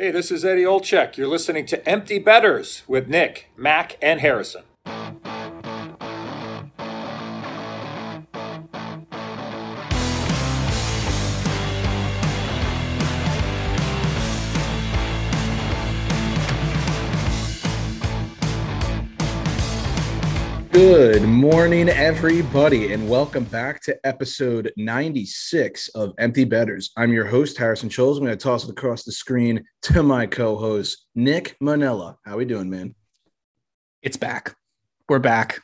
Hey, this is Eddie Olczyk. You're listening to Empty Betters with Nick, Mac, and Harrison. Good morning, everybody, and welcome back to episode 96 of Empty Betters. I'm your host, Harrison Scholes. I'm going to toss it across the screen to my co-host, Nick Manella. How are we doing, man? It's back. We're back.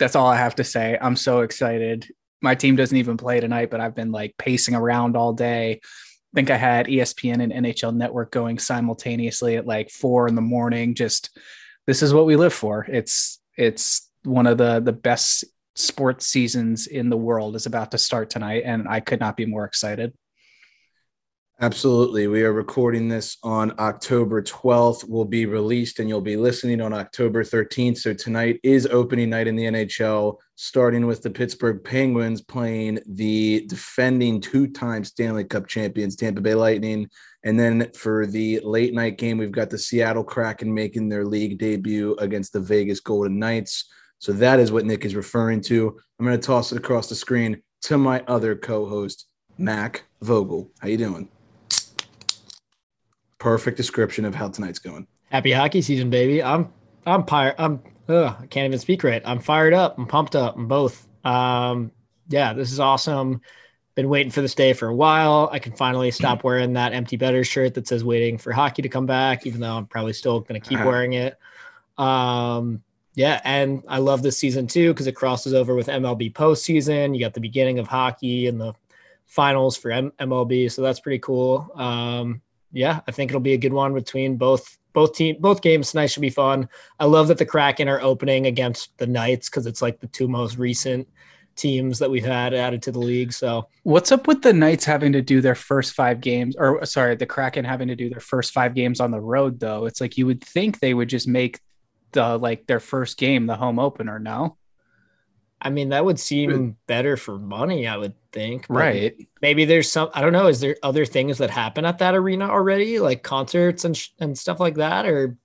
That's all I have to say. I'm so excited. My team doesn't even play tonight, but I've been like pacing around all day. I think I had ESPN and NHL Network going simultaneously at like four in the morning. Just this is what we live for. It's it's one of the the best sports seasons in the world is about to start tonight, and I could not be more excited. Absolutely. We are recording this on October 12th. Will be released and you'll be listening on October 13th. So tonight is opening night in the NHL, starting with the Pittsburgh Penguins playing the defending two-time Stanley Cup champions Tampa Bay Lightning. And then for the late night game, we've got the Seattle Kraken making their league debut against the Vegas Golden Knights. So that is what Nick is referring to. I'm going to toss it across the screen to my other co-host, Mac Vogel. How you doing? Perfect description of how tonight's going. Happy hockey season, baby. I'm I'm. I'm ugh, I can't even speak right. I'm fired up. I'm pumped up. I'm both. Um, yeah, this is awesome. Been waiting for this day for a while. I can finally stop wearing that empty better shirt that says waiting for hockey to come back, even though I'm probably still gonna keep wearing it. Um, yeah, and I love this season too because it crosses over with MLB postseason. You got the beginning of hockey and the finals for M- MLB, so that's pretty cool. Um, yeah, I think it'll be a good one between both both team both games tonight should be fun. I love that the Kraken are opening against the Knights because it's like the two most recent teams that we've had added to the league. So what's up with the Knights having to do their first five games, or sorry, the Kraken having to do their first five games on the road though? It's like you would think they would just make the like their first game the home opener. No, I mean that would seem better for money. I would think. Right? Maybe there's some. I don't know. Is there other things that happen at that arena already, like concerts and sh- and stuff like that, or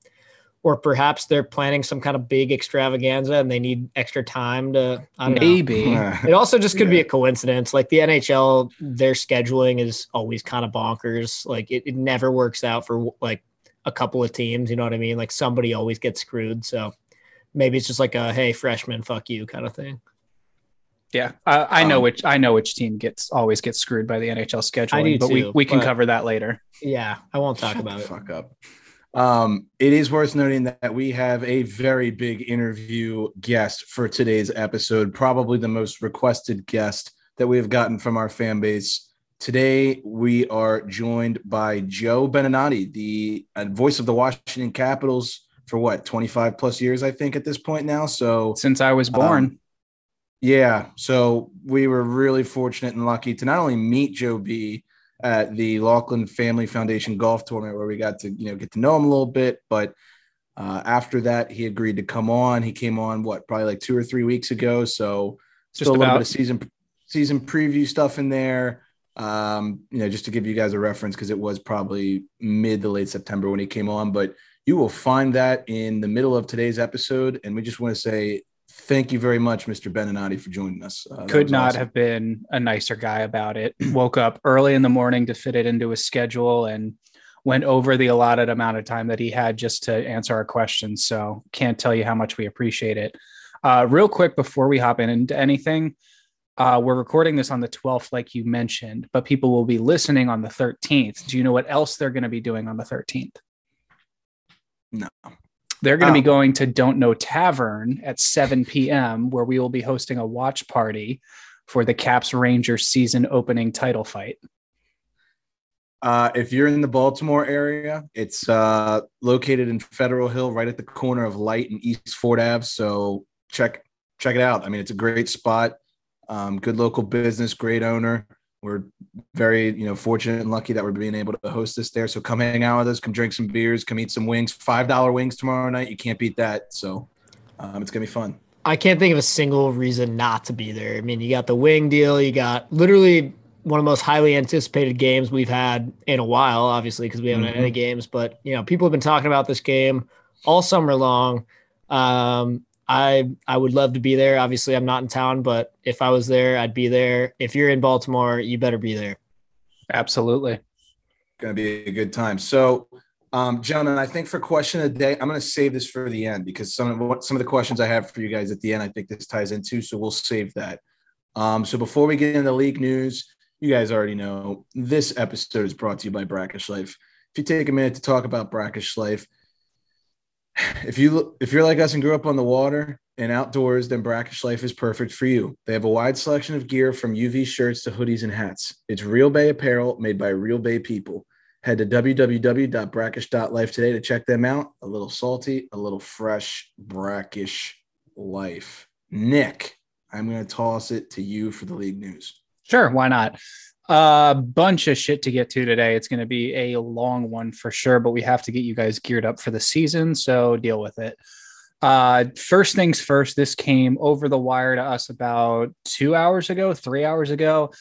or perhaps they're planning some kind of big extravaganza and they need extra time to I don't know. Maybe. It also just could be a coincidence. Like the NHL, their scheduling is always kind of bonkers. Like it, it never works out for like a couple of teams. You know what I mean? Like somebody always gets screwed. So maybe it's just like a hey freshman, fuck you kind of thing. Yeah, I, I know Um, which I know which team gets always gets screwed by the NHL scheduling, do but we, too, we can but- cover that later. Yeah, I won't talk Shut about the it. Fuck up. Um, it is worth noting that we have a very big interview guest for today's episode, probably the most requested guest that we have gotten from our fan base. Today, we are joined by Joe Beninati, the uh, voice of the Washington Capitals for what, 25 plus years, I think, at this point now. So, Since I was born, Um, yeah. So we were really fortunate and lucky to not only meet Joe B at the Laughlin Family Foundation golf tournament where we got to, you know, get to know him a little bit, but uh, after that, he agreed to come on. He came on what, probably like two or three weeks ago. So Just still a little bit of season season preview stuff in there. Um, you know, just to give you guys a reference, because it was probably mid to late September when he came on, but you will find that in the middle of today's episode. And we just want to say thank you very much, Mr. Beninati, for joining us. Uh, could not awesome. have been a nicer guy about it. Woke up early in the morning to fit it into his schedule and went over the allotted amount of time that he had just to answer our questions. So can't tell you how much we appreciate it. Uh, real quick before we hop in into anything, uh, we're recording this on the 12th, like you mentioned, but people will be listening on the 13th. Do you know what else they're going to be doing on the 13th? No. They're going to Oh. be going to Don't Know Tavern at 7 p.m., where we will be hosting a watch party for the Caps Rangers season opening title fight. Uh, if you're in the Baltimore area, it's uh, located in Federal Hill, right at the corner of Light and East Fort Ave. So check check it out. I mean, it's a great spot. Um, good local business, great owner. We're very you know fortunate and lucky that we're being able to host this there. So come hang out with us, come drink some beers, come eat some wings. Five dollar wings tomorrow night. You can't beat that. So um, it's gonna be fun. I can't think of a single reason not to be there. I mean, you got the wing deal, you got literally one of the most highly anticipated games we've had in a while, obviously, because we haven't Mhm. had any games. But you know, people have been talking about this game all summer long. Um, I I would love to be there. Obviously, I'm not in town, but if I was there, I'd be there. If you're in Baltimore, you better be there. Absolutely. Going to be a good time. So, um, gentlemen, I think for question of the day, I'm going to save this for the end because some of what some of the questions I have for you guys at the end, I think this ties into. So we'll save that. Um, so before we get into league news, you guys already know this episode is brought to you by Brackish Life. If you take a minute to talk about Brackish Life, if you if you're like us and grew up on the water and outdoors, then Brackish Life is perfect for you. They have a wide selection of gear from UV shirts to hoodies and hats. It's Real Bay apparel made by Real Bay people. Head to www.brackish.life today to check them out. A little salty, a little fresh, brackish life. Nick, I'm going to toss it to you for the league news. Sure, why not? A bunch of shit to get to today. It's going to be a long one for sure, but we have to get you guys geared up for the season, so deal with it. Uh, first things first, this came over the wire to us about two hours ago, three hours ago.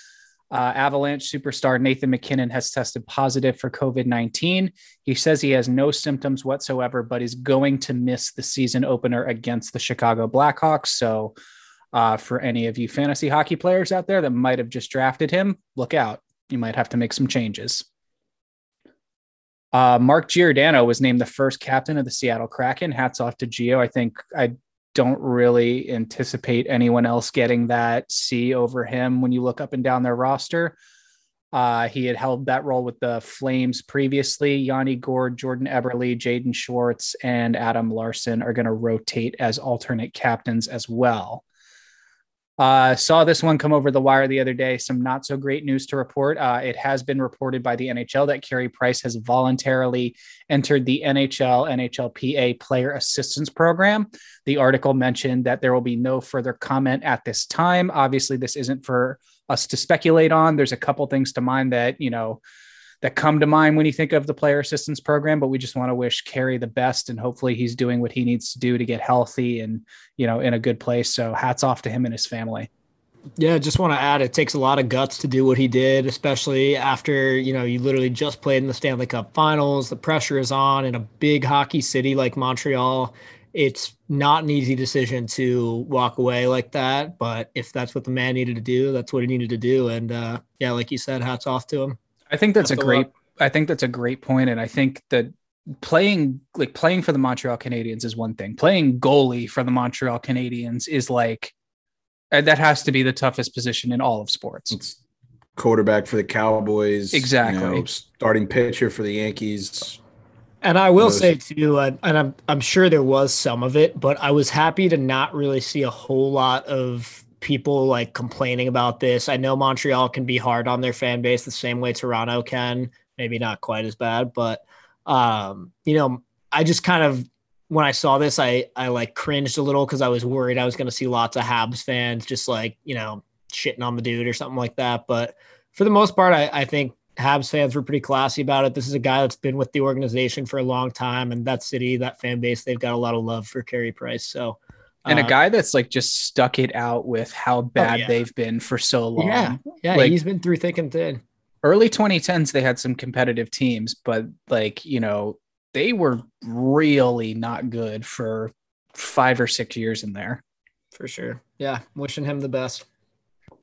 Uh, Avalanche superstar Nathan MacKinnon has tested positive for COVID 19. He says he has no symptoms whatsoever, but is going to miss the season opener against the Chicago Blackhawks. So, uh, for any of you fantasy hockey players out there that might have just drafted him, look out. You might have to make some changes. Uh, Mark Giordano was named the first captain of the Seattle Kraken. Hats off to Gio. I think I don't really anticipate anyone else getting that C over him when you look up and down their roster. Uh, he had held that role with the Flames previously. Yanni Gourde, Jordan Eberle, Jaden Schwartz, and Adam Larsson are going to rotate as alternate captains as well. Uh, saw this one come over the wire the other day. Some not so great news to report. Uh, it has been reported by the NHL that Carey Price has voluntarily entered the NHL NHLPA Player Assistance Program. The article mentioned that there will be no further comment at this time. Obviously, this isn't for us to speculate on. There's a couple things to mind that you know that come to mind when you think of the player assistance program, but we just want to wish Carey the best and hopefully he's doing what he needs to do to get healthy and, you know, in a good place. So hats off to him and his family. Yeah, just want to add it takes a lot of guts to do what he did, especially after, you know, you literally just played in the Stanley Cup finals. The pressure is on in a big hockey city like Montreal. It's not an easy decision to walk away like that, but if that's what the man needed to do, that's what he needed to do. And uh, yeah, like you said, hats off to him. I think that's a Best great luck. I think that's a great point and I think that playing like playing for the Montreal Canadiens is one thing. Playing goalie for the Montreal Canadiens is like uh, that has to be the toughest position in all of sports. It's quarterback for the Cowboys. Exactly. You know, starting pitcher for the Yankees. And I will say too, uh, and I'm I'm sure there was some of it, but I was happy to not really see a whole lot of people like complaining about this. I know Montreal can be hard on their fan base the same way Toronto can, maybe not quite as bad, but um, you know, I just kind of when I saw this, I I like cringed a little because I was worried I was going to see lots of Habs fans just like you know shitting on the dude or something like that. But for the most part, I, I think Habs fans were pretty classy about it. This is a guy that's been with the organization for a long time, and that city, that fan base, they've got a lot of love for Carey Price. So, And a uh, guy that's like just stuck it out with how bad yeah. they've been for so long. yeah, yeah, like- he's been through thick and thin. early 2010s they had some competitive teams but like you know they were really not good for five or six years in there For sure. Yeah, wishing him the best.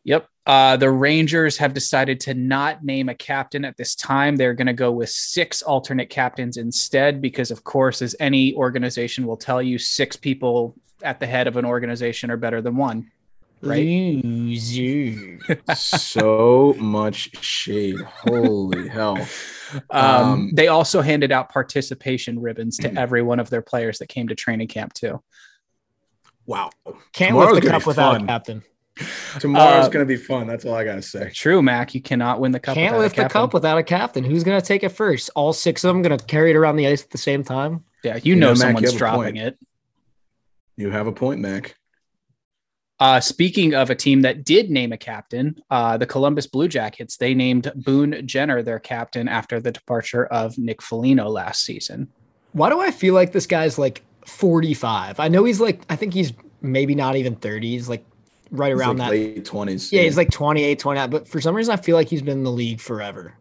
yep uh, the rangers have decided to not name a captain at this time they're going to go with six alternate captains instead because of course as any organization will tell you six people at the head of an organization are better than one Right. Loser. so much shade. Holy hell. um, Um, they also handed out participation ribbons to Mhm. every one of their players that came to training camp too Wow. Can't Tomorrow's lift the cup without fun. a captain. Tomorrow's Uh, going to be fun. That's all I got to say. True, Mac. You cannot win the cup. Can't without a lift the cup without a captain. Who's going to take it first? All six of them going to carry it around the ice at the same time? Yeah, you, You know, know, Mac, you someone's have dropping point. it. You have a point, Mac. Uh, speaking of a team that did name a captain, uh, the Columbus Blue Jackets, they named Boone Jenner their captain after the departure of Nick Foligno last season. Why do I feel like this guy's like 45? I know he's like, I think he's maybe not even 30. He's like right He's around like that. late twenties. Yeah, he's like 28, 29. But for some reason, I feel like he's been in the league forever.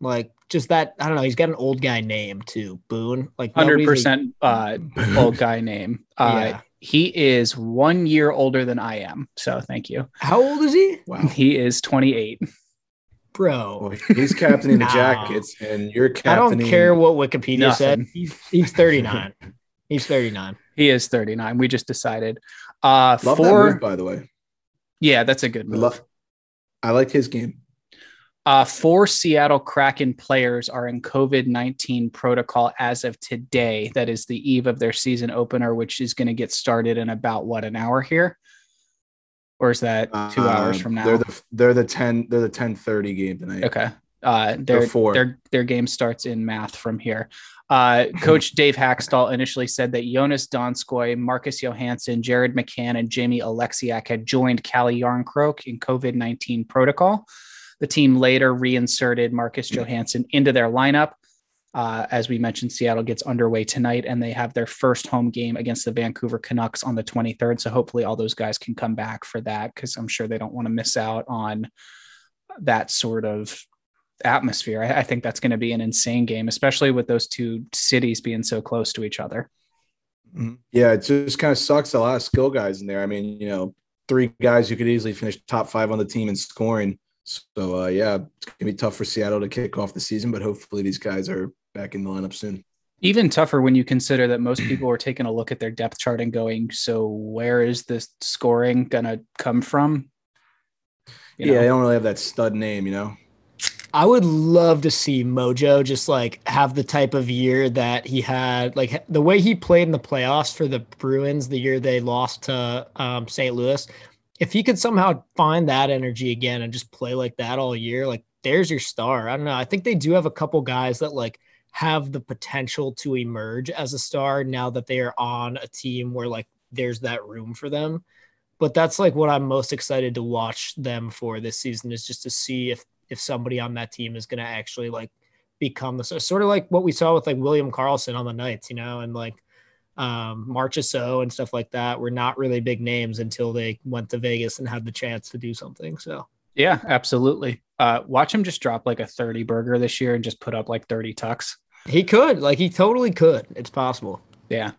Like just that, I don't know. He's got an old guy name too, Boone. Like Hundred nobody's percent uh old guy name. Uh Yeah. he is one year older than I am. So thank you. How old is he, wow. He is 28. bro? Well, he's captaining the Jackets, and you're captaining. I don't care what Wikipedia said. He's he's 39. he's 39. He is 39. We just decided. Uh Love for that move, by the way. yeah, that's a good I move. love. I like his game. Uh, four Seattle Kraken players are in COVID 19 protocol as of today. That is the eve of their season opener, which is going to get started in about what, an hour here? Or is that two hours Uh, from now? They're the they're the ten they're the ten thirty game tonight. Okay. Uh, their, four. their their game starts in math from here. Uh, Coach Dave Hakstol initially said that Joonas Donskoi, Marcus Johansson, Jared McCann, and Jamie Oleksiak had joined Calle Jarnkrok in COVID 19 protocol. The team later reinserted Marcus Johansson into their lineup. Uh, as we mentioned, Seattle gets underway tonight, and they have their first home game against the Vancouver Canucks on the 23rd. So hopefully, all those guys can come back for that because I'm sure they don't want to miss out on that sort of atmosphere. I, I think that's going to be an insane game, especially with those two cities being so close to each other. Mhm. Yeah, it just kind of sucks. A lot of skill guys in there. I mean, you know, three guys who could easily finish top five on the team in scoring. So uh, yeah, it's gonna be tough for Seattle to kick off the season, but hopefully these guys are back in the lineup soon. Even tougher when you consider that most people are taking a look at their depth chart and going, "So where is this scoring going to come from?" You know? yeah, they don't really have that stud name, you know. I would love to see Mojo just like have the type of year that he had, like the way he played in the playoffs for the Bruins the year they lost to um, St. Louis. If he could somehow find that energy again and just play like that all year, like there's your star. I don't know. I think they do have a couple guys that like have the potential to emerge as a star now that they are on a team where like there's that room for them. But that's like what I'm most excited to watch them for this season is just to see if if somebody on that team is going to actually like become the sort of like what we saw with like William Karlsson on the Knights, you know, and like um Marchessault and stuff like that were not really big names until they went to Vegas and had the chance to do something. So yeah, absolutely. Uh, watch him just drop like a 30 burger this year and just put up like 30 tucks. he could, like he totally could. It's possible. Yeah.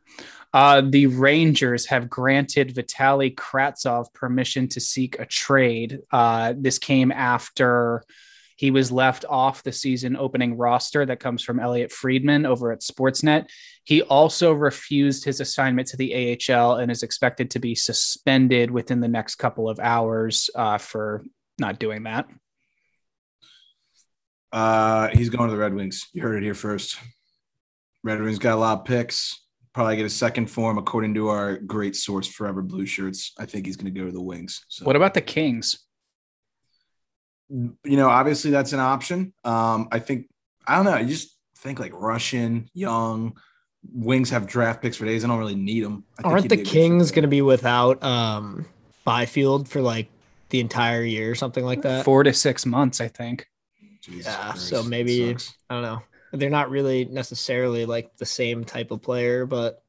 Uh, the Rangers have granted Vitali Kravtsov permission to seek a trade. Uh, this came after he was left off the season opening roster that comes from Elliotte Friedman over at Sportsnet. He also refused his assignment to the AHL and is expected to be suspended within the next couple of hours uh, for not doing that. Uh, he's going to the Red Wings. You heard it here first. Red Wings got a lot of picks. Probably get a second form, according to our great source, Forever Blue Shirts. I think he's going to go to the Wings. So, What about the Kings? You know, obviously that's an option. Um, I think I don't know. I just think like Russian, young Wings have draft picks for days. I don't really need them. I Aren't he'd the be a good fit Kings going to be without um Byfield for like the entire year or something like that? Four to six months, I think. Jesus Yeah, Christ, so maybe- I don't know. They're not really necessarily like the same type of player, but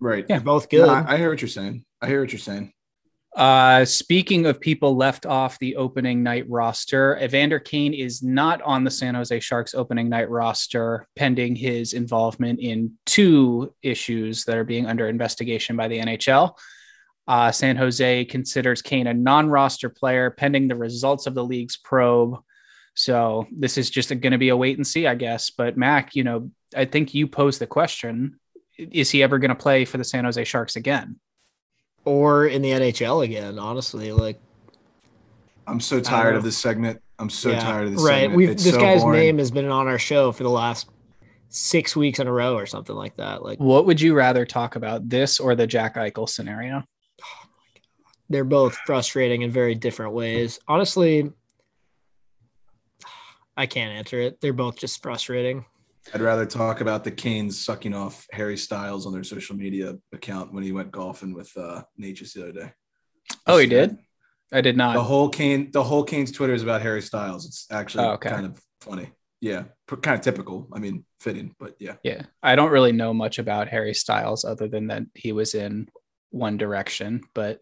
right. Yeah. they're both No, good. I, I hear what you're saying. I hear what you're saying. Uh, speaking of people left off the opening night roster, Evander Kane is not on the San Jose Sharks opening night roster, pending his involvement in two issues that are being under investigation by the NHL. Uh, San Jose considers Kane a non roster player, pending the results of the league's probe. So this is just going to be a wait and see, I guess. But Mac, you know, I think you posed the question: Is he ever going to play for the San Jose Sharks again? Or in the NHL again, honestly. Like I'm so tired of this segment. I'm so yeah, tired of this right. segment. We've It's this so guy's boring. name has been on our show for the last six weeks in a row or something like that. Like What would you rather talk about, this or the Jack Eichel scenario? they're both frustrating in very different ways. Honestly, I can't answer it. They're both just frustrating. I'd rather talk about the Canes sucking off Harry Styles on their social media account when he went golfing with uh Necas the other day. Oh, he did? I did not. The whole Kane, the whole Canes Twitter is about Harry Styles. It's actually Oh, okay. kind of funny. Yeah, kind of typical. I mean, fitting, but yeah. yeah. I don't really know much about Harry Styles other than that he was in One Direction, but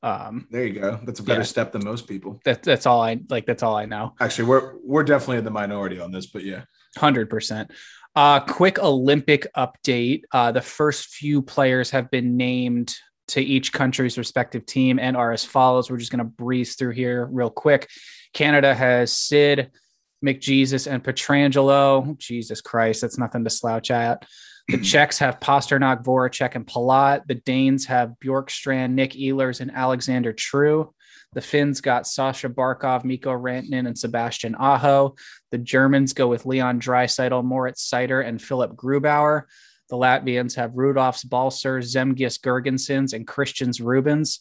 Um, There you go. That's a better Yeah. step than most people. that, that's all I like. That's all I know. Actually, we're we're definitely in the minority on this, but yeah. Hundred percent. Uh, quick Olympic update. Uh, the first few players have been named to each country's respective team and are as follows. We're just going to breeze through here real quick. Canada has Sid, McJesus, and Pietrangelo. Jesus Christ, that's nothing to slouch at. The Czechs have Pastrnak, Voracek, and Palat. The Danes have Bjorkstrand, Nick Ehlers, and Alexander True. The Finns got Sasha Barkov, Mikko Rantanen, and Sebastian Aho. The Germans go with Leon Draisaitl, Moritz Seider, and Philip Grubauer. The Latvians have Rudolfs Balcers, Zemgus Girgensons, and Kristians Rubins.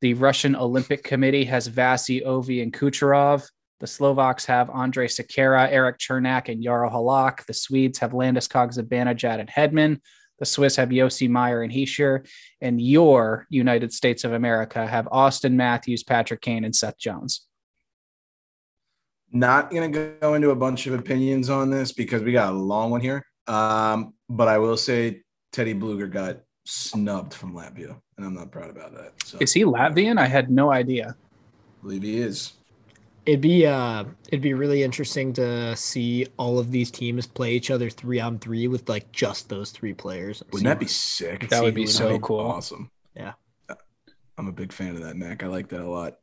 The Russian Olympic Committee has Vasi Ovi and Kucherov. The Slovaks have Andrei Sekera, Erik Cernak, and Jaro Halak. The Swedes have Landeskog, Zibanejad, and Hedman. The Swiss have Josi Meier and Hischier. And your United States of America have Auston Matthews, Patrick Kane, and Seth Jones. Not gonna go into a bunch of opinions on this because we got a long one here. Um, but I will say Teddy Blueger got snubbed from Latvia, and I'm not proud about that. So Is he Latvian? I had no idea. I believe he is. It'd be uh it'd be really interesting to see all of these teams play each other three on three with like just those three players. Wouldn't that be sick? That would be Wouldn't so cool. Awesome. Yeah. I'm a big fan of that, Mac. I like that a lot.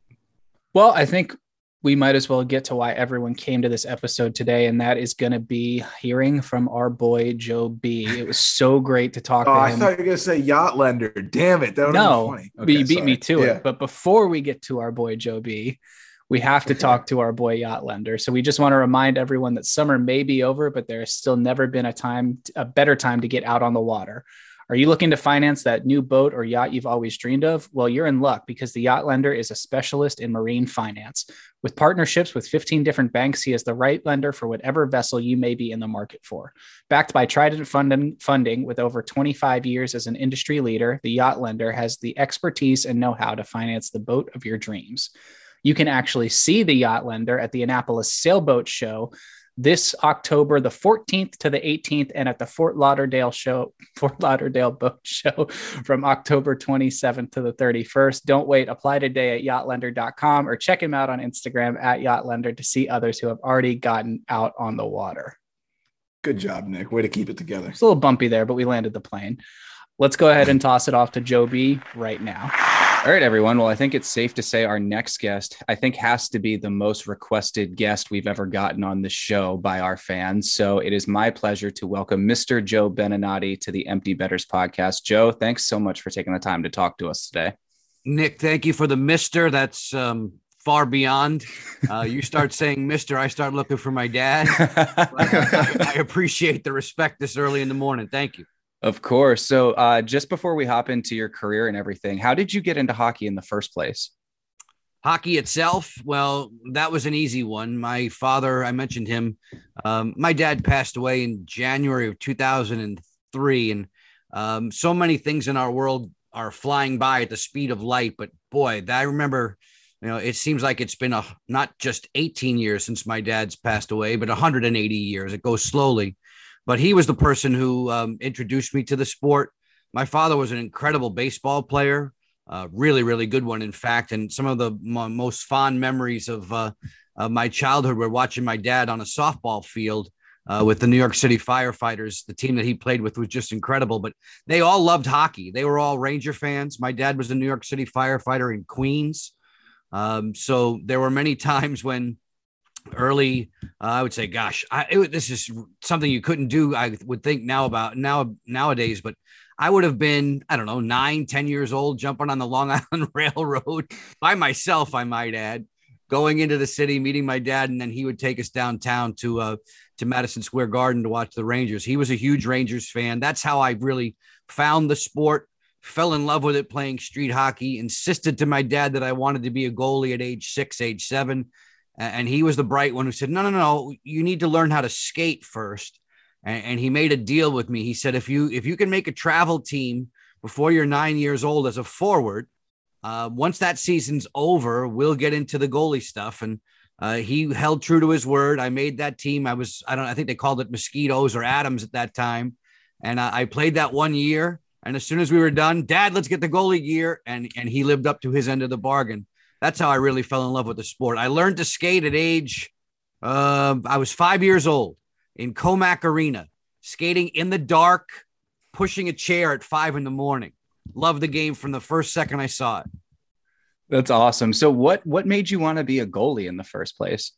Well, I think we might as well get to why everyone came to this episode today, and that is going to be hearing from our boy Joe B. It was so great to talk Oh, to I thought you were gonna say yacht lender. Damn it. That would no, have been funny. but you Okay, beat me to Yeah. it. But before we get to our boy Joe B, we have to talk to our boy Yacht Lender. So we just want to remind everyone that summer may be over, but there has still never been a time, a better time to get out on the water. Are you looking to finance that new boat or yacht you've always dreamed of? Well, you're in luck because the Yacht Lender is a specialist in marine finance. With partnerships with 15 different banks, he is the right lender for whatever vessel you may be in the market for. Backed by Trident funding, funding with over 25 years as an industry leader, the Yacht Lender has the expertise and know how to finance the boat of your dreams. You can actually see the Yacht Lender at the Annapolis Sailboat Show this October the 14th to the 18th and at the Fort Lauderdale show Fort Lauderdale boat show from October 27th to the 31st. Don't wait, apply today at yachtlender.com or check him out on Instagram at yachtlender to see others who have already gotten out on the water. Good job, Nick. Way to keep it together. It's a little bumpy there, but we landed the plane. Let's go ahead and toss it off to Joe B right now. All right, everyone. Well, I think it's safe to say our next guest, I think, has to be the most requested guest we've ever gotten on the show by our fans. So it is my pleasure to welcome Mr. Joe Beninati to the Empty Betters podcast. Joe, thanks so much for taking the time to talk to us today. Nick, thank you for the mister. That's um, far beyond. Uh, you start saying mister, I start looking for my dad. I, I appreciate the respect this early in the morning. Thank you. Of course. So, uh, just before we hop into your career and everything, how did you get into hockey in the first place? Hockey itself, well, that was an easy one. My father, I mentioned him. Um, my dad passed away in January of 2003. And um, so many things in our world are flying by at the speed of light. But boy, I remember, you know, it seems like it's been a not just 18 years since my dad's passed away, but 180 years. It goes slowly. But he was the person who um, introduced me to the sport. My father was an incredible baseball player uh, really, really good one, in fact. And some of the mo most fond memories of, uh, of my childhood were watching my dad on a softball field uh, with the New York City Firefighters. The team that he played with was just incredible, but they all loved hockey. They were all Ranger fans. My dad was a New York City firefighter in Queens. Um, so there were many times when early, uh, I would say, gosh, I, it, this is something you couldn't do. I would think now about now nowadays, but I would have been, I don't know, nine, ten years old, jumping on the Long Island Railroad by myself, I might add, going into the city, meeting my dad, and then he would take us downtown to uh, to Madison Square Garden to watch the Rangers. He was a huge Rangers fan. That's how I really found the sport, fell in love with it playing street hockey, insisted to my dad that I wanted to be a goalie at age six, age seven. And he was the bright one who said, No, no, no, you need to learn how to skate first and, and he made a deal with me. He said, if you if you can make a travel team before you're nine years old as a forward, uh, once that season's over, we'll get into the goalie stuff. And uh, he held true to his word. I made that team. I was I don't I think they called it mosquitoes or atoms at that time, and I, I played that one year. And as soon as we were done, Dad, let's get the goalie gear. And and he lived up to his end of the bargain. That's how I really fell in love with the sport. I learned to skate at age, uh, I was five years old in Commack Arena, skating in the dark, pushing a chair at five in the morning. Loved the game from the first second I saw it. That's awesome. So what what made you want to be a goalie in the first place?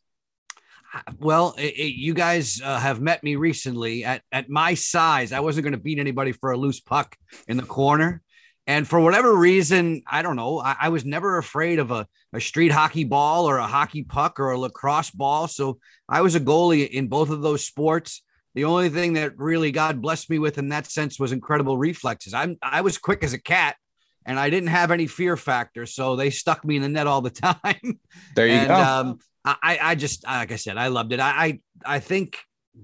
Well, it, it, you guys uh, have met me recently. At at my size, I wasn't going to beat anybody for a loose puck in the corner. And for whatever reason, I don't know, I, I, was never afraid of a, a street hockey ball or a hockey puck or a lacrosse ball. So I was a goalie in both of those sports. The only thing that really God blessed me with in that sense was incredible reflexes. I'm I was quick as a cat and I didn't have any fear factor. So they stuck me in the net all the time. There you and, go. Um, I, I just, like I said, I loved it. I, I, I think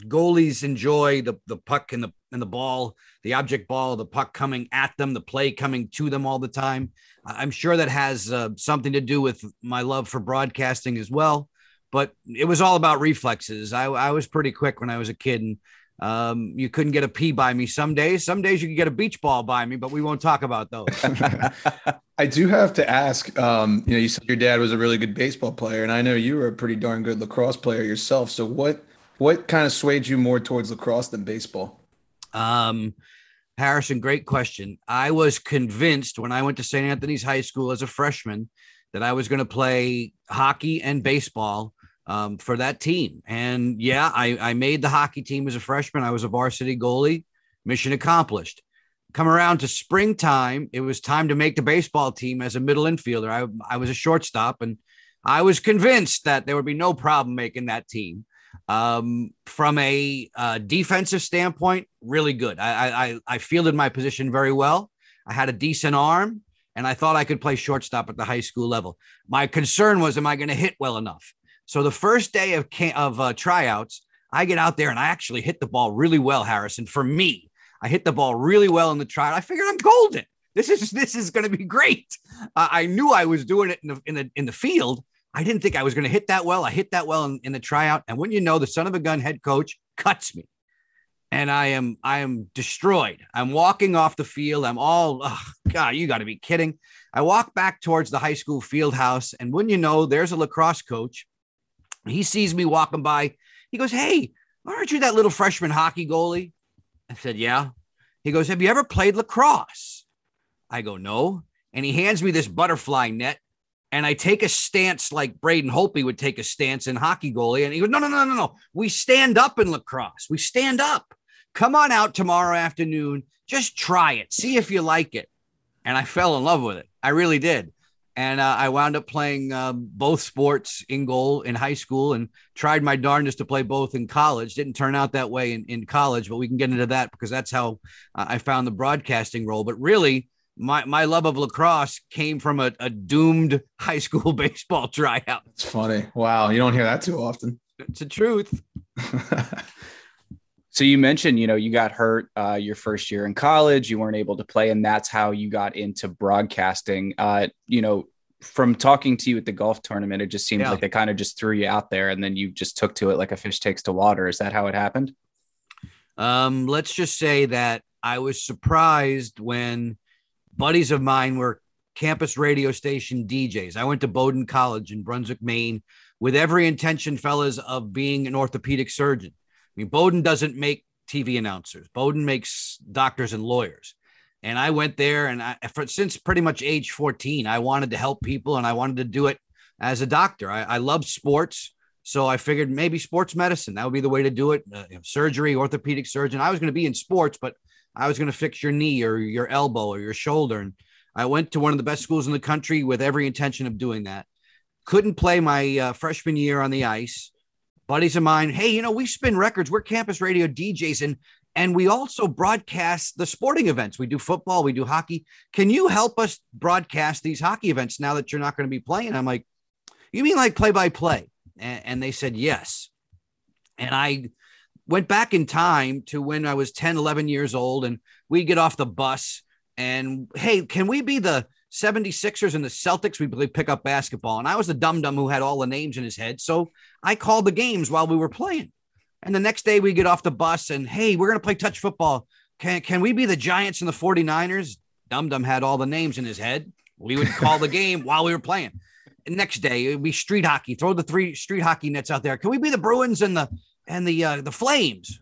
goalies enjoy the, the puck and the, and the ball, the object ball, the puck coming at them, the play coming to them all the time. I'm sure that has uh, something to do with my love for broadcasting as well. But it was all about reflexes. I, I was pretty quick when I was a kid, and um, you couldn't get a pee by me some days. Some days you could get a beach ball by me, but we won't talk about those. I do have to ask. Um, you know, you said your dad was a really good baseball player, and I know you were a pretty darn good lacrosse player yourself. So what what kind of swayed you more towards lacrosse than baseball? Um, Harrison, great question. I was convinced when I went to St. Anthony's High School as a freshman that I was going to play hockey and baseball um, for that team. And yeah, I, I made the hockey team as a freshman. I was a varsity goalie. Mission accomplished. Come around to springtime, it was time to make the baseball team as a middle infielder. I, I was a shortstop, and I was convinced that there would be no problem making that team. Um, from a uh, defensive standpoint, really good. I, I I fielded my position very well. I had a decent arm, and I thought I could play shortstop at the high school level. My concern was, am I going to hit well enough? So the first day of of uh, tryouts, I get out there and I actually hit the ball really well, Harrison. For me, I hit the ball really well in the tryout. I figured I'm golden. This is this is going to be great. Uh, I knew I was doing it in the in the in the field. I didn't think I was going to hit that well. I hit that well in, in the tryout, and when you know, the son of a gun head coach cuts me, and I am I am destroyed. I'm walking off the field. I'm all, oh, God, you got to be kidding. I walk back towards the high school field house, and when you know, there's a lacrosse coach he sees me walking by. He goes, Hey, aren't you that little freshman hockey goalie? I said, Yeah. He goes, Have you ever played lacrosse? I go, No. And he hands me this butterfly net. And I take a stance like Braden Holtby would take a stance in hockey goalie. And he goes, No, no, no, no, no. We stand up in lacrosse. We stand up. Come on out tomorrow afternoon. Just try it. See if you like it. And I fell in love with it. I really did and uh, I wound up playing um, both sports in goal in high school and tried my darndest to play both in college. Didn't turn out that way in, in college, but we can get into that because that's how uh, I found the broadcasting role. But really, my, my love of lacrosse came from a, a doomed high school baseball tryout. It's funny. Wow. You don't hear that too often. It's the truth. So you mentioned, you know, you got hurt uh, your first year in college, you weren't able to play, and that's how you got into broadcasting. Uh, you know, from talking to you at the golf tournament, it just seems yeah. like they kind of just threw you out there, and then you just took to it like a fish takes to water. Is that how it happened? Um, let's just say that I was surprised when buddies of mine were campus radio station DJs. I went to Bowdoin College in Brunswick, Maine, with every intention, fellas, of being an orthopedic surgeon. I mean, Bowdoin doesn't make TV announcers. Bowdoin makes doctors and lawyers. And I went there, and I, for, since pretty much age 14, I wanted to help people, and I wanted to do it as a doctor. I, I love sports, so I figured maybe sports medicine that would be the way to do it. Uh, surgery, orthopedic surgeon. I was going to be in sports, but I was going to fix your knee or your elbow or your shoulder. And I went to one of the best schools in the country with every intention of doing that. Couldn't play my uh, freshman year on the ice buddies of mine, hey, you know, we spin records. We're campus radio DJs and and we also broadcast the sporting events. We do football, we do hockey. Can you help us broadcast these hockey events now that you're not going to be playing? I'm like, you mean like play by play? And they said yes. And I went back in time to when I was 10, 11 years old, and we get off the bus and hey, can we be the 76ers and the Celtics, we pick up basketball. And I was the dum dum who had all the names in his head. So I called the games while we were playing. And the next day we get off the bus and, hey, we're going to play touch football. can, can we be the Giants and the 49ers? Dum Dum had all the names in his head. We would call the game while we were playing. Next day it would be street hockey. Throw the three street hockey nets out there. Can we be the Bruins and the and the uh, the Flames?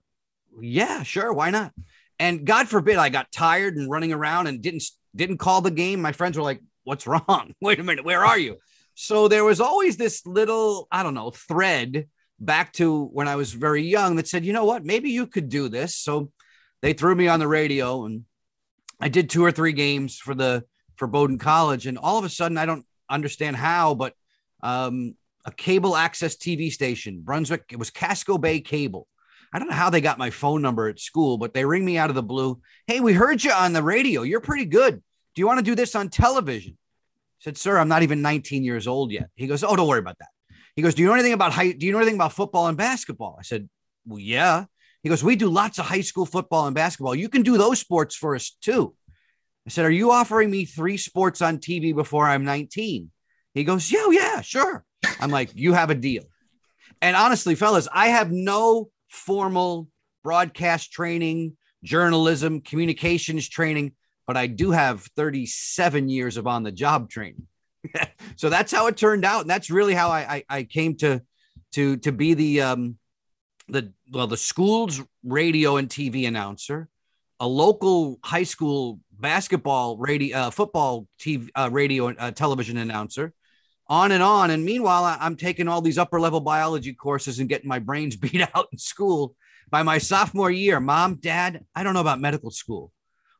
Yeah, sure. Why not? And God forbid I got tired and running around and didn't didn't call the game. My friends were like, "What's wrong? Wait a minute, where are you?" So there was always this little, I don't know, thread back to when I was very young that said, "You know what? Maybe you could do this." So they threw me on the radio and I did two or three games for the for Bowdoin College, and all of a sudden I don't understand how, but um, a cable access TV station, Brunswick, it was Casco Bay Cable. I don't know how they got my phone number at school, but they ring me out of the blue. Hey, we heard you on the radio. You're pretty good. Do you want to do this on television? I said, sir, I'm not even 19 years old yet. He goes, oh, don't worry about that. He goes, do you know anything about high? Do you know anything about football and basketball? I said, well, yeah. He goes, we do lots of high school football and basketball. You can do those sports for us too. I said, are you offering me three sports on TV before I'm 19? He goes, yeah, yeah, sure. I'm like, you have a deal. And honestly, fellas, I have no formal broadcast training, journalism, communications training, but I do have 37 years of on the job training. so that's how it turned out. And that's really how I, I, I came to, to, to be the, um, the well the school's radio and TV announcer, a local high school basketball radio uh, football TV uh, radio uh, television announcer, on and on. And meanwhile, I'm taking all these upper level biology courses and getting my brains beat out in school. By my sophomore year, mom, dad, I don't know about medical school.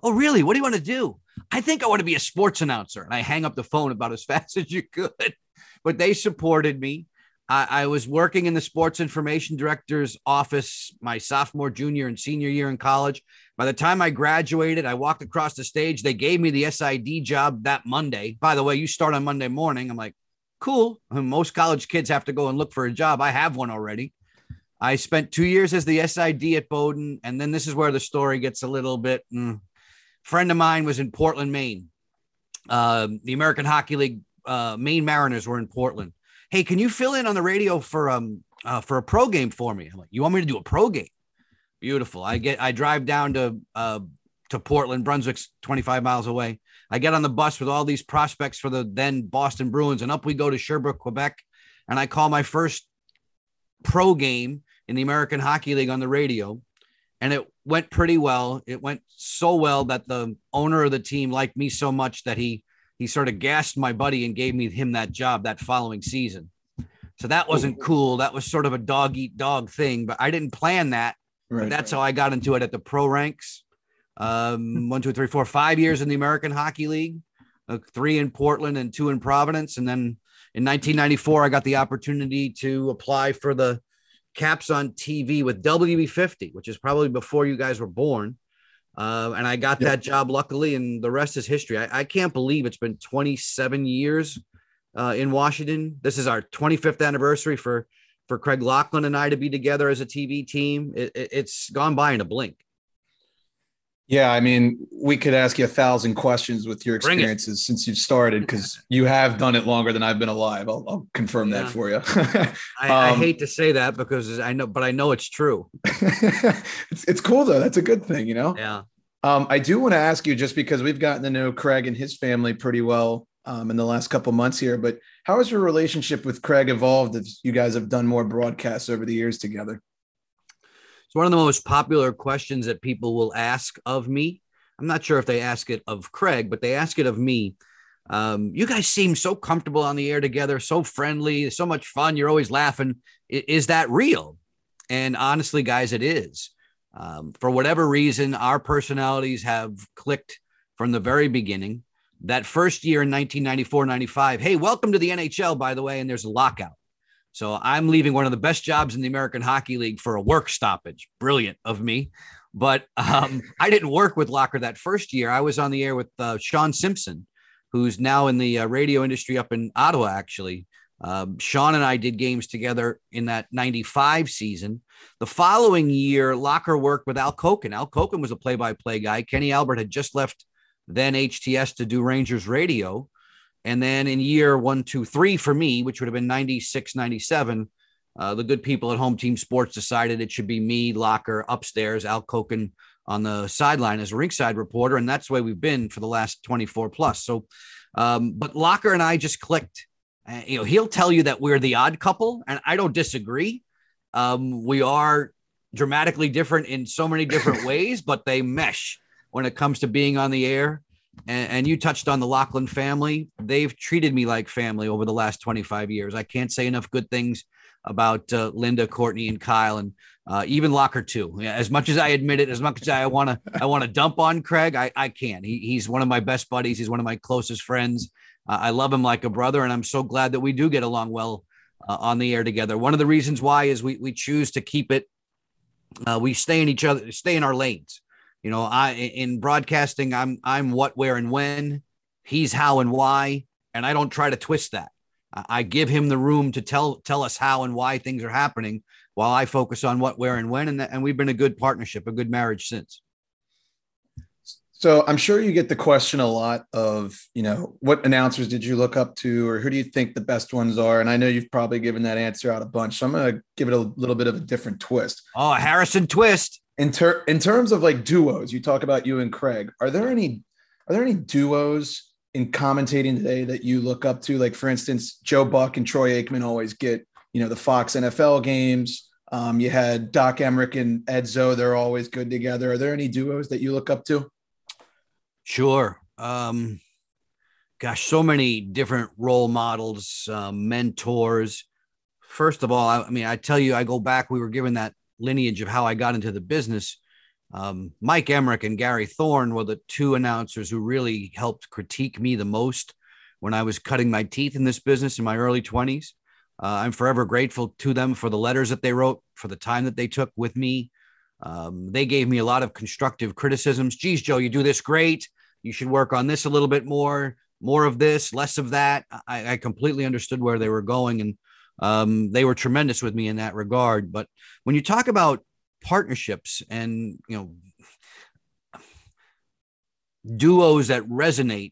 Oh, really? What do you want to do? I think I want to be a sports announcer. And I hang up the phone about as fast as you could. But they supported me. I, I, was working in the sports information director's office my sophomore, junior, and senior year in college. By the time I graduated, I walked across the stage. They gave me the SID job that Monday. By the way, you start on Monday morning. I'm like, cool. I mean, most college kids have to go and look for a job. I have one already. I spent two years as the SID at Bowdoin. And then this is where the story gets a little bit. Mm. Friend of mine was in Portland, Maine. Uh, the American Hockey League uh, Maine Mariners were in Portland hey, can you fill in on the radio for um uh, for a pro game for me? I'm like, you want me to do a pro game? Beautiful. I get I drive down to uh to Portland, Brunswick's 25 miles away. I get on the bus with all these prospects for the then Boston Bruins, and up we go to Sherbrooke, Quebec. And I call my first pro game in the American Hockey League on the radio. And it went pretty well. It went so well that the owner of the team liked me so much that he he sort of gassed my buddy and gave me him that job that following season. So that wasn't cool. That was sort of a dog eat dog thing, but I didn't plan that. Right. that's how I got into it at the pro ranks. Um, one, two, three, four, five years in the American Hockey League, uh, three in Portland and two in Providence. And then in 1994, I got the opportunity to apply for the caps on TV with WB50, which is probably before you guys were born. Uh, and I got that job luckily, and the rest is history. I, I can't believe it's been 27 years uh, in Washington. This is our 25th anniversary for for Craig Laughlin and I to be together as a TV team. It, it, it's gone by in a blink. Yeah, I mean, we could ask you a thousand questions with your experiences since you've started because you have done it longer than I've been alive. I'll, I'll confirm yeah. that for you. I, um, I, hate to say that because I know, but I know it's true. it's, it's cool though. That's a good thing, you know? Yeah. Um, I do want to ask you just because we've gotten to know Craig and his family pretty well um, in the last couple months here, but how has your relationship with Craig evolved as you guys have done more broadcasts over the years together? It's one of the most popular questions that people will ask of me. I'm not sure if they ask it of Craig, but they ask it of me. Um, you guys seem so comfortable on the air together, so friendly, so much fun. You're always laughing. Is that real? And honestly, guys, it is. Um, for whatever reason, our personalities have clicked from the very beginning. That first year in 1994 95, hey, welcome to the NHL, by the way, and there's a lockout. So I'm leaving one of the best jobs in the American Hockey League for a work stoppage. Brilliant of me. But um, I didn't work with Locker that first year. I was on the air with uh, Shawn Simpson, who's now in the uh, radio industry up in Ottawa, actually. Um, Sean and I did games together in that 95 season. The following year, Locker worked with Al Koken. Al Koken was a play by play guy. Kenny Albert had just left then HTS to do Rangers radio. And then in year one, two, three for me, which would have been 96, 97, uh, the good people at Home Team Sports decided it should be me, Locker, upstairs, Al Koken on the sideline as a ringside reporter, and that's the way we've been for the last 24 plus. So, um, but Locker and I just clicked. Uh, you know, he'll tell you that we're the odd couple, and I don't disagree. Um, we are dramatically different in so many different ways, but they mesh when it comes to being on the air. And, and, you touched on the Laughlin family. They've treated me like family over the last 25 years. I can't say enough good things about uh, Linda, Courtney, and Kyle, and uh, even Locker too. As much as I admit it, as much as I want to, I want to dump on Craig. I, I can't. He, he's one of my best buddies. He's one of my closest friends. Uh, I love him like a brother, and I'm so glad that we do get along well uh, on the air together. One of the reasons why is we we choose to keep it. Uh, we stay in each other, stay in our lanes. You know, I in broadcasting, I'm I'm what, where, and when. He's how and why, and I don't try to twist that. I give him the room to tell tell us how and why things are happening, while I focus on what, where, and when. And, and we've been a good partnership, a good marriage since. So I'm sure you get the question a lot of, you know, what announcers did you look up to, or who do you think the best ones are? And I know you've probably given that answer out a bunch. So I'm going to give it a little bit of a different twist. Oh, Harrison twist. In ter- in terms of like duos, you talk about you and Craig. Are there any are there any duos in commentating today that you look up to? Like for instance, Joe Buck and Troy Aikman always get you know the Fox NFL games. Um, you had Doc Emrick and Edzo; they're always good together. Are there any duos that you look up to? Sure. Um, gosh, so many different role models, um, mentors. First of all, I, I mean, I tell you, I go back. We were given that lineage of how I got into the business. Um, Mike Emrick and Gary Thorne were the two announcers who really helped critique me the most when I was cutting my teeth in this business in my early 20s. Uh, I'm forever grateful to them for the letters that they wrote, for the time that they took with me. Um, they gave me a lot of constructive criticisms. Geez, Joe, you do this great. You should work on this a little bit more, more of this, less of that. I, I completely understood where they were going, and um, they were tremendous with me in that regard. But when you talk about partnerships and you know duos that resonate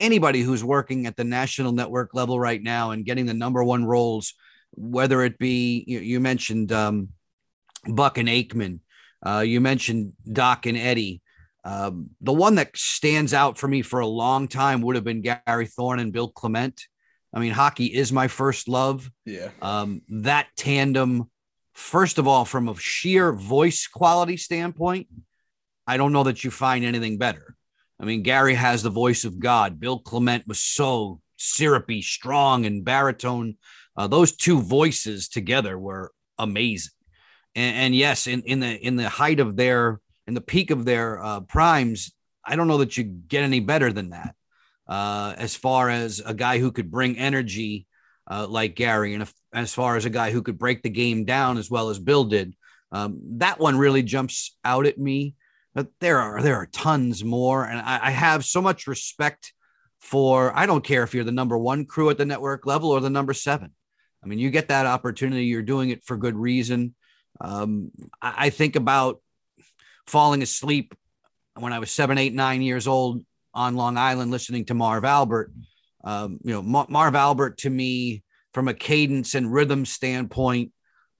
anybody who's working at the national network level right now and getting the number one roles whether it be you, you mentioned um, buck and aikman uh, you mentioned doc and eddie um, the one that stands out for me for a long time would have been gary thorne and bill clement i mean hockey is my first love yeah um, that tandem First of all, from a sheer voice quality standpoint, I don't know that you find anything better. I mean, Gary has the voice of God. Bill Clement was so syrupy, strong, and baritone. Uh, those two voices together were amazing. And, and, yes, in, in the in the height of their in the peak of their uh, primes, I don't know that you get any better than that. Uh, as far as a guy who could bring energy uh, like Gary, and if, as far as a guy who could break the game down as well as Bill did, um, that one really jumps out at me. But there are there are tons more, and I, I have so much respect for. I don't care if you're the number one crew at the network level or the number seven. I mean, you get that opportunity. You're doing it for good reason. Um, I, I think about falling asleep when I was seven, eight, nine years old on Long Island listening to Marv Albert um, you know, Marv Albert to me, from a cadence and rhythm standpoint,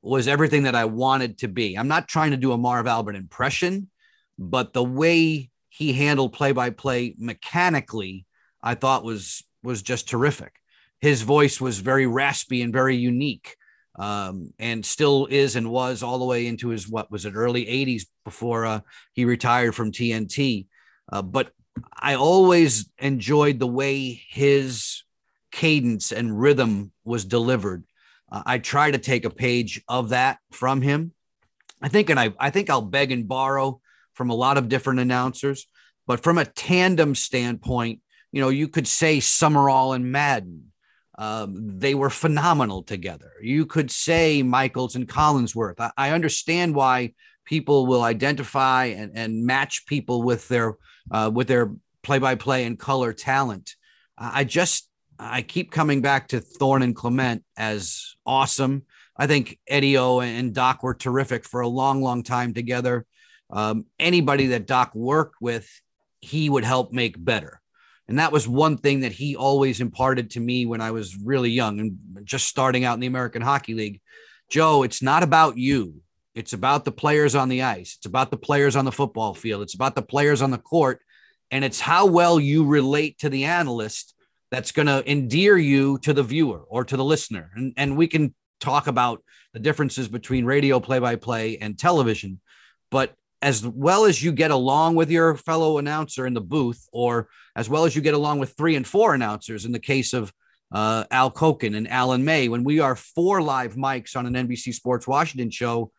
was everything that I wanted to be. I'm not trying to do a Marv Albert impression, but the way he handled play by play mechanically, I thought was was just terrific. His voice was very raspy and very unique, um, and still is and was all the way into his what was it early 80s before uh, he retired from TNT. Uh, but I always enjoyed the way his cadence and rhythm was delivered. Uh, I try to take a page of that from him. I think, and I, I think I'll beg and borrow from a lot of different announcers, but from a tandem standpoint, you know, you could say Summerall and Madden. Um, they were phenomenal together. You could say Michaels and Collinsworth. I, I understand why people will identify and, and match people with their uh, with their play-by-play and color talent. I just I keep coming back to Thorne and Clement as awesome. I think Eddie O and Doc were terrific for a long, long time together. Um, anybody that Doc worked with, he would help make better. And that was one thing that he always imparted to me when I was really young and just starting out in the American Hockey League. Joe, it's not about you. It's about the players on the ice. It's about the players on the football field. It's about the players on the court. And it's how well you relate to the analyst that's going to endear you to the viewer or to the listener. And, and we can talk about the differences between radio play by play and television. But as well as you get along with your fellow announcer in the booth, or as well as you get along with three and four announcers in the case of uh, Al Koken and Alan May, when we are four live mics on an NBC Sports Washington show,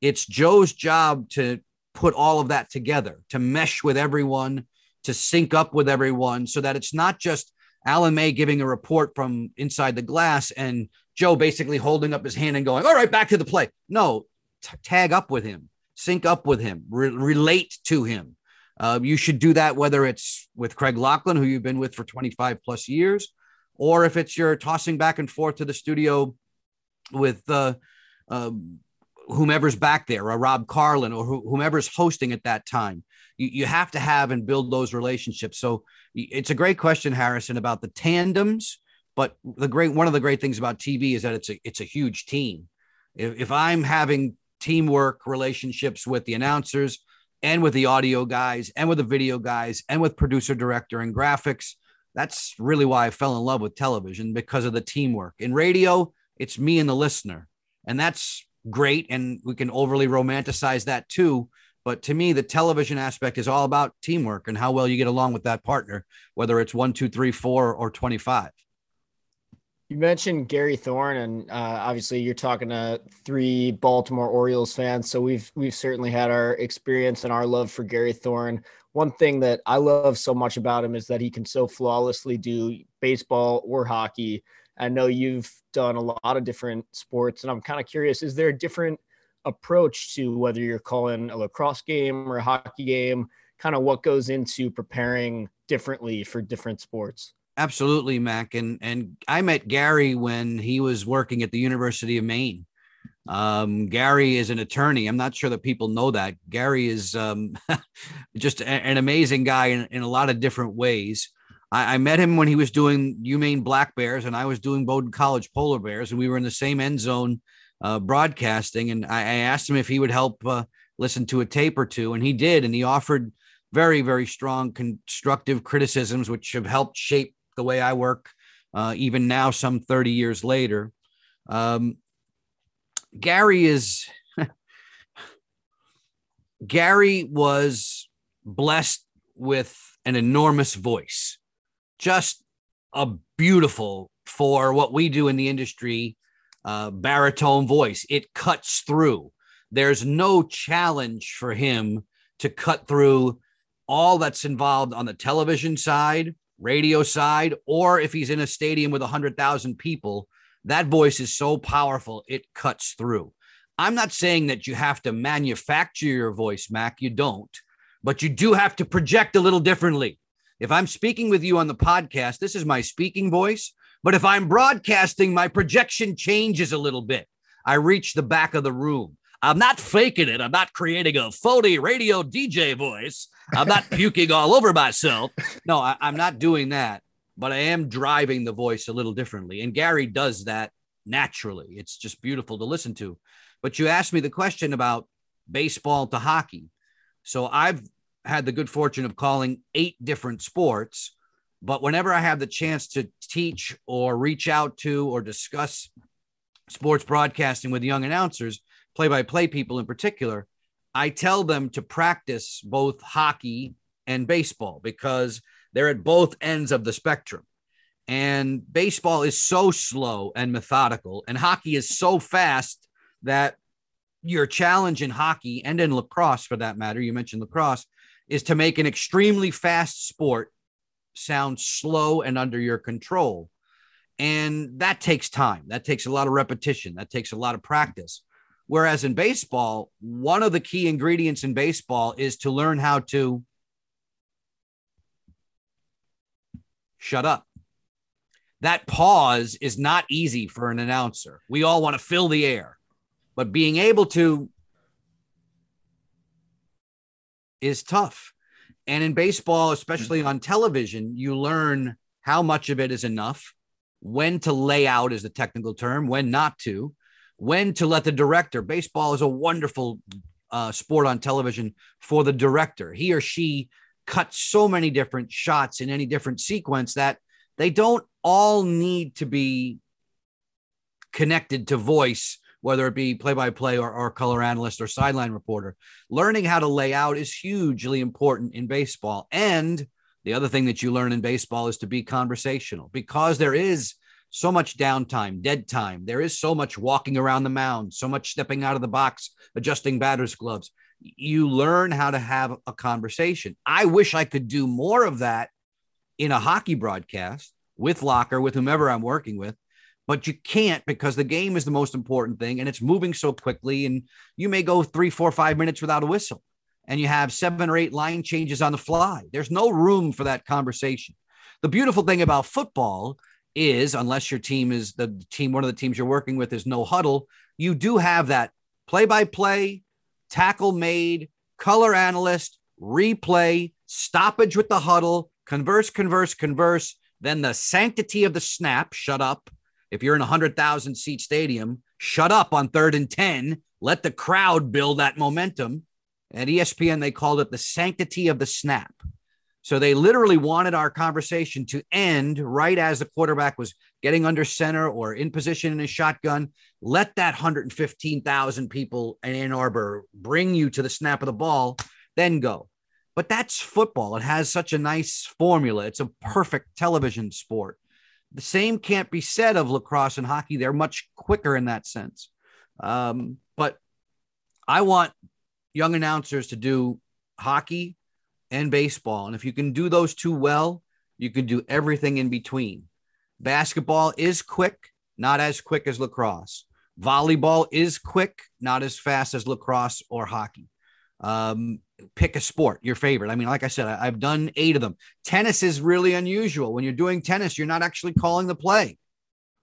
it's Joe's job to put all of that together, to mesh with everyone, to sync up with everyone, so that it's not just Alan May giving a report from inside the glass and Joe basically holding up his hand and going, All right, back to the play. No, t- tag up with him, sync up with him, re- relate to him. Uh, you should do that whether it's with Craig Laughlin, who you've been with for 25 plus years, or if it's you're tossing back and forth to the studio with uh, uh, whomever's back there, or Rob Carlin, or wh- whomever's hosting at that time. You, you have to have and build those relationships. So it's a great question, Harrison, about the tandems. But the great one of the great things about TV is that it's a it's a huge team. If, if I'm having teamwork relationships with the announcers and with the audio guys and with the video guys and with producer director and graphics, that's really why I fell in love with television because of the teamwork. In radio, it's me and the listener. And that's great. And we can overly romanticize that too. But to me, the television aspect is all about teamwork and how well you get along with that partner, whether it's one, two, three, four, or 25. You mentioned Gary Thorne, and uh, obviously you're talking to three Baltimore Orioles fans, so we've we've certainly had our experience and our love for Gary Thorne. One thing that I love so much about him is that he can so flawlessly do baseball or hockey. I know you've done a lot of different sports, and I'm kind of curious: is there a different approach to whether you're calling a lacrosse game or a hockey game? Kind of what goes into preparing differently for different sports? Absolutely, Mac. And and I met Gary when he was working at the University of Maine. Um, Gary is an attorney. I'm not sure that people know that. Gary is um, just a, an amazing guy in, in a lot of different ways. I, I, met him when he was doing UMaine Black Bears, and I was doing Bowdoin College Polar Bears, and we were in the same end zone uh, broadcasting. And I, I, asked him if he would help uh, listen to a tape or two, and he did. And he offered very, very strong constructive criticisms, which have helped shape the way I work, uh, even now, some 30 years later. Um, Gary is, Gary was blessed with an enormous voice, just a beautiful for what we do in the industry, uh, baritone voice. It cuts through. There's no challenge for him to cut through all that's involved on the television side radio side, or if he's in a stadium with 100,000 people, that voice is so powerful, it cuts through. I'm not saying that you have to manufacture your voice, Mac. You don't, but you do have to project a little differently. If I'm speaking with you on the podcast, this is my speaking voice. But if I'm broadcasting, my projection changes a little bit. I reach the back of the room. I'm not faking it. I'm not creating a phony radio DJ voice. I'm not puking all over myself. No, I, I'm not doing that, but I am driving the voice a little differently. And Gary does that naturally. It's just beautiful to listen to. But you asked me the question about baseball to hockey. So I've had the good fortune of calling eight different sports. But whenever I have the chance to teach or reach out to or discuss sports broadcasting with young announcers, play by play people in particular, I tell them to practice both hockey and baseball because they're at both ends of the spectrum. And baseball is so slow and methodical, and hockey is so fast that your challenge in hockey and in lacrosse, for that matter, you mentioned lacrosse, is to make an extremely fast sport sound slow and under your control. And that takes time. That takes a lot of repetition. That takes a lot of practice. Whereas in baseball, one of the key ingredients in baseball is to learn how to shut up. That pause is not easy for an announcer. We all want to fill the air, but being able to is tough. And in baseball, especially on television, you learn how much of it is enough, when to lay out is the technical term, when not to when to let the director. Baseball is a wonderful uh, sport on television for the director. He or she cuts so many different shots in any different sequence that they don't all need to be connected to voice, whether it be play by play or color analyst or sideline reporter. Learning how to lay out is hugely important in baseball. And the other thing that you learn in baseball is to be conversational because there is so much downtime, dead time. There is so much walking around the mound, so much stepping out of the box, adjusting batter's gloves. You learn how to have a conversation. I wish I could do more of that in a hockey broadcast with Locker, with whomever I'm working with, but you can't because the game is the most important thing and it's moving so quickly. And you may go three, four, five minutes without a whistle and you have seven or eight line changes on the fly. There's no room for that conversation. The beautiful thing about football is, unless your team is the team, one of the teams you're working with is no huddle, you do have that play by play, tackle made, color analyst, replay, stoppage with the huddle, converse, converse, converse, then the sanctity of the snap, shut up. If you're in a 100,000 seat stadium, shut up on third and 10. Let the crowd build that momentum. At ESPN, they called it the sanctity of the snap. So they literally wanted our conversation to end right as the quarterback was getting under center or in position in a shotgun. Let that 115,000 people in Ann Arbor bring you to the snap of the ball, then go. But that's football. It has such a nice formula. It's a perfect television sport. The same can't be said of lacrosse and hockey. They're much quicker in that sense. Um, but I want young announcers to do hockey and baseball. And if you can do those two well, you can do everything in between. Basketball is quick, not as quick as lacrosse. Volleyball is quick, not as fast as lacrosse or hockey. Um, pick a sport, your favorite. I mean, like I said, I, have done eight of them. Tennis is really unusual. When you're doing tennis, you're not actually calling the play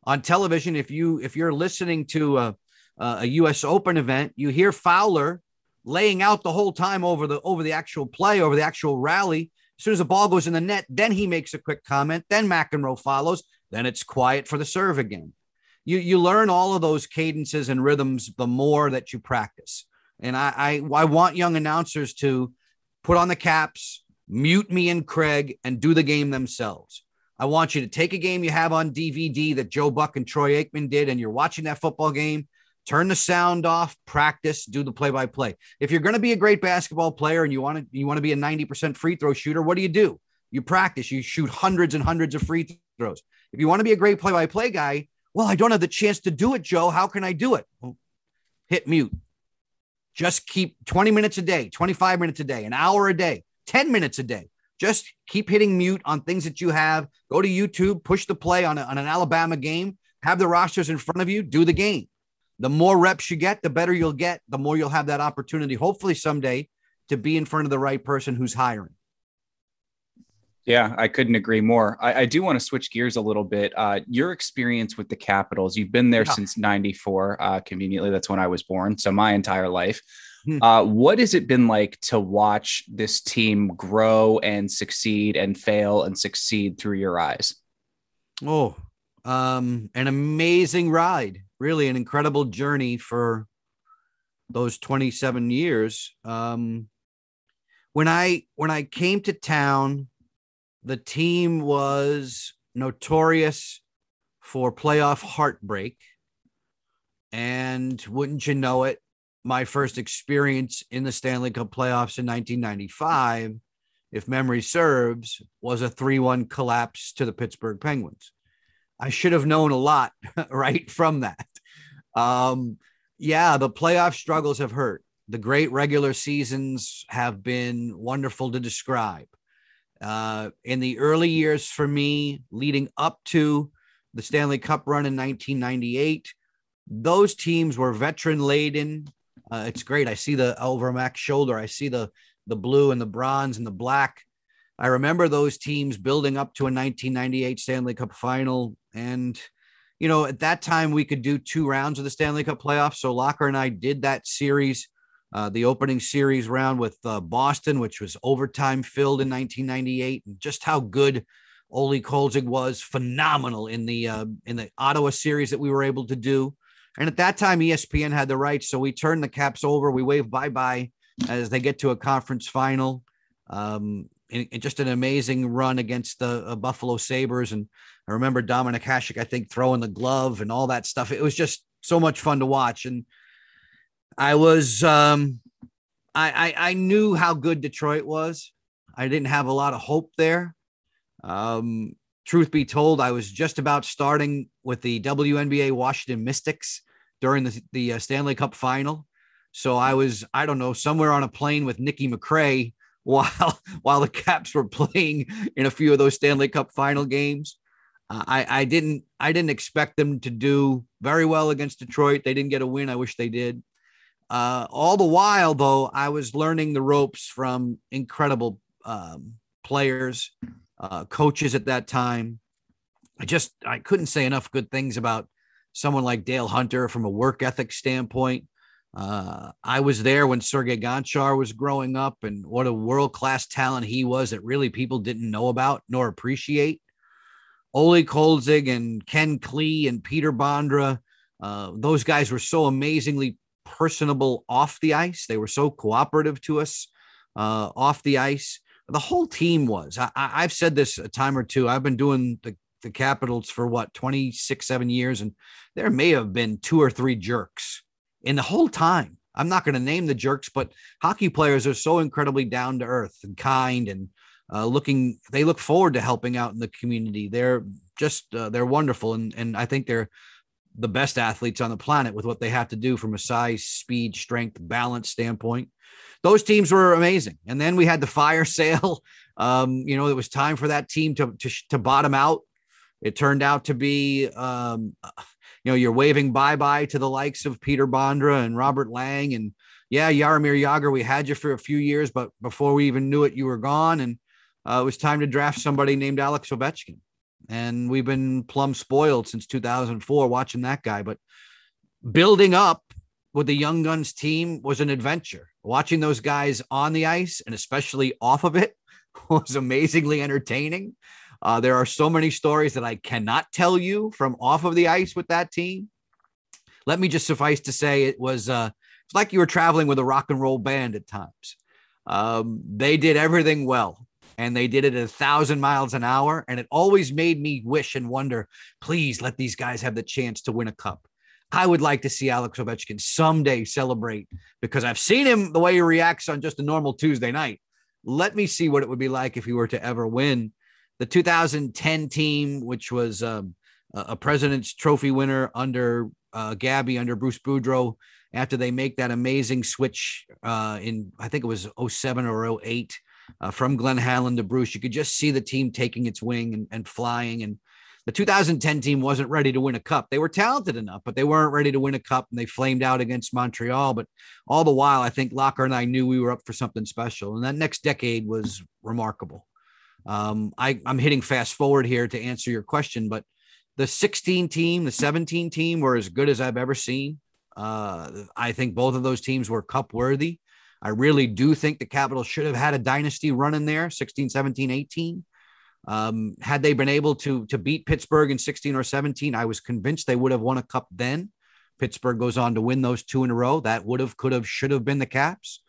on television. If you if you're listening to a, a U.S. Open event, you hear Fowler laying out the whole time over the over the actual play, over the actual rally. As soon as the ball goes in the net, then he makes a quick comment. Then McEnroe follows. Then it's quiet for the serve again. You you learn all of those cadences and rhythms the more that you practice. And I I, I want young announcers to put on the caps, mute me and Craig, and do the game themselves. I want you to take a game you have on DVD that Joe Buck and Troy Aikman did, and you're watching that football game turn the sound off, practice, do the play by play. If you're going to be a great basketball player and you want to you want to be a 90% free throw shooter, what do you do? You practice, you shoot hundreds and hundreds of free throws. If you want to be a great play by play guy, well, I don't have the chance to do it, Joe. How can I do it? Well, hit mute. Just keep 20 minutes a day, 25 minutes a day, an hour a day, 10 minutes a day. Just keep hitting mute on things that you have. Go to YouTube, push the play on, a, on an Alabama game, have the rosters in front of you, do the game the more reps you get, the better you'll get, the more you'll have that opportunity, hopefully someday, to be in front of the right person who's hiring. Yeah, I couldn't agree more. I, I do want to switch gears a little bit. Uh, your experience with the Capitals, you've been there yeah. since 94. Uh, conveniently, that's when I was born. So, my entire life. Hmm. Uh, what has it been like to watch this team grow and succeed and fail and succeed through your eyes? Oh, um, an amazing ride really an incredible journey for those 27 years. Um, when I when I came to town, the team was notorious for playoff heartbreak. And wouldn't you know it, my first experience in the Stanley Cup playoffs in 1995, if memory serves, was a 3 1 collapse to the Pittsburgh Penguins. I should have known a lot right from that. Um, yeah, the playoff struggles have hurt. The great regular seasons have been wonderful to describe. Uh, in the early years for me, leading up to the Stanley Cup run in 1998, those teams were veteran laden. Uh, it's great. I see the over shoulder. I see the the blue and the bronze and the black. I remember those teams building up to a 1998 Stanley Cup final, and you know, at that time we could do two rounds of the Stanley Cup playoffs. So Locker and I did that series, uh, the opening series round with uh, Boston, which was overtime filled in 1998, and just how good Ole Kolzig was, phenomenal in the uh, in the Ottawa series that we were able to do. And at that time, ESPN had the rights. So we turned the caps over. We wave bye bye as they get to a conference final. Um, and, and just an amazing run against the uh, Buffalo Sabres. And I remember Dominik Hasek, I think, throwing the glove and all that stuff. It was just so much fun to watch. And I was, um, I, I, I knew how good Detroit was. I didn't have a lot of hope there. Um, truth be told, I was just about starting with the WNBA Washington Mystics during the, the uh, Stanley Cup final. So I was, I don't know, somewhere on a plane with Nikki McCray while while the Caps were playing in a few of those Stanley Cup final games. Uh, I I didn't I didn't expect them to do very well against Detroit. They didn't get a win. I wish they did. Uh, all the while, though, I was learning the ropes from incredible um, players, uh, coaches at that time. I just I couldn't say enough good things about someone like Dale Hunter from a work ethic standpoint. Uh, I was there when Sergei Gonchar was growing up, and what a world class talent he was that really people didn't know about nor appreciate. Ole Kolzig and Ken Klee and Peter Bondra, uh, those guys were so amazingly personable off the ice. They were so cooperative to us uh, off the ice. The whole team was. I, have said this a time or two. I've been doing the, the Capitals for what, 26, seven years, and there may have been two or three jerks in the whole time. I'm not going to name the jerks, but hockey players are so incredibly down to earth and kind and uh, looking. They look forward to helping out in the community. They're just uh, they're wonderful, and and I think they're the best athletes on the planet with what they have to do from a size, speed, strength, balance standpoint. Those teams were amazing, and then we had the fire sale. Um, you know, it was time for that team to to, to bottom out. It turned out to be um, you know, you're waving bye bye to the likes of Peter Bondra and Robert Lang. And yeah, Jaromir Jagr, we had you for a few years, but before we even knew it, you were gone. And uh, it was time to draft somebody named Alex Ovechkin. And we've been plumb spoiled since 2004 watching that guy. But building up with the Young Guns team was an adventure. Watching those guys on the ice and especially off of it was amazingly entertaining. Uh, there are so many stories that I cannot tell you from off of the ice with that team. Let me just suffice to say it was uh, it's like you were traveling with a rock and roll band at times. Um, they did everything well and they did it at a thousand miles an hour. And it always made me wish and wonder, please let these guys have the chance to win a cup. I would like to see Alex Ovechkin someday celebrate because I've seen him the way he reacts on just a normal Tuesday night. Let me see what it would be like if he were to ever win the 2010 team, which was um, a President's Trophy winner under uh, Gabby, under Bruce Boudreau, after they make that amazing switch uh, in, I think it was 07 or 08 uh, from Glen Hanlon to Bruce. You could just see the team taking its wing and, and flying. And the 2010 team wasn't ready to win a cup. They were talented enough, but they weren't ready to win a cup and they flamed out against Montreal. But all the while, I think Locker and I knew we were up for something special. And that next decade was remarkable. Um, I, I'm hitting fast forward here to answer your question, but the 16 team, the 17 team were as good as I've ever seen. Uh, I think both of those teams were cup worthy. I really do think the Capitals should have had a dynasty run in there 16, 17, 18. Um, had they been able to, to beat Pittsburgh in 16 or 17, I was convinced they would have won a cup then. Pittsburgh goes on to win those two in a row. That would have, could have, should have been the Caps.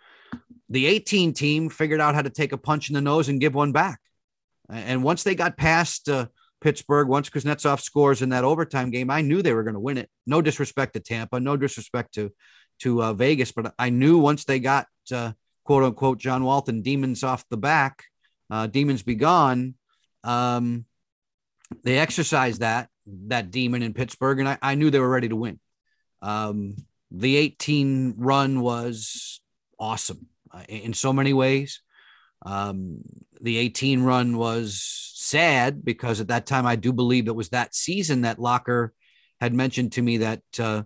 The 18 team figured out how to take a punch in the nose and give one back. And once they got past uh, Pittsburgh, once Kuznetsov scores in that overtime game, I knew they were going to win it. No disrespect to Tampa, no disrespect to to uh, Vegas, but I knew once they got uh, quote unquote John Walton demons off the back, uh, demons be gone. Um, they exercised that that demon in Pittsburgh, and I, I knew they were ready to win. Um, the 18 run was awesome uh, in so many ways. Um, the 18 run was sad because at that time, I do believe it was that season that Locker had mentioned to me that uh,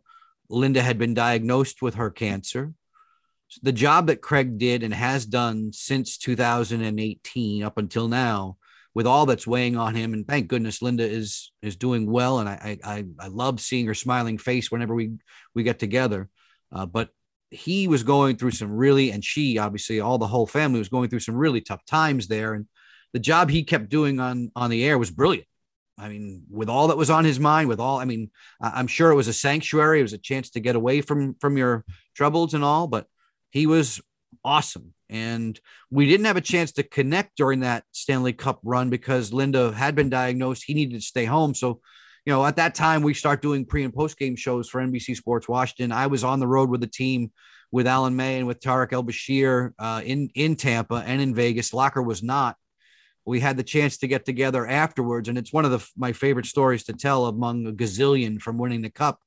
Linda had been diagnosed with her cancer. So the job that Craig did and has done since 2018 up until now, with all that's weighing on him, and thank goodness Linda is is doing well, and I I I love seeing her smiling face whenever we we get together. Uh, but he was going through some really, and she obviously, all the whole family was going through some really tough times there. And the job he kept doing on on the air was brilliant. I mean, with all that was on his mind, with all, I mean, I'm sure it was a sanctuary. It was a chance to get away from from your troubles and all, but he was awesome. And we didn't have a chance to connect during that Stanley Cup run because Linda had been diagnosed. He needed to stay home. So, you know, at that time we start doing pre and post game shows for NBC Sports Washington. I was on the road with the team with Alan May and with Tarik El Bashir uh, in in Tampa and in Vegas. Locker was not. We had the chance to get together afterwards, and it's one of the, my favorite stories to tell among a gazillion from winning the cup.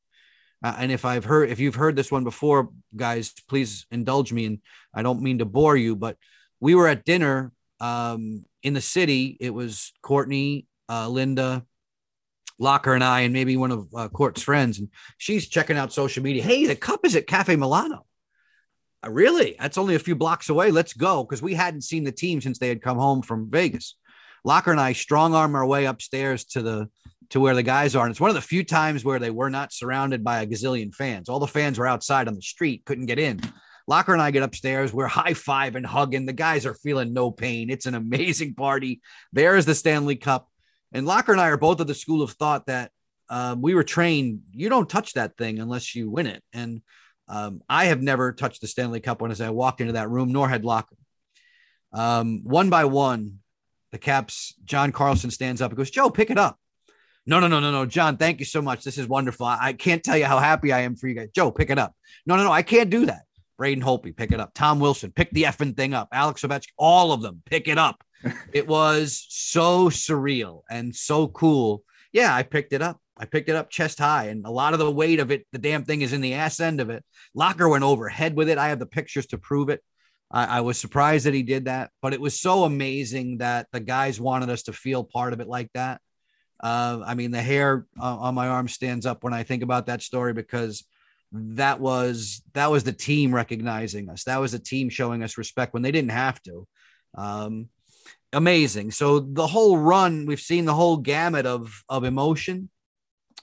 Uh, and if I've heard, if you've heard this one before, guys, please indulge me. And I don't mean to bore you, but we were at dinner um, in the city. It was Courtney, uh, Linda, Locker, and I, and maybe one of uh, Court's friends. And she's checking out social media. Hey, the cup is at Cafe Milano. Uh, really? That's only a few blocks away. Let's go. Because we hadn't seen the team since they had come home from Vegas. Locker and I strong arm our way upstairs to the to where the guys are. And it's one of the few times where they were not surrounded by a gazillion fans. All the fans were outside on the street, couldn't get in. Locker and I get upstairs. We're high five and hugging. The guys are feeling no pain. It's an amazing party. There is the Stanley Cup. And Locker and I are both of the school of thought that um, we were trained, you don't touch that thing unless you win it. And um, I have never touched the Stanley Cup when as I walked into that room, nor had Locker. Um, one by one, the Caps, John Carlson stands up and goes, Joe, pick it up. No, no, no, no, no. John, thank you so much. This is wonderful. I, can't tell you how happy I am for you guys. Joe, pick it up. No, no, no. I can't do that. Braden Holtby, pick it up. Tom Wilson, pick the effing thing up. Alex Ovechkin, all of them, pick it up. it was so surreal and so cool. Yeah, I picked it up. I picked it up chest high, and a lot of the weight of it, the damn thing is in the ass end of it. Locker went overhead with it. I have the pictures to prove it. I, I was surprised that he did that, but it was so amazing that the guys wanted us to feel part of it like that. Uh, I mean, the hair uh, on my arm stands up when I think about that story because that was that was the team recognizing us. That was the team showing us respect when they didn't have to. Um, amazing. So the whole run, we've seen the whole gamut of of emotion.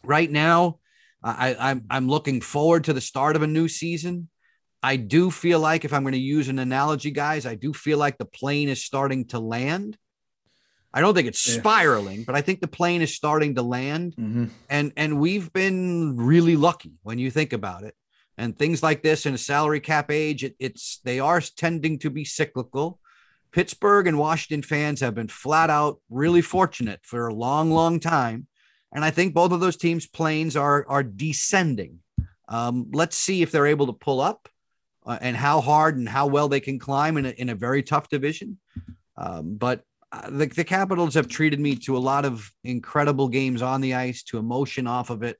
Right now, I, I'm I'm looking forward to the start of a new season. I do feel like if I'm going to use an analogy, guys, I do feel like the plane is starting to land. I don't think it's yeah. spiraling, but I think the plane is starting to land. Mm-hmm. And and we've been really lucky when you think about it. And things like this in a salary cap age, it, it's they are tending to be cyclical. Pittsburgh and Washington fans have been flat out really fortunate for a long, long time. And I think both of those teams' planes are are descending. Um, let's see if they're able to pull up uh, and how hard and how well they can climb in a, in a very tough division. Um, but the, the Capitals have treated me to a lot of incredible games on the ice, to emotion off of it.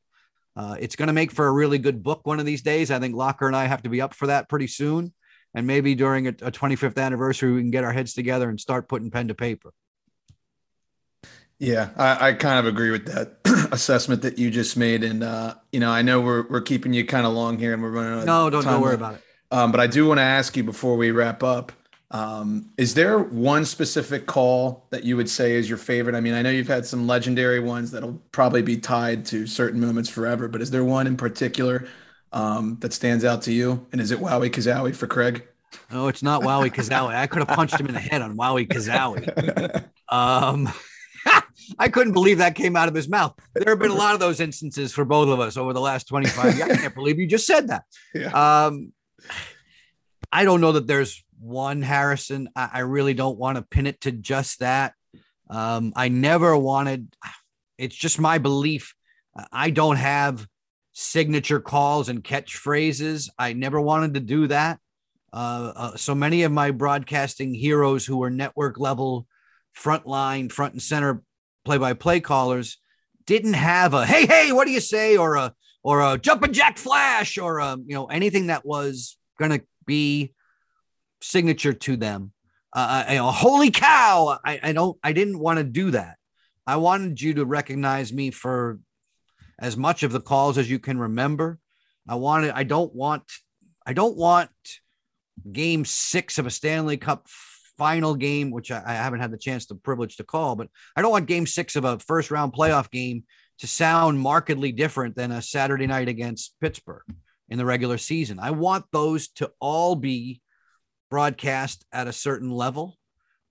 Uh, it's going to make for a really good book one of these days. I think Locker and I have to be up for that pretty soon. And maybe during a, a 25th anniversary, we can get our heads together and start putting pen to paper. Yeah, I, I kind of agree with that assessment that you just made. And, uh, you know, I know we're, we're keeping you kind of long here and we're running No, don't, don't worry about it. Um, but I do want to ask you before we wrap up um, is there one specific call that you would say is your favorite? I mean, I know you've had some legendary ones that'll probably be tied to certain moments forever, but is there one in particular um, that stands out to you? And is it Wowie Kazowie for Craig? No, it's not Wowie Kazowie. I could have punched him in the head on Wowie Kazowie. Um, I couldn't believe that came out of his mouth. There have been a lot of those instances for both of us over the last 25 years. I can't believe you just said that. Yeah. Um, I don't know that there's one Harrison. I, I really don't want to pin it to just that. Um, I never wanted, it's just my belief. I don't have signature calls and catchphrases. I never wanted to do that. Uh, uh, so many of my broadcasting heroes who were network level, frontline, front and center play by play callers didn't have a hey, hey, what do you say? Or a, or a jumping jack flash or a, you know, anything that was going to be signature to them. Uh, you know, holy cow! I, I don't. I didn't want to do that. I wanted you to recognize me for as much of the calls as you can remember. I wanted. I don't want. I don't want game six of a Stanley Cup final game, which I, I haven't had the chance, the privilege to call, but I don't want game six of a first round playoff game to sound markedly different than a Saturday night against Pittsburgh in the regular season. I want those to all be broadcast at a certain level.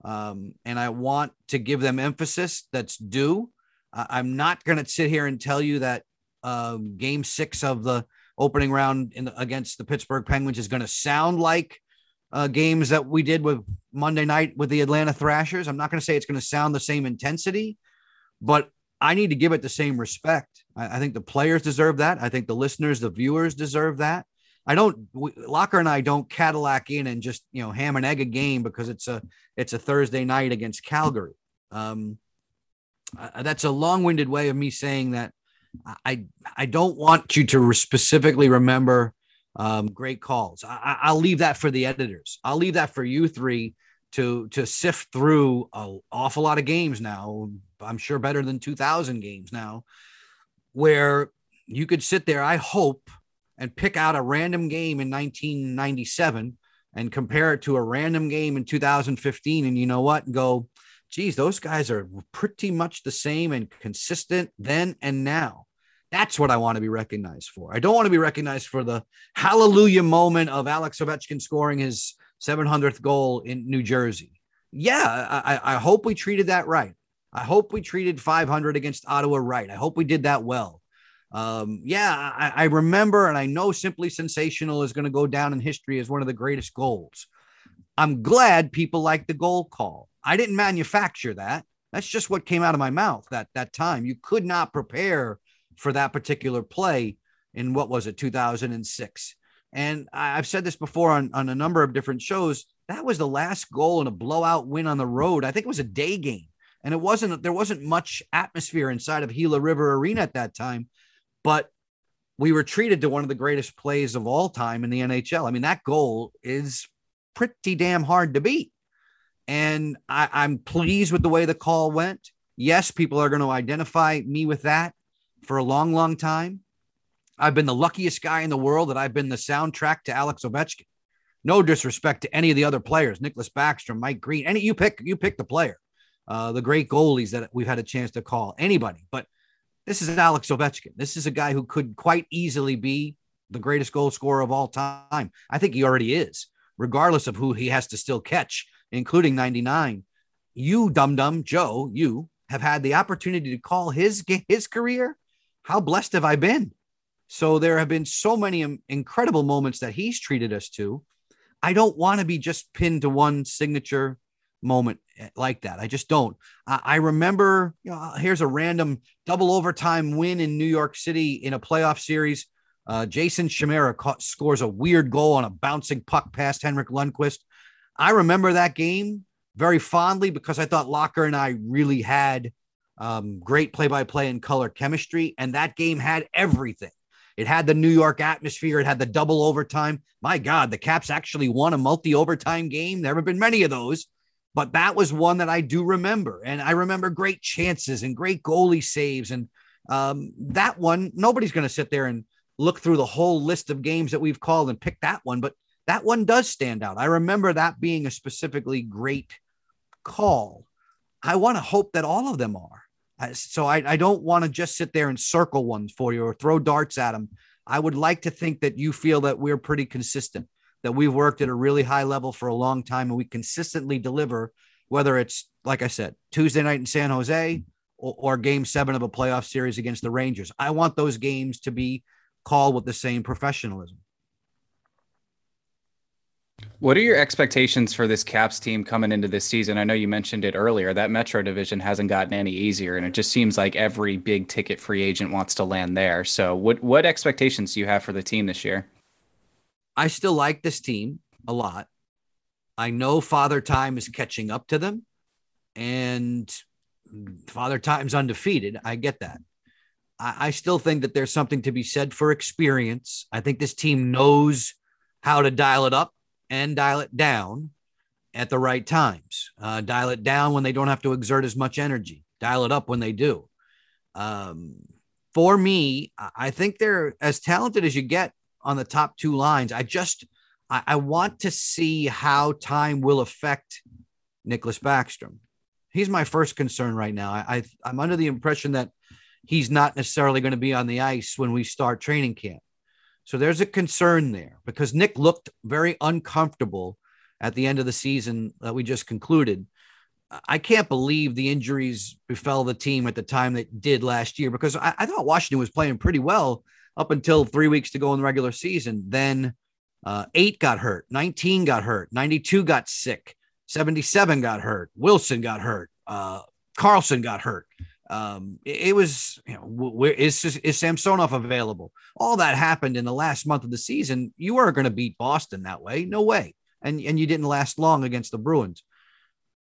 Um, and I want to give them emphasis that's due. I- am not going to sit here and tell you that um, game six of the opening round in the, against the Pittsburgh Penguins is going to sound like uh, games that we did with Monday night with the Atlanta Thrashers. I'm not going to say it's going to sound the same intensity, but I need to give it the same respect. I, I, think the players deserve that. I think the listeners, the viewers deserve that. I don't we, Locker and I don't Cadillac in and just you know ham and egg a game because it's a it's a Thursday night against Calgary. Um, uh, that's a long-winded way of me saying that I I don't want you to specifically remember um, great calls. I, I'll leave that for the editors. I'll leave that for you three to to sift through an awful lot of games now. I'm sure better than 2,000 games now, where you could sit there. I hope and pick out a random game in 1997 and compare it to a random game in 2015, and you know what? And go, geez, those guys are pretty much the same and consistent then and now. That's what I want to be recognized for. I don't want to be recognized for the hallelujah moment of Alex Ovechkin scoring his 700th goal in New Jersey. Yeah, I, I hope we treated that right. I hope we treated 500 against Ottawa right. I hope we did that well. Um, yeah, I, I remember, and I know Simply Sensational is going to go down in history as one of the greatest goals. I'm glad people like the goal call. I didn't manufacture that. That's just what came out of my mouth that that time. You could not prepare for that particular play in what was it 2006. And I've said this before on, on a number of different shows. That was the last goal in a blowout win on the road. I think it was a day game. And it wasn't there wasn't much atmosphere inside of Gila River Arena at that time, but we were treated to one of the greatest plays of all time in the NHL. I mean, that goal is pretty damn hard to beat. And I, I'm pleased with the way the call went. Yes, people are going to identify me with that for a long, long time. I've been the luckiest guy in the world that I've been the soundtrack to Alex Ovechkin. No disrespect to any of the other players, Nicklas Backstrom, Mike Green, any you pick, you pick the player, uh, the great goalies that we've had a chance to call, anybody. But this is Alex Ovechkin. This is a guy who could quite easily be the greatest goal scorer of all time. I think he already is, regardless of who he has to still catch including 99. You, dum dum Joe, you have had the opportunity to call his his career. How blessed have I been? So there have been so many incredible moments that he's treated us to. I don't want to be just pinned to one signature moment eh, like that. I just don't. I, remember, you know, here's a random double overtime win in New York City in a playoff series. Uh, Jason Chimera scores a weird goal on a bouncing puck past Henrik Lundqvist. I remember that game very fondly because I thought Locker and I really had um, great play by play and color chemistry. And that game had everything. It had the New York atmosphere. It had the double overtime. My God, the Caps actually won a multi overtime game. There have been many of those, but that was one that I do remember. And I remember great chances and great goalie saves. And um, that one, nobody's going to sit there and look through the whole list of games that we've called and pick that one. But that one does stand out. I remember that being a specifically great call. I want to hope that all of them are. So I, I don't want to just sit there and circle ones for you or throw darts at them. I would like to think that you feel that we're pretty consistent, that we've worked at a really high level for a long time and we consistently deliver, whether it's, like I said, Tuesday night in San Jose or, or game seven of a playoff series against the Rangers. I want those games to be called with the same professionalism. What are your expectations for this Caps team coming into this season? I know you mentioned it earlier. That Metro division hasn't gotten any easier, and it just seems like every big ticket free agent wants to land there. So, what what expectations do you have for the team this year? I still like this team a lot. I know Father Time is catching up to them, and Father Time's undefeated. I get that. I, I still think that there's something to be said for experience. I think this team knows how to dial it up and dial it down at the right times. Uh, dial it down when they don't have to exert as much energy. Dial it up when they do. Um, for me, I think they're as talented as you get on the top two lines. I just I, I want to see how time will affect Nicklas Backstrom. He's my first concern right now. I, I I'm under the impression that he's not necessarily going to be on the ice when we start training camp. So there's a concern there because Nick looked very uncomfortable at the end of the season that we just concluded. I can't believe the injuries befell the team at the time that did last year because I, I thought Washington was playing pretty well up until three weeks to go in the regular season. Then uh, eight got hurt, 19 got hurt, 92 got sick, 77 got hurt, Wilson got hurt, uh, Carlson got hurt. Um, it, it, was, you know, where is, is Samsonov available? All that happened in the last month of the season. You weren't going to beat Boston that way. No way. And, and you didn't last long against the Bruins.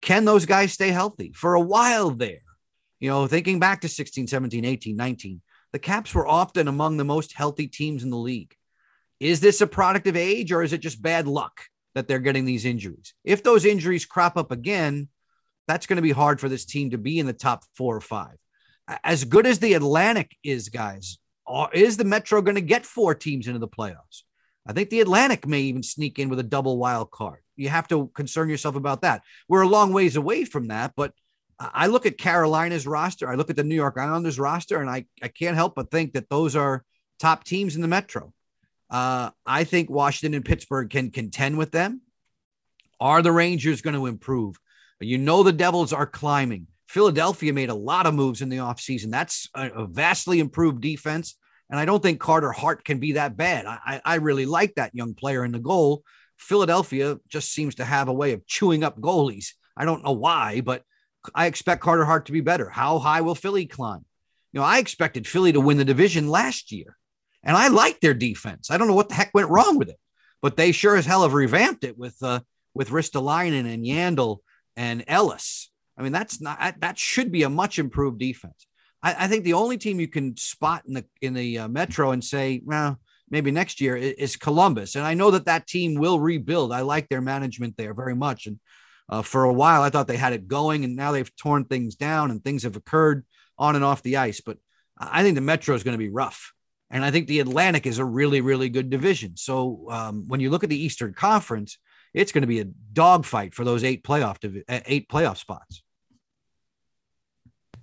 Can those guys stay healthy for a while there? You know, thinking back to 16, 17, 18, 19, the Caps were often among the most healthy teams in the league. Is this a product of age or is it just bad luck that they're getting these injuries? If those injuries crop up again, that's going to be hard for this team to be in the top four or five. As good as the Atlantic is, guys, is the Metro going to get four teams into the playoffs? I think the Atlantic may even sneak in with a double wild card. You have to concern yourself about that. We're a long ways away from that, but I look at Carolina's roster, I look at the New York Islanders roster, and I, I can't help but think that those are top teams in the Metro. Uh, I think Washington and Pittsburgh can contend with them. Are the Rangers going to improve? You know, the Devils are climbing. Philadelphia made a lot of moves in the offseason. That's a, vastly improved defense. And I don't think Carter Hart can be that bad. I, I really like that young player in the goal. Philadelphia just seems to have a way of chewing up goalies. I don't know why, but I expect Carter Hart to be better. How high will Philly climb? You know, I expected Philly to win the division last year, and I like their defense. I don't know what the heck went wrong with it, but they sure as hell have revamped it with uh, with Ristolainen and Yandle and Ellis. I mean, that's not that should be a much improved defense. I, I think the only team you can spot in the in the uh, Metro and say, well, maybe next year is Columbus, and I know that that team will rebuild. I like their management there very much, and uh, for a while I thought they had it going, and now they've torn things down, and things have occurred on and off the ice. But I think the Metro is going to be rough. And I think the Atlantic is a really, really good division. So um, when you look at the Eastern Conference, it's going to be a dogfight for those eight playoff eight playoff spots.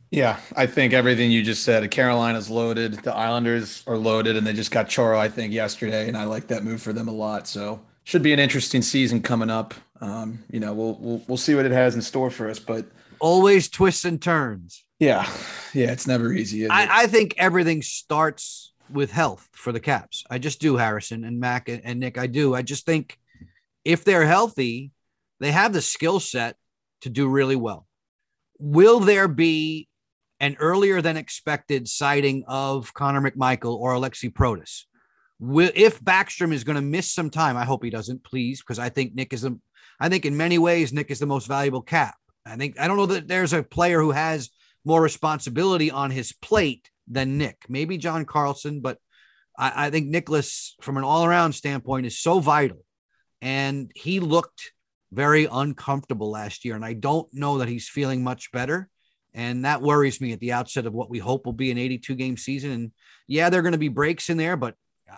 Yeah, I think everything you just said. Carolina's loaded, the Islanders are loaded, and they just got Chara, I think, yesterday, and I like that move for them a lot. So should be an interesting season coming up. Um, you know, we'll, we'll we'll see what it has in store for us, but always twists and turns. Yeah, yeah, it's never easy. I, I, think everything starts with health for the Caps. I just do, Harrison and Mac and, and Nick. I do. I just think if they're healthy, they have the skill set to do really well. Will there be an earlier than expected sighting of Connor McMichael or Alexi Protas. Will, if Backstrom is going to miss some time, I hope he doesn't, please, because I think Nick is the, I think in many ways Nick is the most valuable cap. I think I don't know that there's a player who has more responsibility on his plate than Nick. Maybe John Carlson, but I, I think Nicholas, from an all-around standpoint, is so vital. And he looked very uncomfortable last year, and I don't know that he's feeling much better. And that worries me at the outset of what we hope will be an 82 game season. And yeah, there are going to be breaks in there, but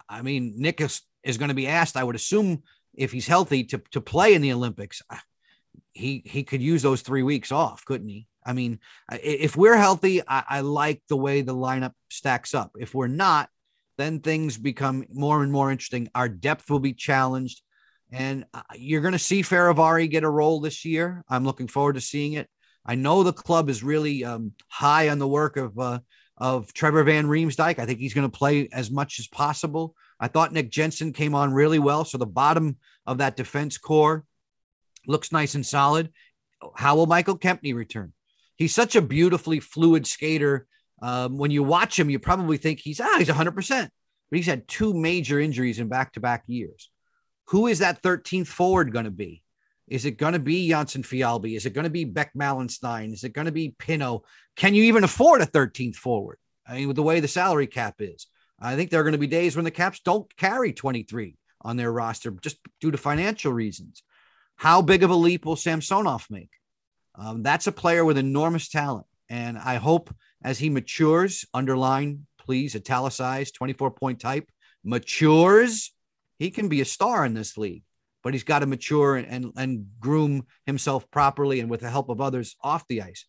I mean, Nick is, is going to be asked, I would assume, if he's healthy to, to play in the Olympics. He, he could use those three weeks off, couldn't he? I mean, if we're healthy, I, I like the way the lineup stacks up. If we're not, then things become more and more interesting. Our depth will be challenged. And uh, you're going to see Fehérváry get a role this year. I'm looking forward to seeing it. I know the club is really um, high on the work of uh, of Trevor Van Riemsdyk. I think he's going to play as much as possible. I thought Nick Jensen came on really well. So the bottom of that defense core looks nice and solid. How will Michael Kempny return? He's such a beautifully fluid skater. Um, when you watch him, you probably think he's ah he's 100, percent but he's had two major injuries in back to back years. Who is that 13th forward going to be? Is it going to be Jonsson-Fjallby? Is it going to be Beck Malenstyn? Is it going to be Pino? Can you even afford a 13th forward? I mean, with the way the salary cap is, I think there are going to be days when the Caps don't carry 23 on their roster just due to financial reasons. How big of a leap will Samsonov make? Um, that's a player with enormous talent. And I hope as he matures, underline, please, italicize, 24 point type, matures, he can be a star in this league but he's got to mature and, and, and groom himself properly and with the help of others off the ice.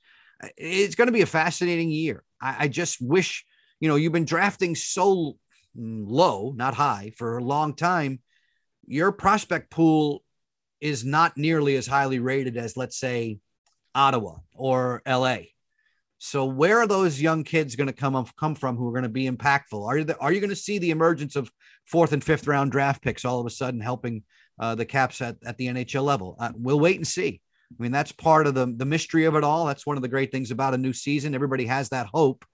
It's going to be a fascinating year. I, I just wish, you know, you've been drafting so low, not high, for a long time. Your prospect pool is not nearly as highly rated as, let's say, Ottawa or LA. So where are those young kids going to come come from who are going to be impactful? Are you the, are you going to see the emergence of fourth and fifth round draft picks all of a sudden helping uh, the Caps at, at the NHL level? Uh, we'll wait and see. I mean, that's part of the the mystery of it all. That's one of the great things about a new season. Everybody has that hope,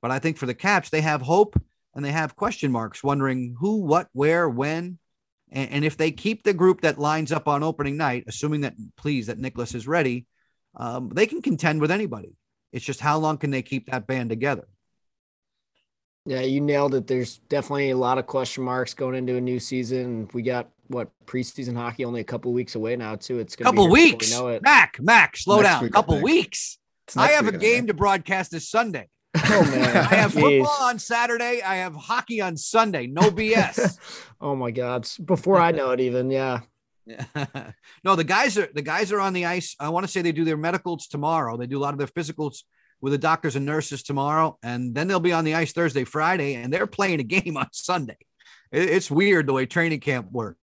but I think for the Caps, they have hope and they have question marks, wondering who, what, where, when, and, and if they keep the group that lines up on opening night, assuming that please that Nicholas is ready, um, they can contend with anybody. It's just how long can they keep that band together? Yeah, you nailed it. There's definitely a lot of question marks going into a new season. We got what preseason hockey only a couple weeks away now too. It's a couple weeks. We know it. Mac, Mac, slow Next down. A couple weeks. I have a game to broadcast this Sunday. Oh man, I have football on Saturday. I have hockey on Sunday. No BS. oh my God! Before I know it, even yeah. Yeah. no, the guys are the guys are on the ice. I want to say they do their medicals tomorrow. They do a lot of their physicals with the doctors and nurses tomorrow, and then they'll be on the ice Thursday, Friday, and they're playing a game on Sunday. It's weird the way training camp works.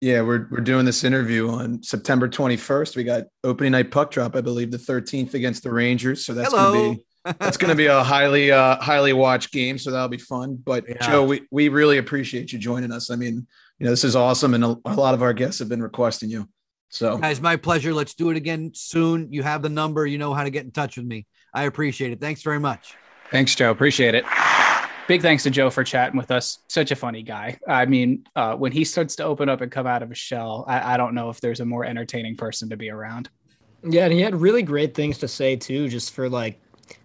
Yeah, we're we're doing this interview on September 21st. We got opening night puck drop, I believe, the 13th against the Rangers. So that's Hello. gonna be that's gonna be a highly uh highly watched game. So that'll be fun. But yeah. Joe, we we really appreciate you joining us. I mean, you know, this is awesome, and a, a lot of our guests have been requesting you. So, guys, my pleasure. Let's do it again soon. You have the number. You know how to get in touch with me. I appreciate it. Thanks very much. Thanks, Joe. Appreciate it. Big thanks to Joe for chatting with us. Such a funny guy. I mean, uh, when he starts to open up and come out of his shell, I, I don't know if there's a more entertaining person to be around. Yeah, and he had really great things to say too, just for like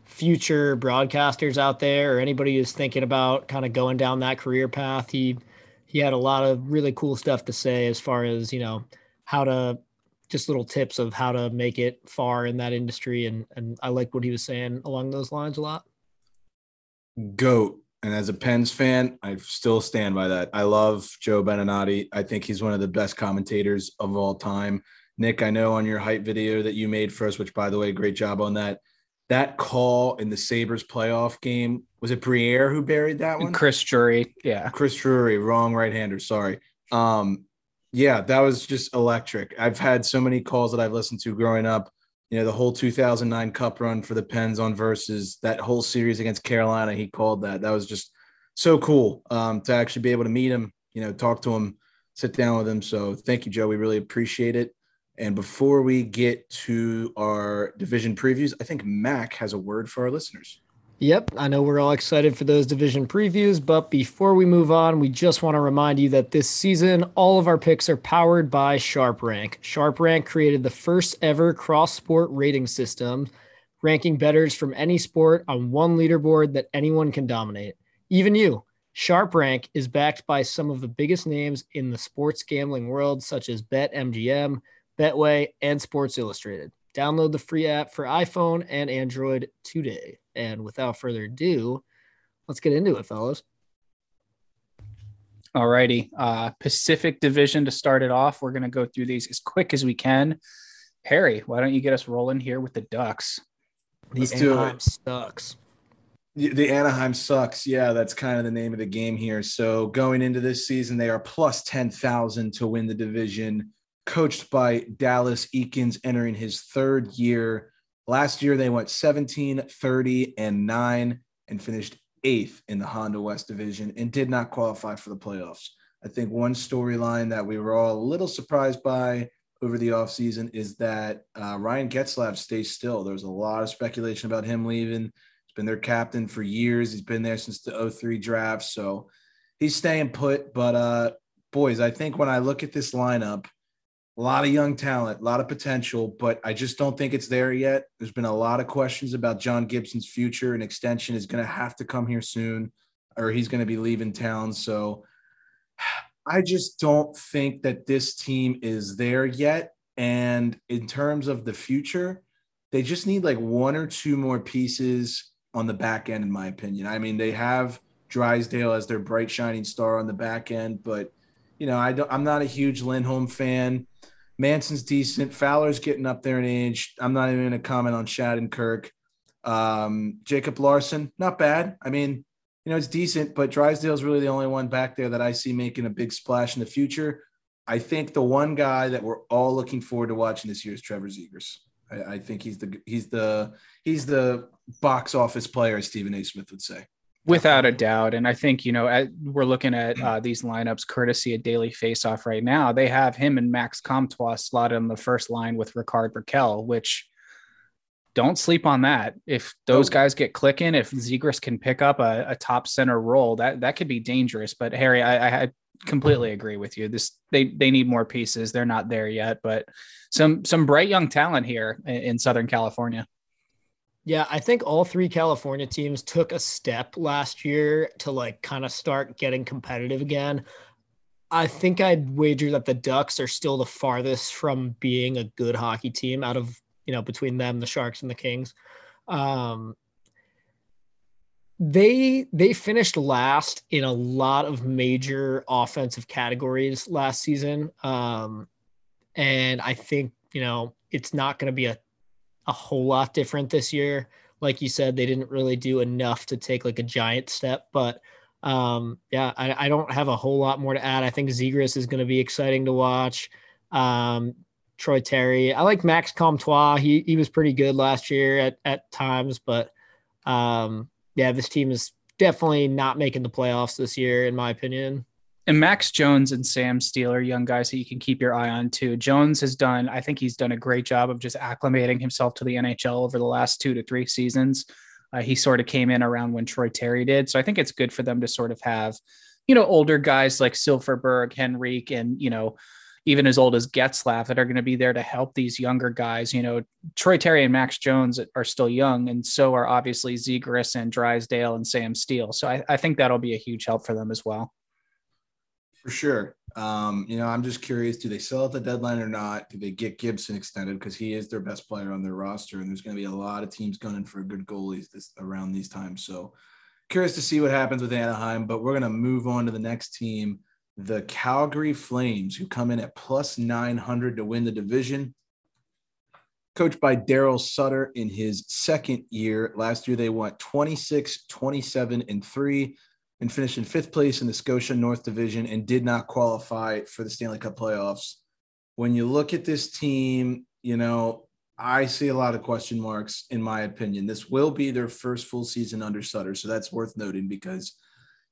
future broadcasters out there or anybody who's thinking about kind of going down that career path. He he had a lot of really cool stuff to say as far as you know how to just little tips of how to make it far in that industry and and I like what he was saying along those lines a lot. Goat. And as a Pens fan, I still stand by that. I love Joe Beninati. I think he's one of the best commentators of all time. Nick, I know on your hype video that you made for us, which by the way, great job on that that call in the Sabres playoff game was it Briere who buried that one? Chris Drury, yeah. Chris Drury, wrong right-hander, sorry. Um, yeah, that was just electric. I've had so many calls that I've listened to growing up. You know, the whole 2009 Cup run for the Pens on versus that whole series against Carolina. He called that. That was just so cool um, to actually be able to meet him. You know, talk to him, sit down with him. So thank you, Joe. We really appreciate it. And before we get to our division previews, I think Mac has a word for our listeners. Yep, I know we're all excited for those division previews, but before we move on, we just want to remind you that this season, all of our picks are powered by SharpRank. SharpRank created the first ever cross sport rating system, ranking bettors from any sport on one leaderboard that anyone can dominate, even you. SharpRank is backed by some of the biggest names in the sports gambling world, such as BetMGM, Betway, and Sports Illustrated. Download the free app for iPhone and Android today. And without further ado, let's get into it, fellas. All righty. Uh, Pacific Division to start it off. We're going to go through these as quick as we can. Harry, why don't you get us rolling here with the Ducks? These two Anaheim sucks. The Anaheim sucks. Yeah, that's kind of the name of the game here. So going into this season, they are plus 10,000 to win the division coached by Dallas Eakins entering his third year. Last year, they went 17, 30, and 9 and finished eighth in the Honda West division and did not qualify for the playoffs. I think one storyline that we were all a little surprised by over the offseason is that uh, Ryan Getzlaf stays still. There was a lot of speculation about him leaving. He's been their captain for years. He's been there since the 03 draft. So he's staying put. But, uh, boys, I think when I look at this lineup, a lot of young talent, a lot of potential, but I just don't think it's there yet. There's been a lot of questions about John Gibson's future An extension is going to have to come here soon, or he's going to be leaving town. So I just don't think that this team is there yet. And in terms of the future, they just need like one or two more pieces on the back end, in my opinion. I mean, they have Drysdale as their bright shining star on the back end, but you know, I don't, I'm not a huge Lindholm fan. Manson's decent. Fowler's getting up there in age. I'm not even going to comment on Shattenkirk. Um, Jacob Larsson, not bad. I mean, you know, it's decent, but Drysdale's really the only one back there that I see making a big splash in the future. I think the one guy that we're all looking forward to watching this year is Trevor Zegras. I, I think he's the he's the he's the box office player, as Stephen A. Smith would say. Without a doubt. And I think, you know, at, we're looking at uh, these lineups courtesy of Daily Faceoff right now. They have him and Max Comtois slotted on the first line with Rickard Rakell, which don't sleep on that. If those Oh. guys get clicking, if Zegras can pick up a, a top center role, that that could be dangerous. But Harry, I, I completely agree with you. This they they need more pieces. They're not there yet, but some some bright young talent here in Southern California. Yeah, I think all three California teams took a step last year to like kind of start getting competitive again. I think I'd wager that the Ducks are still the farthest from being a good hockey team out of, you know, between them, the Sharks and the Kings. Um, they they finished last in a lot of major offensive categories last season. Um, and I think, you know, it's not going to be a a whole lot different this year. Like you said, they didn't really do enough to take like a giant step, but um, yeah, I, I don't have a whole lot more to add. I think Zegras is going to be exciting to watch. Um, Troy Terry, I like Max Comtois. He he was pretty good last year at at times, but um, yeah, this team is definitely not making the playoffs this year, in my opinion. And Max Jones and Sam Steele are young guys that you can keep your eye on too. Jones has done, I think he's done a great job of just acclimating himself to the NHL over the last two to three seasons. Uh, he sort of came in around when Troy Terry did. So I think it's good for them to sort of have, you know, older guys like Silfverberg, Henrique, and, you know, even as old as Getzlaf that are going to be there to help these younger guys. You know, Troy Terry and Max Jones are still young, and so are obviously Zegras and Drysdale and Sam Steele. So I, I think that'll be a huge help for them as well. For sure. Um, you know, I'm just curious do they sell at the deadline or not? Do they get Gibson extended? Because he is their best player on their roster, and there's going to be a lot of teams gunning for good goalies this around these times. So curious to see what happens with Anaheim, but we're going to move on to the next team, the Calgary Flames, who come in at plus 900 to win the division. Coached by Daryl Sutter in his second year. Last year, they went 26, 27, and three and finished in fifth place in the Scotia North Division and did not qualify for the Stanley Cup playoffs. When you look at this team, you know, I see a lot of question marks in my opinion. This will be their first full season under Sutter. So that's worth noting because,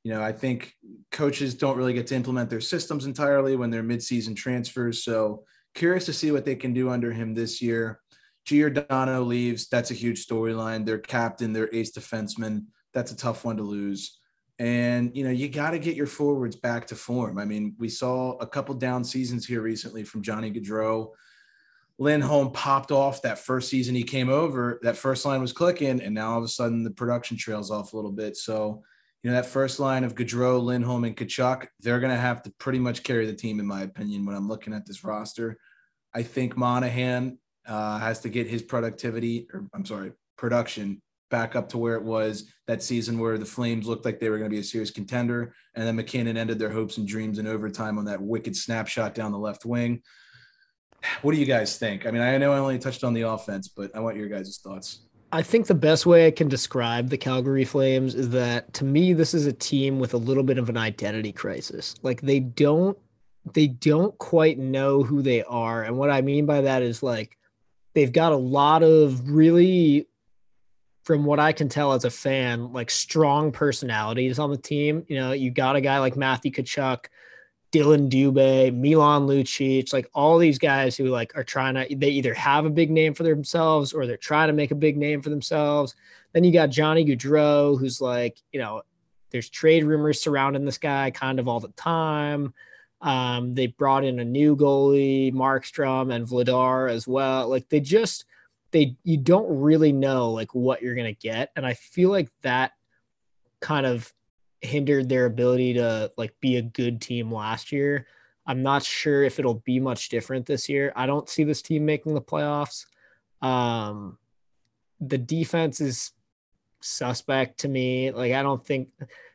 you know, I think coaches don't really get to implement their systems entirely when they're midseason transfers. So curious to see what they can do under him this year. Giordano leaves. That's a huge storyline. Their captain, their ace defenseman. That's a tough one to lose. And you know, you got to get your forwards back to form. I mean, we saw a couple down seasons here recently from Johnny Gaudreau. Lindholm popped off that first season he came over. That first line was clicking, and now all of a sudden the production trails off a little bit. So, you know, that first line of Gaudreau, Lindholm, and Tkachuk, they're going to have to pretty much carry the team, in my opinion, when I'm looking at this roster. I think Monahan uh, has to get his productivity, or I'm sorry, production back up to where it was that season where the Flames looked like they were going to be a serious contender. And then MacKinnon ended their hopes and dreams in overtime on that wicked snapshot down the left wing. What do you guys think? I mean, I know I only touched on the offense, but I want your guys' thoughts. I think the best way I can describe the Calgary Flames is that to me, this is a team with a little bit of an identity crisis. Like they don't, they don't quite know who they are. And what I mean by that is like they've got a lot of really from what I can tell as a fan, like strong personalities on the team. You know, you got a guy like Matthew Tkachuk, Dillon Dubé, Milan Lucic, like all these guys who like are trying to they either have a big name for themselves or they're trying to make a big name for themselves. Then you got Johnny Gaudreau, who's like, you know, there's trade rumors surrounding this guy kind of all the time. Um, they brought in a new goalie, Markstrom and Vladar as well. Like they just they you don't really know like what you're gonna get, and I feel like that kind of hindered their ability to like be a good team last year. I'm not sure if it'll be much different this year. I don't see this team making the playoffs. Um, the defense is suspect to me. Like I don't think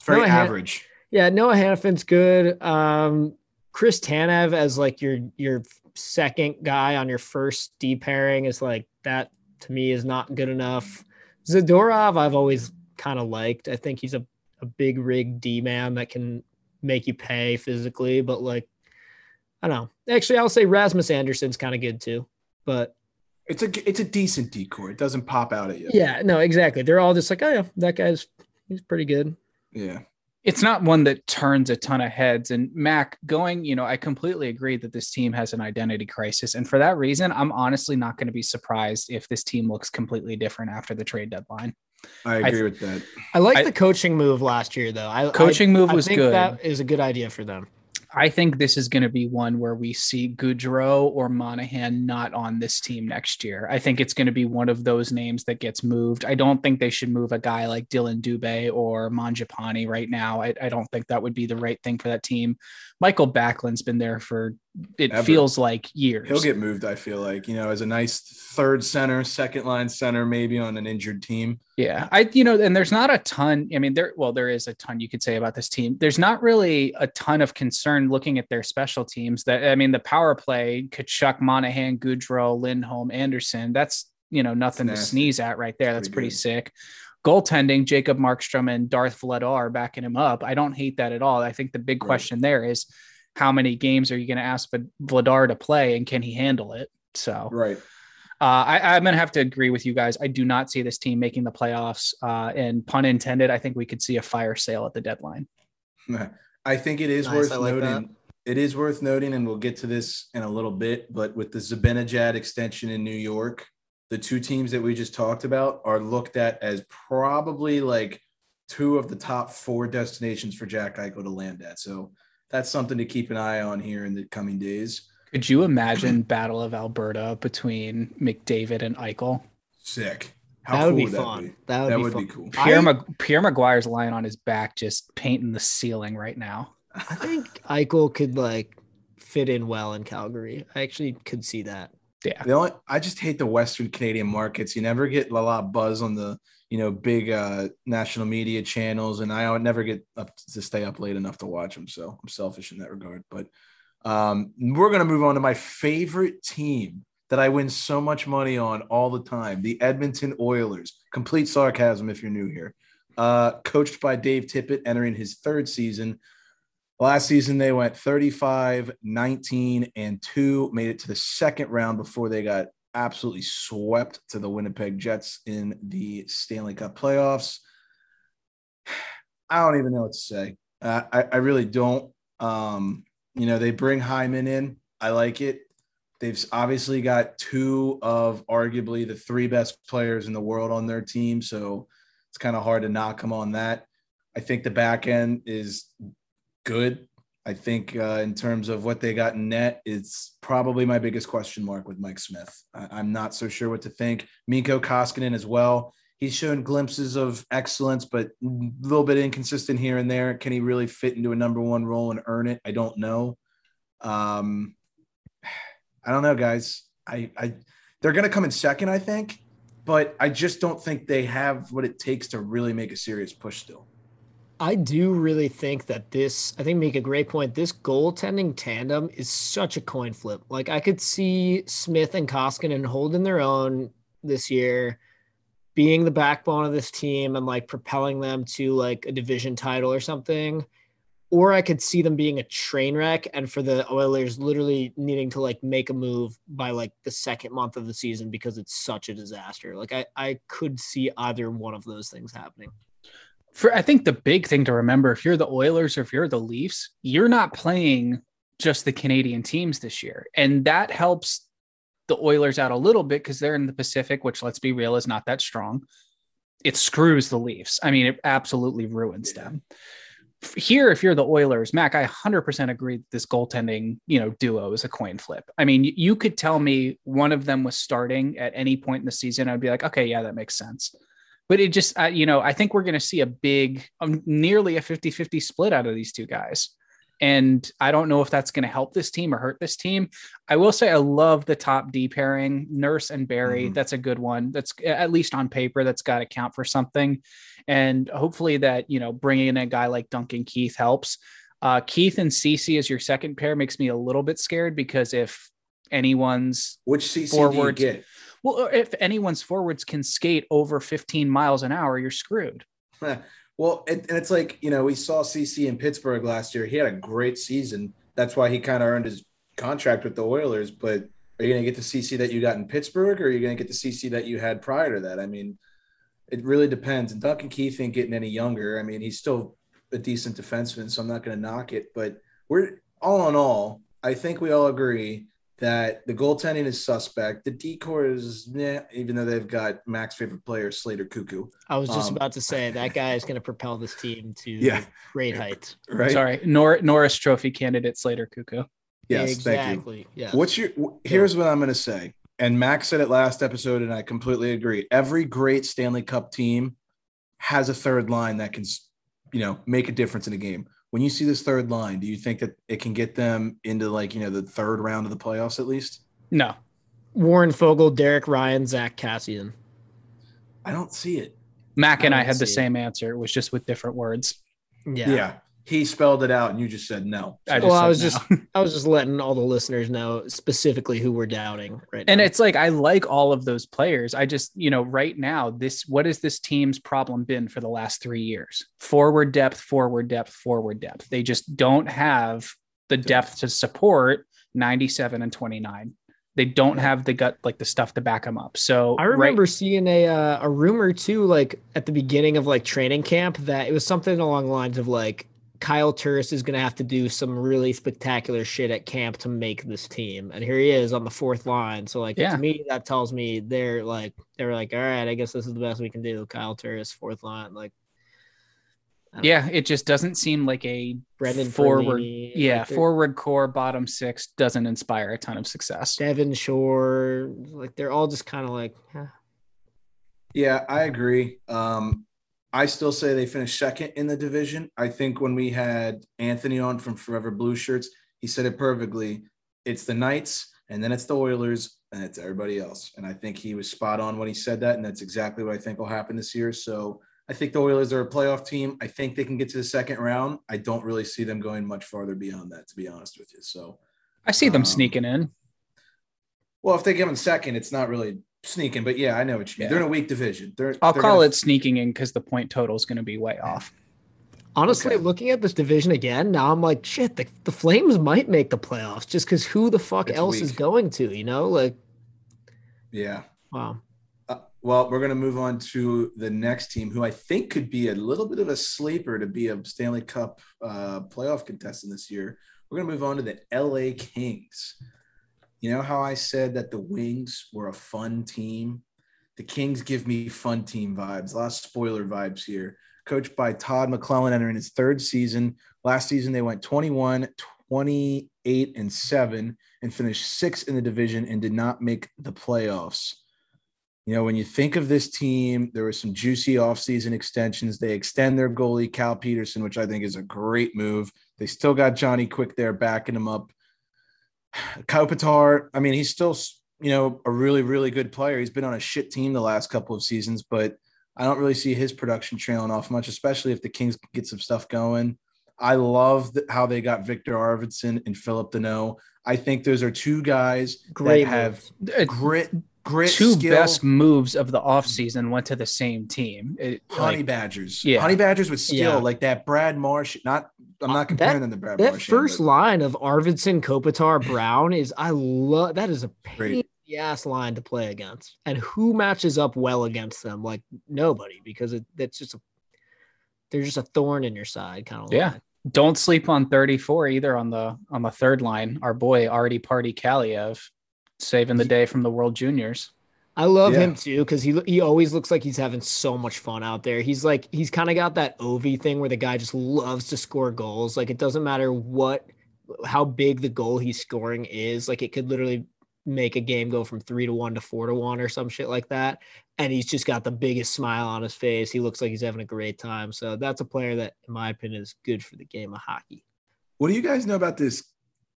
Very Noah Han- average. yeah, Noah Hanifin's good. Um, Chris Tanev as like your your second guy on your first D pairing is like that to me is not good enough. Zadorov, I've always kind of liked. I think he's a, a big rig D man that can make you pay physically, but like I don't know. Actually, I'll say Rasmus Andersson's kind of good too. But It's a it's a decent decor. It doesn't pop out at you. Yeah, no, exactly. They're all just like, oh yeah, that guy's he's pretty good. Yeah. It's not one that turns a ton of heads. And Mac going, you know, I completely agree that this team has an identity crisis. And for that reason, I'm honestly not going to be surprised if this team looks completely different after the trade deadline. I I agree th- with that. I like I- the coaching move last year though. I Coaching move I, was think good. That is a good idea for them. I think this is going to be one where we see Gaudreau or Monahan not on this team next year. I think it's going to be one of those names that gets moved. I don't think they should move a guy like Dillon Dubé or Mangiapane right now. I, I don't think that would be the right thing for that team. Mikael Backlund's been there for it Ever. feels like years. He'll get moved, I feel like, you know, as a nice third center, second line center, maybe on an injured team. Yeah, I you know, and there's not a ton. I mean, there well, there is a ton you could say about this team. There's not really a ton of concern looking at their special teams. That I mean, the power play, Tkachuk, Monahan, Gaudreau, Lindholm, Andersson. That's you know nothing to sneeze at right there. That's Pretty pretty sick. Goaltending, Jacob Markstrom and Darth Vladar are backing him up. I don't hate that at all. I think the big Right. question there is how many games are you going to ask Vladar to play, and can he handle it? So Right. uh, I, I'm going to have to agree with you guys. I do not see this team making the playoffs. Uh, and pun intended, I think we could see a fire sale at the deadline. I think it is Nice, worth like noting. It is worth noting, and we'll get to this in a little bit. But with the Zibanejad extension in New York, the two teams that we just talked about are looked at as probably like two of the top four destinations for Jack Eichel to land at. So that's something to keep an eye on here in the coming days. Could you imagine Battle of Alberta between McDavid and Eichel? Sick. How that would cool be would that fun. be? That would, That be, would fun. be cool. Pierre, I- Mag- Pierre McGuire's lying on his back, just painting the ceiling right now. I think Eichel could like fit in well in Calgary. I actually could see that. Yeah. The only I just hate the Western Canadian markets. You never get a lot of buzz on the you know big uh, national media channels, and I would never get up to stay up late enough to watch them. So I'm selfish in that regard. But um, we're gonna move on to my favorite team that I win so much money on all the time: the Edmonton Oilers. Complete sarcasm if you're new here. Uh, coached by Dave Tippett, entering his third season. Last season, they went 35, 19, and 2, made it to the second round before they got absolutely swept to the Winnipeg Jets in the Stanley Cup playoffs. I don't even know what to say. Uh, I, I really don't. Um, you know, they bring Hyman in. I like it. They've obviously got two of arguably the three best players in the world on their team. So it's kind of hard to knock them on that. I think the back end is good. I think uh, in terms of what they got in net, it's probably my biggest question mark with Mike Smith. I- I'm not so sure what to think. Mikko Koskinen as well. He's shown glimpses of excellence, but a little bit inconsistent here and there. Can he really fit into a number one role and earn it? I don't know. Um, I don't know, guys. I, I they're going to come in second, I think, but I just don't think they have what it takes to really make a serious push still. I do really think that this, I think, make a great point. This goaltending tandem is such a coin flip. Like, I could see Smith and Koskinen holding their own this year, being the backbone of this team and like propelling them to like a division title or something. Or I could see them being a train wreck and for the Oilers literally needing to like make a move by like the second month of the season because it's such a disaster. Like, I, I could see either one of those things happening. For I think the big thing to remember if you're the Oilers or if you're the Leafs, you're not playing just the Canadian teams this year. And that helps the Oilers out a little bit because they're in the Pacific, which let's be real is not that strong. It screws the Leafs. I mean, it absolutely ruins Yeah. them. Here, if you're the Oilers, Mac, I 100% agree that this goaltending, you know, duo is a coin flip. I mean, you could tell me one of them was starting at any point in the season. I'd be like, okay, yeah, that makes sense but it just uh, you know i think we're going to see a big um, nearly a 50-50 split out of these two guys. And i don't know if that's going to help this team or hurt this team. I will say i love the top d pairing nurse and Barrie. Mhm. that's a good one. That's at least on paper that's got to count for something. And hopefully that you know bringing in a guy like duncan keith helps. Uh, keith and cc as your second pair makes me a little bit scared because if anyone's Which CC do you get? Well if anyone's forwards can skate over 15 miles an hour you're screwed well, and, and it's like, you know, we saw CC in Pittsburgh last year. He had a great season. That's why he kind of earned his contract with the Oilers. But Are you going to get the CC that you got in Pittsburgh, or are you going to get the CC that you had prior to that? I mean, it really depends. And Duncan Keith ain't getting any younger. I mean, he's still a decent defenseman, so I'm not going to knock it. But we're all in all, I think we all agree that the goaltending is suspect. The decor is, yeah, even though they've got Mac's favorite player, Slater Koekkoek. I was just Um, about to say that guy is going to propel this team to Yeah. great heights. Right? Sorry, Nor- Norris Trophy candidate Slater Koekkoek. Yes, thank you. exactly. Yeah. What's your? wh- Here's what I'm going to say, and Max said it last episode, and I completely agree. Every great Stanley Cup team has a third line that can, you know, make a difference in a game. When you see this third line, do you think that it can get them into like you know the third round of the playoffs at least? No, Warren Foegele, Derek Ryan, Zack Kassian. I don't see it. Mac and I I, had the see it. same answer. It was just with different words. Yeah. Yeah. He spelled it out, and you just said no. I well, I was said just. I was just letting all the listeners know specifically who we're doubting right and now. it's like I like all of those players. I just, you know, right now, this what has this team's problem been for the last three years? Forward depth, forward depth, forward depth. They just don't have the depth to support 97 and 29. They don't have the gut, like the stuff to back them up. So I right- remember seeing a uh, a rumor too, like at the beginning of like training camp, that it was something along the lines of like Kyle Turris is going to have to do some really spectacular shit at camp to make this team, and here he is on the fourth line. So like Yeah. to me, that tells me they're like they're like, all right, I guess this is the best we can do. Kyle Turris, fourth line, like I don't know. yeah, it just doesn't seem like a Brendan forward. Perlini, yeah, like, forward core, bottom six doesn't inspire a ton of success. Devin Shore, like they're all just kind of like, huh. Yeah, I agree. Um, I still say they finished second in the division. I think when we had Anthony on from Forever Blue Shirts, he said it perfectly. It's the Knights, and then it's the Oilers, and it's everybody else. And I think he was spot on when he said that, and that's exactly what I think will happen this year. So I think the Oilers are a playoff team. I think they can get to the second round. I don't really see them going much farther beyond that, to be honest with you. So, I see them Um, sneaking in. well, if they give them second, it's not really sneaking, but yeah, I know what you mean. Yeah. They're in a weak division. They're, I'll they're call gonna- it sneaking in because the point total is going to be way off. Honestly, Okay. looking at this division again, now I'm like, shit, the, the Flames might make the playoffs just because who the fuck It's else is going to, you know? Like, Yeah. wow. Uh, well, we're going to move on to the next team, who I think could be a little bit of a sleeper to be a Stanley Cup uh, playoff contestant this year. We're going to move on to the LA Kings. You know how I said that the Wings were a fun team? The Kings give me fun team vibes. A lot of spoiler vibes here. Coached by Todd McLellan, entering his third season. Last season, they went 21, 28, and 7 and finished sixth in the division and did not make the playoffs. You know, when you think of this team, there were some juicy offseason extensions. They extend their goalie, Cal Petersen, which I think is a great move. They still got Johnny Quick there backing him up. Kopitar, I mean, he's still, you know, a really, really good player. He's been on a shit team the last couple of seasons, but I don't really see his production trailing off much, especially if the Kings get some stuff going. I love the, how they got Viktor Arvidsson and Phillip Danault. I think those are two guys Great that have moves. Uh, grit, grit, Two skill. best moves of the offseason went to the same team. It, Honey like, Badgers. Yeah. Honey Badgers with skill, Yeah. like that Brad Marsh. Not I'm uh, not comparing them to Brad That Marsh. first line of Arvidsson, Kopitar, Brown is, I love that is a pain in the ass line to play against. And who matches up well against them? Like nobody, because it, it's just a, they're just a thorn in your side, kind of. Yeah. don't sleep on 34 either on the on the third line. Our boy Artie Party Kaliyev saving the day from the World Juniors. I love Yeah. him too because he he always looks like he's having so much fun out there. He's like he's kind of got that Ovi thing where the guy just loves to score goals. Like it doesn't matter what how big the goal he's scoring is. Like it could literally make a game go from three to one to four to one or some shit like that. And he's just got the biggest smile on his face. He looks like he's having a great time. So that's a player that, in my opinion, is good for the game of hockey. What do you guys know about this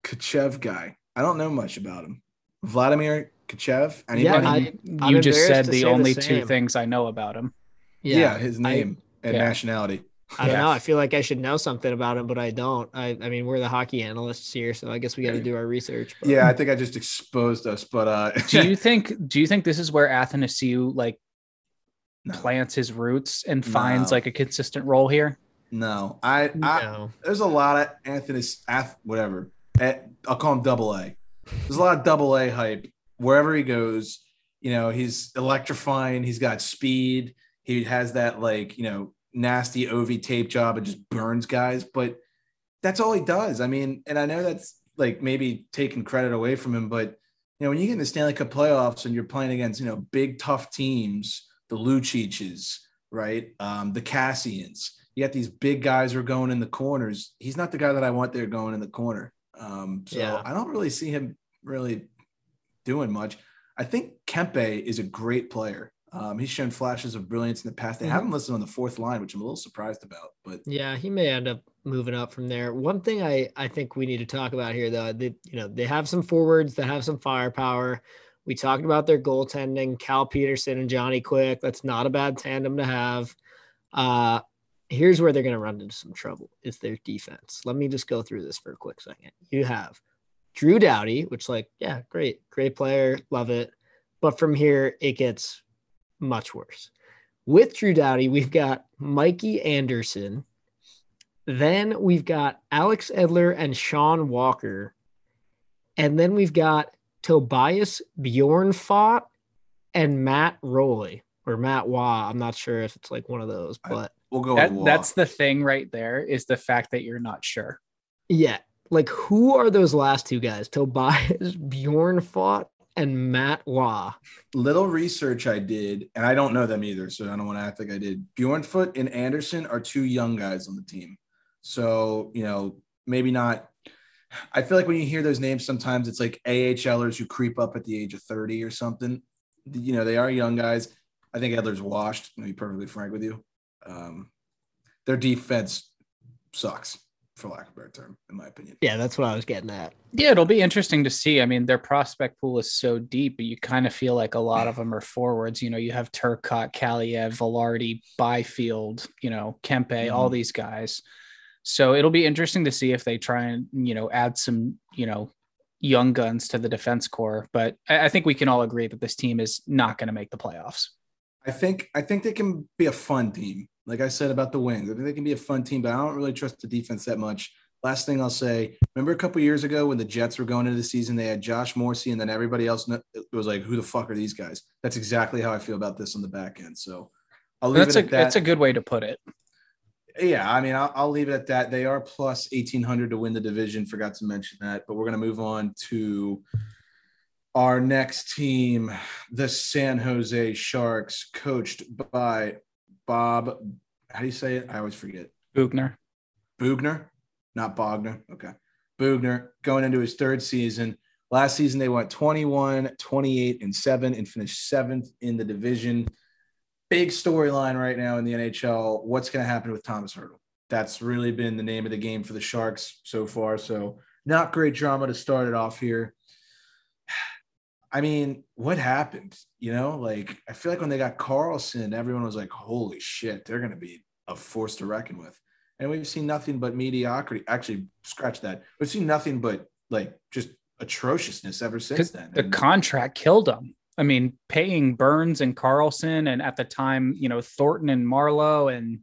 Tkachev guy? I don't know much about him. Vladimir Tkachev. Yeah, Anybody? I- I'm you just said the say the only two things I know about him. yeah, his I- name and yeah. nationality. I don't Yeah. know. I feel like I should know something about him, but I don't. I, I mean, we're the hockey analysts here, so I guess we got to do our research. but- Yeah, I think I just exposed us, but uh Do you think do you think this is where Athanasiu like No. plants his roots and finds No. like a consistent role here? no. I, I no. there's a lot of Anthony Ath, whatever. I'll call him double A. there's a lot of double A hype wherever he goes. You know, he's electrifying. He's got speed. He has that like you know nasty OV tape job and just burns guys. But that's all he does. I mean, and I know that's like maybe taking credit away from him, but you know, when you get in the Stanley Cup playoffs and you're playing against, you know, big tough teams, the Lucics, right? Um, the Kassians, you got these big guys who are going in the corners. He's not the guy that I want there going in the corner. Um, so Yeah. I don't really see him really doing much. I think Kempe is a great player. Um, he's shown flashes of brilliance in the past. They Mhm. have him listed on the fourth line, which I'm a little surprised about. But Yeah, he may end up moving up from there. One thing I I think we need to talk about here, though, they you know they have some forwards that have some firepower. We talked about their goaltending, Cal Petersen and Johnny Quick. That's not a bad tandem to have. Uh, here's where they're going to run into some trouble: is their defense. Let me just go through this for a quick second. You have Drew Doughty, which like yeah, great, great player, love it. But from here, it gets much worse. With Drew Doughty, we've got Mikey Anderson. Then we've got Alex Edler and Sean Walker. And then we've got Tobias Bjornfot and Matt Rowley or Matt Wah. I'm not sure if it's like one of those, I- but we'll go That, with Waugh. that's the thing right there is the fact that you're not sure. yeah. Like who are those last two guys? Tobias Bjornfot and Matt Wah. little research I did, and I don't know them either, so I don't want to act like I did. Bjornfot and Anderson are two young guys on the team. So, you know, maybe not. I feel like when you hear those names, sometimes it's like AHLers who creep up at the age of 30 or something. You know, they are young guys. I think Edler's washed, to be perfectly frank with you. Um, their defense sucks, for lack of a better term, in my opinion. Yeah, that's what I was getting at. Yeah, it'll be interesting to see. I mean, their prospect pool is so deep, but you kind of feel like a lot of them are forwards. You know, you have Turcotte, Kaliyev, Vilardi, Byfield, you know, Kempe, all Mhm. these guys. So it'll be interesting to see if they try and, you know, add some, you know, young guns to the defense core. But I, I think we can all agree that this team is not going to make the playoffs. I think I think they can be a fun team. Like I said about the Wings, I think they can be a fun team, but I don't really trust the defense that much. Last thing I'll say, remember a couple years ago when the Jets were going into the season, they had Josh Morrissey, and then everybody else was like, "Who the fuck are these guys?" That's exactly how I feel about this on the back end. So I'll leave That's it a at that. that's a good way to put it. yeah, I mean, I'll, I'll leave it at that. They are plus eighteen hundred to win the division. Forgot to mention that, but we're gonna move on to our next team, the San Jose Sharks, coached by Bob. How do you say it? I always forget. Bugner. Bugner, not Bogner. Okay. Bugner going into his third season. Last season, they went 21, 28, and seven and finished seventh in the division. Big storyline right now in the NHL. What's going to happen with Thomas Hertl? That's really been the name of the game for the Sharks so far. So, not great drama to start it off here. I mean, what happened? You know, like I feel like when they got Karlsson, everyone was like, holy shit, they're going to be a force to reckon with and we've seen nothing but mediocrity. Actually, scratch that. We've seen nothing but like just atrociousness ever since then. the And contract killed them. I mean, paying Burns and Karlsson, and at the time, you know, Thornton and Marleau, and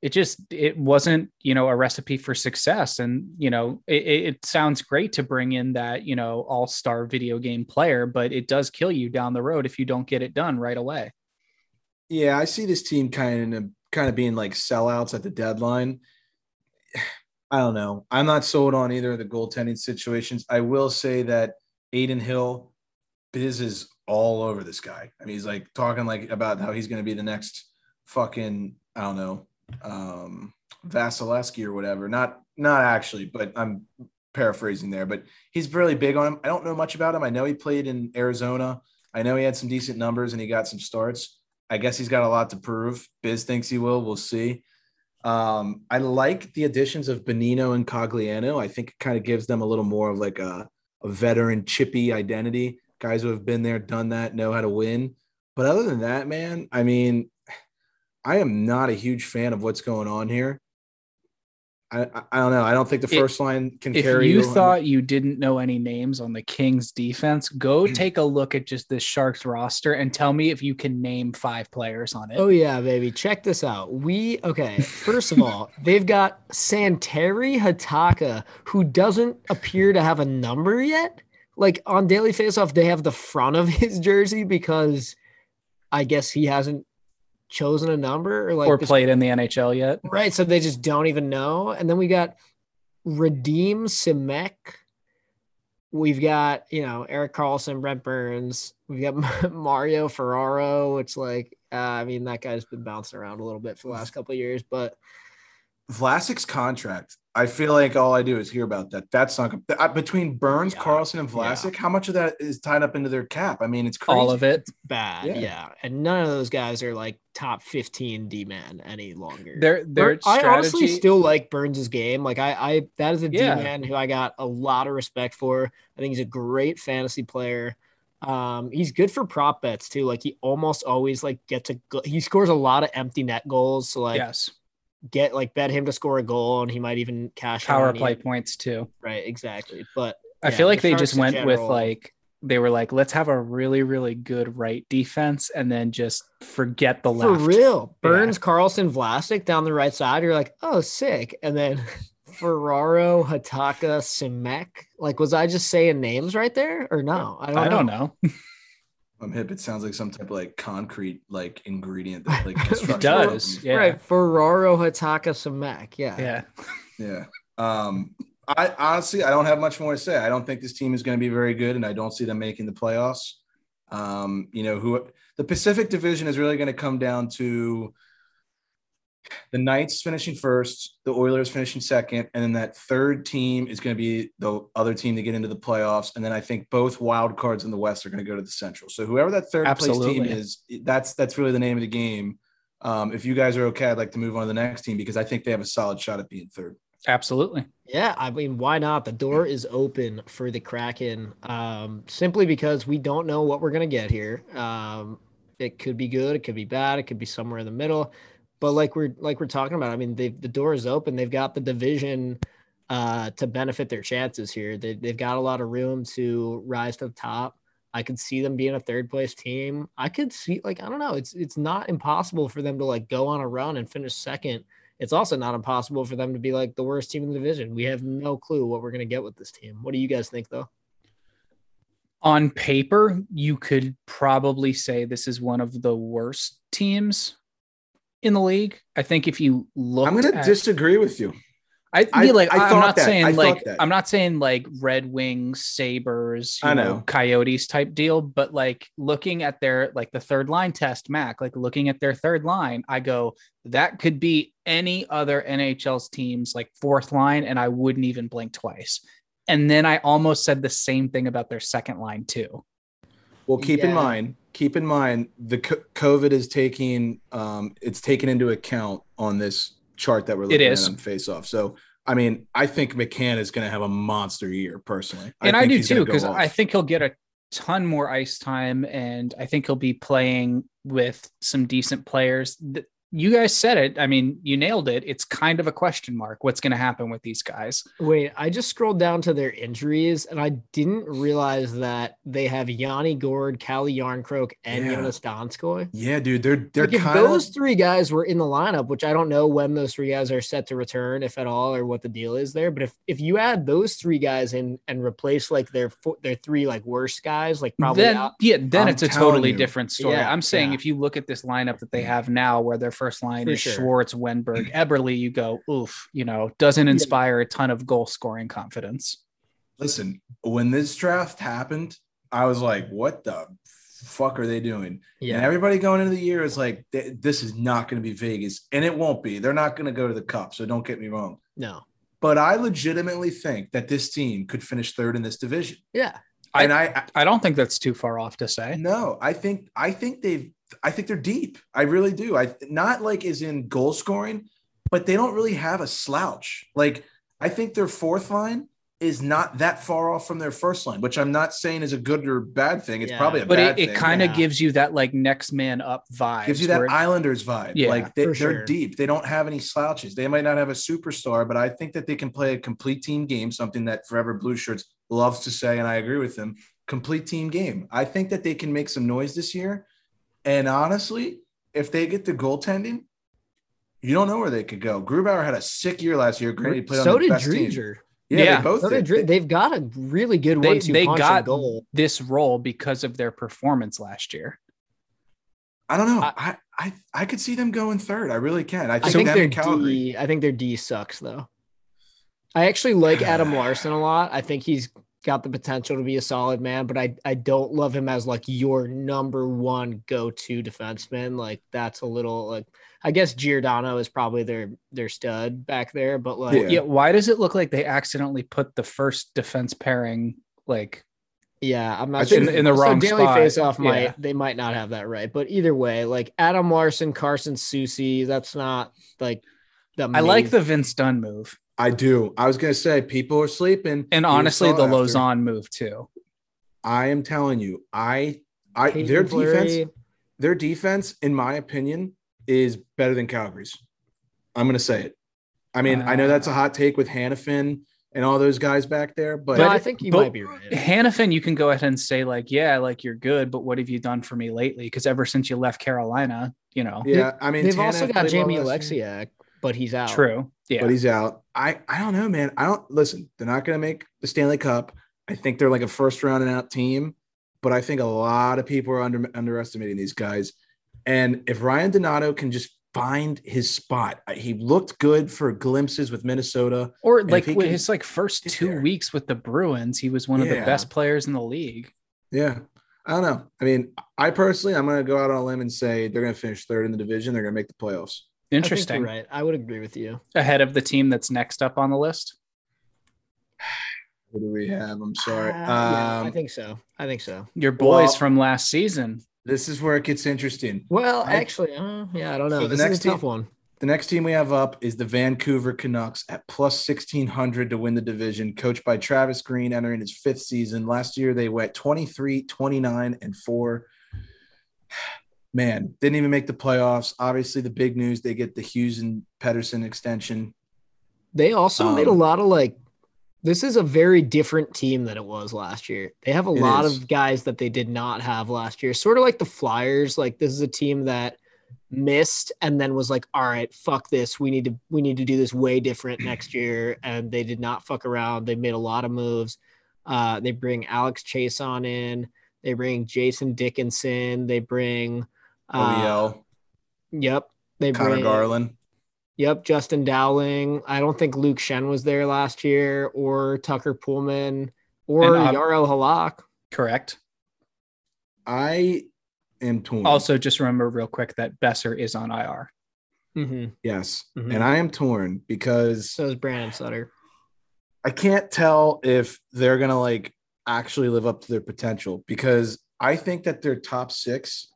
it just it wasn't, you know, a recipe for success. And you know, it, it sounds great to bring in that, you know, all star video game player, but it does kill you down the road if you don't get it done right away. yeah, I see this team kind of kind of being like sellouts at the deadline. I don't know. I'm not sold on either of the goaltending situations. I will say that Adin Hill, Biz is all over this guy. I mean, he's like talking like about how he's going to be the next fucking I don't know, um, Vasilevskiy or whatever. Not not actually, but I'm paraphrasing there. But he's really big on him. I don't know much about him. I know he played in Arizona. I know he had some decent numbers and he got some starts. I guess he's got a lot to prove. Biz thinks he will. We'll see. Um, I like the additions of Bonino and Cogliano. I think it kind of gives them a little more of like a, a veteran chippy identity. Guys who have been there, done that, know how to win. But other than that, man, I mean, I am not a huge fan of what's going on here. I, I, I don't know. I don't think the If- first line can If carry you you. thought you didn't know any names on the Kings defense, go take a look at just the Sharks roster and tell me if you can name five players on it. Oh yeah, baby. Check this out. We okay. First of all, they've got Santeri Hatakka, who doesn't appear to have a number yet. like on Daily Faceoff, they have the front of his jersey because I guess he hasn't chosen a number or like or played in the NHL yet. right. So they just don't even know. And then we got Radim Simek. We've got, you know, Erik Karlsson, Brent Burns. We've got Mario Ferraro, which like uh, I mean that guy's been bouncing around a little bit for the last couple of years, but Vlasic's contract. I feel like all I do is hear about that. That's not uh, between Burns, Yeah. Karlsson, and Yeah. Vlasic. How much of that is tied up into their cap? I mean, it's crazy. All of it. bad. Yeah. Yeah. And none of those guys are like top 15 D man any longer. Their their Bur- I honestly still like Burns' game. Like I, I that is a Yeah. man who I got a lot of respect for. I think he's a great fantasy player. Um, he's good for prop bets too. Like he almost always like gets a go- he scores a lot of empty net goals. So like yes get like bet him to score a goal and he might even cash power play points too. Right, exactly. But I yeah, feel like the they just went with like they were like, let's have a really really good right defense and then just forget the left. For real. Yeah. Burns, Karlsson, Vlasic down the right side. You're like, oh, sick. And then Ferraro, Hatakka, Simek. Like, was I just saying names right there or no? I don't, I know. don't know. I'm hip. It sounds like some type of like concrete like ingredient that like It does, yeah. Right. Ferraro, Hatakka, Simek. Yeah. Yeah. Yeah. Um, I honestly, I don't have much more to say. I don't think this team is going to be very good, and I don't see them making the playoffs. Um, you know, who the Pacific Division is really going to come down to the Knights finishing first, the Oilers finishing second, and then that third team is going to be the other team to get into the playoffs. And then I think both wild cards in the West are going to go to the Central. So whoever that third place team is, that's that's really the name of the game. Um, if you guys are okay, I'd like to move on to the next team because I think they have a solid shot at being third. Absolutely. Yeah, I mean, why not? The door is open for the Kraken, um, simply because we don't know what we're gonna get here. Um, it could be good, it could be bad, it could be somewhere in the middle. But like we're like we're talking about, I mean, the door is open. They've got the division uh, to benefit their chances here. They, they've got a lot of room to rise to the top. I could see them being a third place team. I could see like I don't know. It's it's not impossible for them to like go on a run and finish second it's also not impossible for them to be like the worst team in the division. We have no clue what we're going to get with this team. What do you guys think, though? On paper, you could probably say this is one of the worst teams in the league. I think if you look I'm going to disagree with you. I, I- yeah, like I I'm not that. Saying thought like that. I'm not saying like Red Wings, Sabres, you I know, know. Coyotes type deal, but like looking at their like the third line test, Mac, like looking at their third line, I go that could be any other NHL's teams like fourth line, and I wouldn't even blink twice. And then I almost said the same thing about their second line too. Well, keep in mind, keep in mind, the co- COVID is taking, um, it's taken into account on this chart that we're looking at on face off. So, I mean, I think McCann is going to have a monster year personally. and I, think do too because. I think he'll get a ton more ice time, and I think he'll be playing with some decent players. Th- You guys said it. I mean, you nailed it. It's kind of a question mark. What's going to happen with these guys? Wait, I just scrolled down to their injuries and I didn't realize that they have Yanni Gourde, Calle Jarnkrok, and Yeah. Joonas Donskoi. yeah, dude, they're they're Like if kind those three guys were in the lineup, which I don't know when those three guys are set to return, if at all, or what the deal is there. But if if you add those three guys in and replace like their their three like worst guys, like probably then, out, yeah, then I'm it's a totally you. different story. Yeah, I'm saying yeah. if you look at this lineup that they have now, where their first line For is sure. Schwartz, Wennberg, Eberle, you go, oof, you know, doesn't inspire a ton of goal scoring confidence. listen. When this draft happened, I was like, "What the fuck are they doing?" Yeah. And everybody going into the year is like, "This is not going to be Vegas," and it won't be. They're not going to go to the Cup. So don't get me wrong. no, But I legitimately think that this team could finish third in this division. yeah, I- and I, I don't think that's too far off to say. No, I think I think they've I think they're deep. I really do. I not like is in goal scoring, but they don't really have a slouch. Like I think their fourth line is not that far off from their first line, which I'm not saying is a good or bad thing. It's Yeah. probably a But bad it, it thing. kind of yeah. gives you that like next man up vibe. gives you that Islanders vibe. Yeah, like they, for are sure. deep. They don't have any slouches. They might not have a superstar, but I think that they can play a complete team game, something that Forever Blue Shirts loves to say, and I agree with them. Complete team game. I think that they can make some noise this year. And honestly, if they get the goaltending, you don't know where they could go. Grubauer had a sick year last year. Granted, he played so on the did best team. Yeah, Yeah. they both No, they did. dri- they've got a really good They- one-two they punch got- goal. This role because of their performance last year. I don't know. I- I, I I could see them going third. I really can. I I think, think them their Calgary. D. I think their D sucks though. I actually like Adam Larsson a lot. I think he's got the potential to be a solid man, but I I don't love him as like your number one go to defenseman. Like that's a little like I guess Giordano is probably their their stud back there, but like Yeah. Yeah. Why does it look like they accidentally put the first defense pairing like Yeah, I'm not sure. in- in the So wrong Daily spot. Faceoff might Yeah. they might not have that right, but either way, like Adam Larsson, Carson Soucy, that's not like the. I like the Vince Dunn move. I do. I was gonna say people are sleeping. And honestly, the after. Lauzon move too. I am telling you, I I Peyton their Fleury. defense, their defense, in my opinion, is better than Calgary's. I'm gonna say it. I mean, I know that's a hot take with Hanifin and all those guys back there, but No, I think you but- might be right. Hanifin, you can go ahead and say, like, yeah, like you're good, but what have you done for me lately? Because ever since you left Carolina, you know, yeah, I mean, They've also got Jamie last year, Oleksiak, but he's out. true. Yeah. but he's out. I I don't know, man. I don't listen. They're not gonna make the Stanley Cup. I think they're like a first round and out team, but I think a lot of people are under underestimating these guys. And if Ryan Donato can just find his spot, he looked good for glimpses with Minnesota. or like with can his like first two there. weeks with the Bruins, he was one of the best players in the league. Yeah. I don't know. I mean, I personally, I'm going to go out on a limb and say they're going to finish third in the division. They're going to make the playoffs. I think Interesting. you're right. I would agree with you. Ahead of the team that's next up on the list. What do we have? I'm sorry. Uh, yeah, I um, think so. I think so. Your boys Well- from last season. this is where it gets interesting. Well, I- actually, uh, yeah, I don't know. So the this next is a tough team- one. The next team we have up is the Vancouver Canucks at plus 1600 to win the division, coached by Travis Green, entering his fifth season. Last year, they went 23, 29, and four. Man, didn't even make the playoffs. Obviously, the big news they get the Hughes and Pettersson extension. They also made a Um, lot of like. This is a very different team than it was last year. They have a lot is. of guys that they did not have last year. Sort of like the Flyers. Like this is a team that missed and then was like, "All right, fuck this. We need to we need to do this way different next year." And they did not fuck around. They made a lot of moves. Uh, they bring Alex Chiasson in. They bring Jason Dickinson. They bring. Uh, OEL, Yep. They Connor bring Garland. Yep, Justin Dowling. I don't think Luke Schenn was there last year, or Tucker Poolman, or And, um, Jaro Halak. Correct. I am torn. Also, just remember real quick that Boeser is on IR. Mm-hmm. yes. Mhm. And I am torn because So is Brandon Sutter. I can't tell if they're gonna like actually live up to their potential because I think that their top six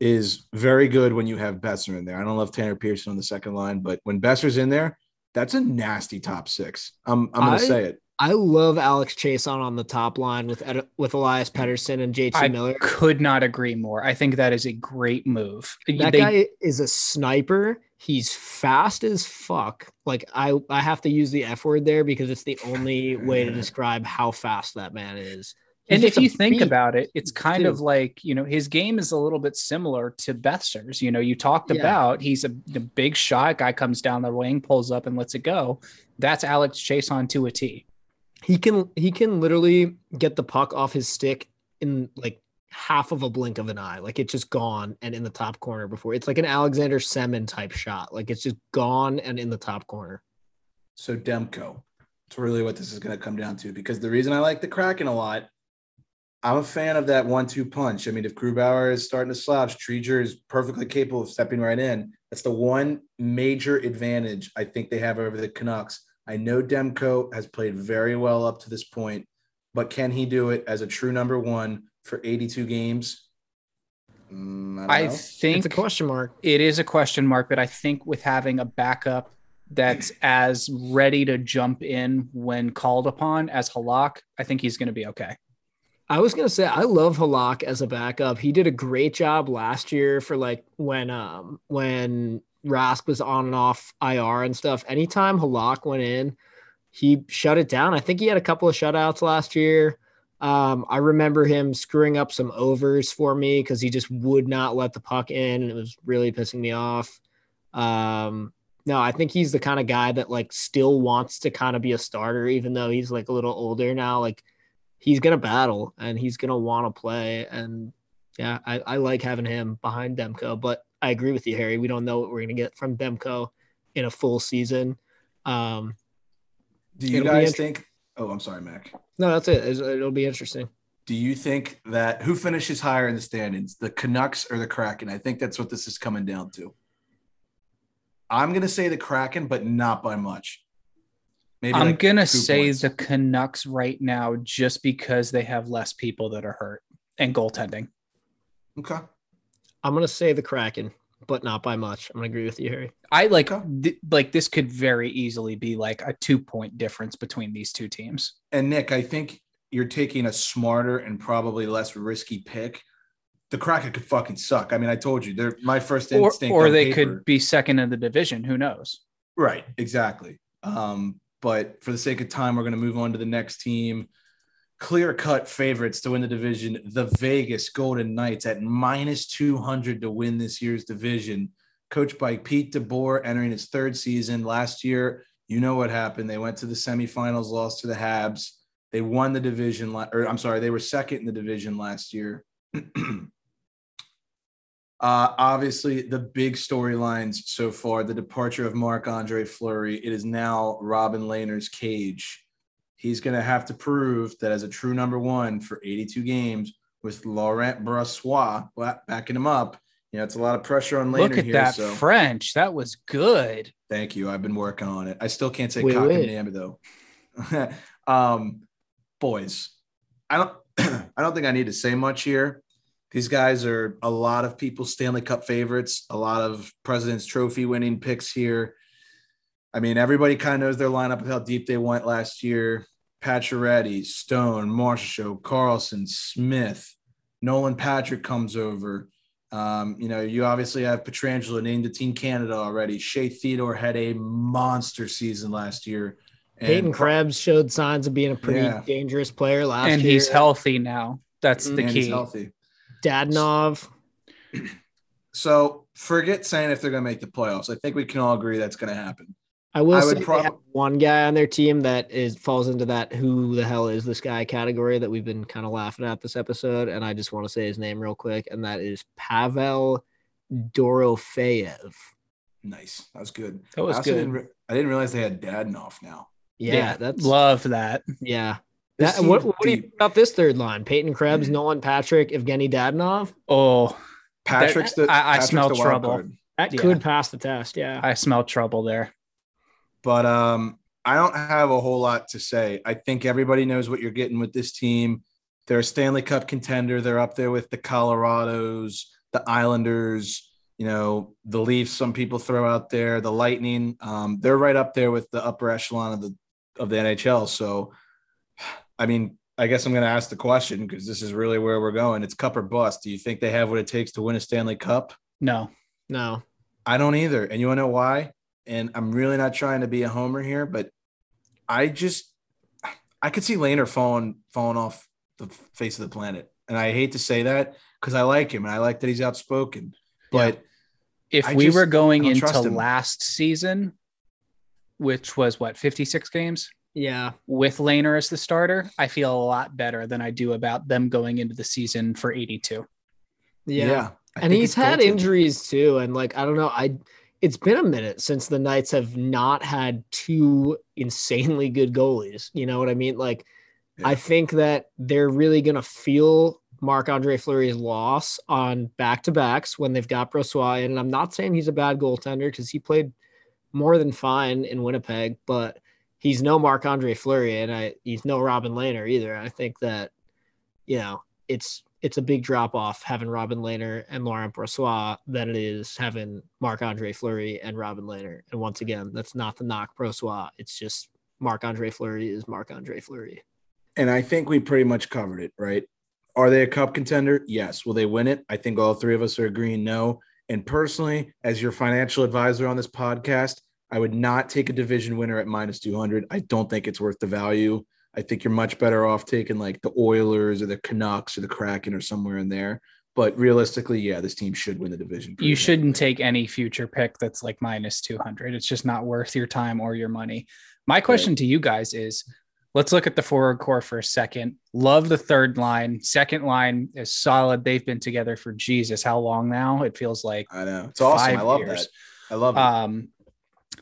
is very good when you have Boeser in there. I don't love Tanner Pearson on the second line, but when Boeser's in there, that's a nasty top six. I'm I'm gonna I- say it. I love Alex Chiasson on the top line with Ed, with Elias Pettersson and JT I Miller. could not agree more. I think that is a great move. That They- guy is a sniper. He's fast as fuck. Like I, I have to use the F word there because it's the only way to describe how fast that man is. He's and if you think beast. about it, it's kind of like, you know, his game is a little bit similar to Boeser's. You know, you talked Yeah. about he's a, a big shot guy comes down the wing, pulls up and lets it go. That's Alex Chiasson to a T. he can he can literally get the puck off his stick in like half of a blink of an eye like it's just gone and in the top corner before it's like an alexander Semin type shot like it's just gone and in the top corner So Demko. It's really what this is gonna come down to because the reason I like the Kraken a lot, I'm a fan of that one-two punch. I mean, if Grubauer is starting to slouch, Driedger is perfectly capable of stepping right in. That's the one major advantage I think they have over the Canucks. I know Demko has played very well up to this point, but can he do it as a true number one for 82 games? Mm, I, I think it's a question mark it is a question mark, but I think with having a backup that's as ready to jump in when called upon as Halak, I think he's going to be okay. I was gonna say i love halak as a backup he did a great job last year for like when um when rask was on and off ir and stuff anytime halak went in he shut it down i think he had a couple of shutouts last year Um, I remember him screwing up some overs for me because he just would not let the puck in, and it was really pissing me off. Um, No, I think he's the kind of guy that like still wants to kind of be a starter, even though he's like a little older now. Like he's gonna battle and he's gonna want to play. And yeah, I, I like having him behind Demko. But I agree with you, Harry. We don't know what we're gonna get from Demko in a full season. Um, Do you guys int- think? Oh, I'm sorry, Mac. no, that's it. It's- It'll be interesting. Do you think that who finishes higher in the standings, the Canucks or the Kraken? I think that's what this is coming down to. I'm gonna say the Kraken, but not by much. Maybe I'm like gonna say points. the Canucks right now just because they have less people that are hurt and goaltending. Okay. I'm gonna say the Kraken, but not by much. I'm gonna agree with you, Harry. I like Okay. th- like this could very easily be like a two point difference between these two teams. And Nick, I think you're taking a smarter and probably less risky pick. The Kraken could fucking suck. I mean, I told you, they're my first instinct. or on they paper- could be second in the division. Who knows? Right, exactly. Um, but for the sake of time, we're going to move on to the next team. Clear cut favorites to win the division, the Vegas Golden Knights at minus 200 to win this year's division. Coached by Pete DeBoer, entering his third season. Last year, you know what happened. They went to the semifinals, lost to the Habs. They won the division, or I'm sorry, they were second in the division last year. Uh, obviously, the big storylines so far the departure of Marc Andre Fleury. It is now Robin Lehner's cage. He's going to have to prove that as a true number one for 82 games with Laurent Brossoit backing him up. You know, it's a lot of pressure on Lehner Look at here. that so French. That was good. thank you. I've been working on it. I still can't say Wait, cock wait. and though. um, boys, I don't. I don't think I need to say much here. These guys are a lot of people's Stanley Cup favorites, a lot of President's Trophy winning picks here. I mean, everybody kind of knows their lineup of how deep they went last year. Pacioretty, Stone, Marshall, Karlsson, Smith, Nolan Patrick comes over. Um, you know, you obviously have Pietrangelo named to Team Canada already. Shea Theodore had a monster season last year. And Peyton Krebs showed signs of being a pretty Yeah. dangerous player last and year. And he's healthy now. That's the and he's key. healthy. Dadonov. So forget saying if they're going to make the playoffs. I think we can all agree that's going to happen. I will I say would they prob- have one guy on their team that is falls into that who the hell is this guy category that we've been kind of laughing at this episode, and I just want to say his name real quick, and that is Pavel Dorofeev. Nice. That was good. That was I good. Didn't re- I didn't realize they had Dadonov now. Yeah, that's love that. yeah. This That, what, what do you think about this third line? Peyton Krebs, Nolan Patrick, Evgeny Dadonov. Oh, Patrick's the I- I Patrick's smell the trouble. That Yeah. could pass the test. Yeah. I smell trouble there. But um, I don't have a whole lot to say. I think everybody knows what you're getting with this team. They're a Stanley Cup contender. They're up there with the Colorados, the Islanders, you know, the Leafs. Some people throw out there the Lightning. Um, they're right up there with the upper echelon of the of the NHL. So, I mean, I guess I'm going to ask the question because this is really where we're going. It's cup or bust. Do you think they have what it takes to win a Stanley Cup? No. no. I don't either. And you want to know why? And I'm really not trying to be a homer here, but I just I could see Lehner falling falling off the face of the planet. And I hate to say that because I like him and I like that he's outspoken. But If I we just- were going I don't trust into last season, which was what, 56 games Yeah. with Lehner as the starter, I feel a lot better than I do about them going into the season for 82. Yeah. I and he's had goaltending. injuries too and like i don't know i it's been a minute since the knights have not had two insanely good goalies you know what i mean like Yeah. i think that they're really going to feel marc andre fleury's loss on back-to-backs when they've got brossoit in and i'm not saying he's a bad goaltender because he played more than fine in winnipeg but he's no marc andre fleury and i he's no robin Lehner either i think that you know it's it's a big drop off having Robin Lehner and Laurent Brossoit than it is having Marc Andre Fleury and Robin Lehner. And once again, that's not the knock Brossoit. It's just Marc Andre Fleury is Marc Andre Fleury. And I think we pretty much covered it, right? Are they a cup contender? Yes. Will they win it? I think all three of us are agreeing no. And personally, as your financial advisor on this podcast, I would not take a division winner at minus 200. I don't think it's worth the value. I think you're much better off taking like the Oilers or the Canucks or the Kraken or somewhere in there. But realistically, yeah, this team should win the division. You shouldn't take any future pick that's like minus 200. It's just not worth your time or your money. My question right. to you guys is let's look at the forward core for a second. Love the third line. Second line is solid. They've been together for Jesus, how long now? It feels like I know. It's awesome. I love years. that. I love it. Um,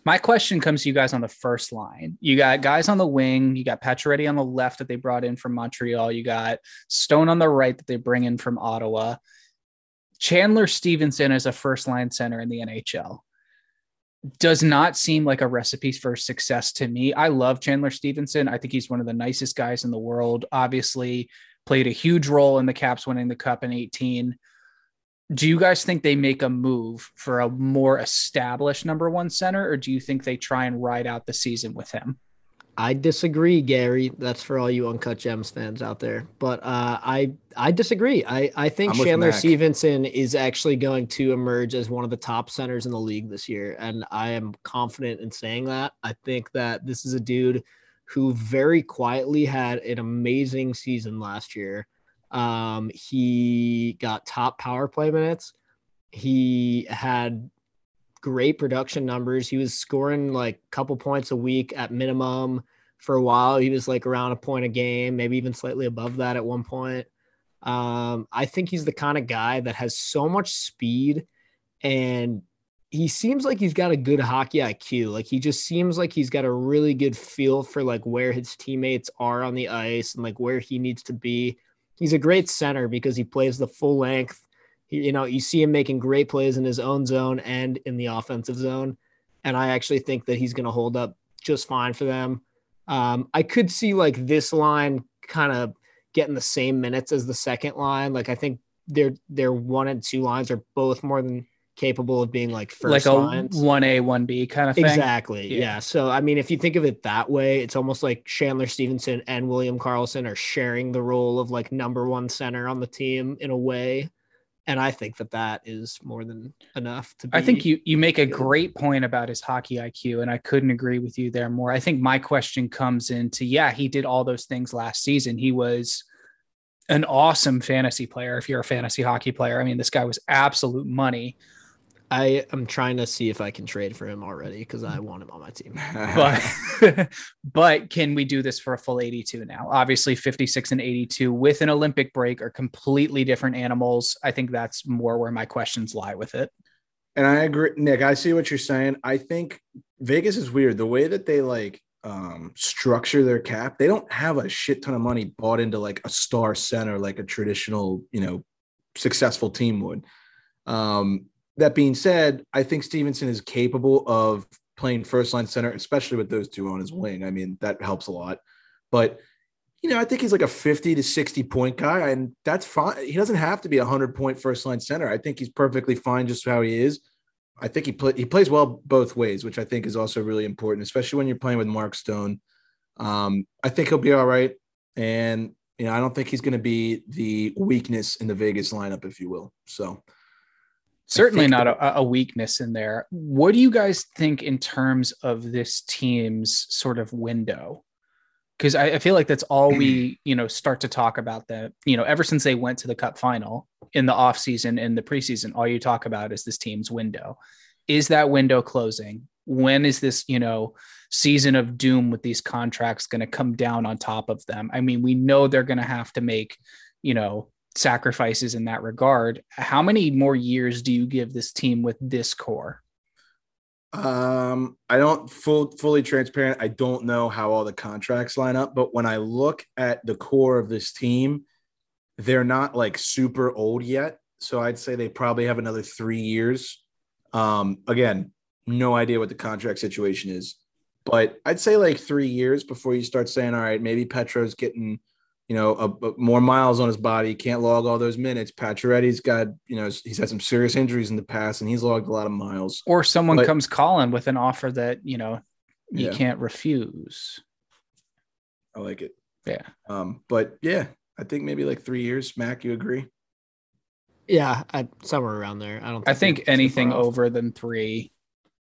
my question comes to you guys on the first line. You got guys on the wing. You got Pacioretty on the left that they brought in from Montreal. You got Stone on the right that they bring in from Ottawa. Chandler Stephenson as a first line center in the NHL does not seem like a recipe for success to me. I love Chandler Stephenson. I think he's one of the nicest guys in the world. Obviously, played a huge role in the Caps winning the Cup in 18 do you guys think they make a move for a more established number one center, or do you think they try and ride out the season with him? I disagree, Gary. That's for all you Uncut Gems fans out there. But uh, I I disagree. I, I think Chandler Stephenson is actually going to emerge as one of the top centers in the league this year. And I am confident in saying that. I think that this is a dude who very quietly had an amazing season last year. Um, he got top power play minutes. He had great production numbers. He was scoring like a couple points a week at minimum for a while. He was like around a point a game, maybe even slightly above that at one point. Um, I think he's the kind of guy that has so much speed and he seems like he's got a good hockey IQ. Like he just seems like he's got a really good feel for like where his teammates are on the ice and like where he needs to be he's a great center because he plays the full length. He, you know, you see him making great plays in his own zone and in the offensive zone. And I actually think that he's going to hold up just fine for them. Um, I could see like this line kind of getting the same minutes as the second line. Like I think their their one and two lines are both more than capable of being like first like a one A one B kind of thing. Exactly. Yeah. yeah. So I mean, if you think of it that way, it's almost like Chandler Stephenson and William Karlsson are sharing the role of like number one center on the team in a way. And I think that that is more than enough to. I think you you make a great point about his hockey IQ, and I couldn't agree with you there more. I think my question comes into yeah, he did all those things last season. He was an awesome fantasy player. If you're a fantasy hockey player, I mean, this guy was absolute money I am trying to see if I can trade for him already because I want him on my team. but but can we do this for a full 82 now? Obviously, 56 and 82 with an Olympic break are completely different animals. I think that's more where my questions lie with it. And I agree, Nick. I see what you're saying. I think Vegas is weird. The way that they like um, structure their cap, they don't have a shit ton of money bought into like a star center like a traditional, you know, successful team would. Um, that being said, I think Stephenson is capable of playing first line center, especially with those two on his wing. I mean, that helps a lot. But you know, I think he's like a 50 to 60 point guy, and that's fine. He doesn't have to be a 100 point first line center. I think he's perfectly fine just how he is. I think he play, he plays well both ways, which I think is also really important, especially when you're playing with Mark Stone. Um, I think he'll be all right, and you know, I don't think he's going to be the weakness in the Vegas lineup, if you will. So certainly not a, a, weakness in there. What do you guys think in terms of this team's sort of window? Because I, I, feel like that's all we, you know, start to talk about that, you know, ever since they went to the cup final in the offseason and the preseason, all you talk about is this team's window. Is that window closing? When is this, you know, season of doom with these contracts going to come down on top of them? I mean, we know they're going to have to make, you know, sacrifices in that regard. How many more years do you give this team with this core? Um, I don't full fully transparent. I don't know how all the contracts line up, but when I look at the core of this team, they're not like super old yet. So I'd say they probably have another three years. Um, again, no idea what the contract situation is, but I'd say like three years before you start saying, all right, maybe Petro's getting you know, a, a more miles on his body. can't log all those minutes. Pacioretty's got, you know, he's had some serious injuries in the past, and he's logged a lot of miles. Or someone but, comes calling with an offer that you know you yeah. can't refuse. I like it. Yeah. Um, but yeah, I think maybe like three years. Mac, you agree? Yeah, I, somewhere around there. I don't. Think I think anything over than three,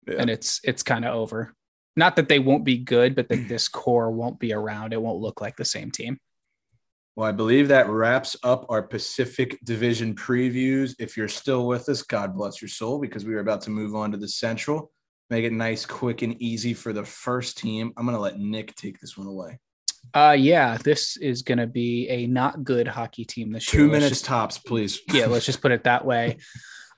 yeah. and it's it's kind of over. Not that they won't be good, but that this core won't be around. It won't look like the same team. Well, I believe that wraps up our Pacific Division previews. If you're still with us, God bless your soul, because we are about to move on to the Central. Make it nice, quick, and easy for the first team. I'm going to let Nick take this one away. Uh, yeah, this is going to be a not good hockey team this Two year. Let's minutes just- tops, please. yeah, let's just put it that way.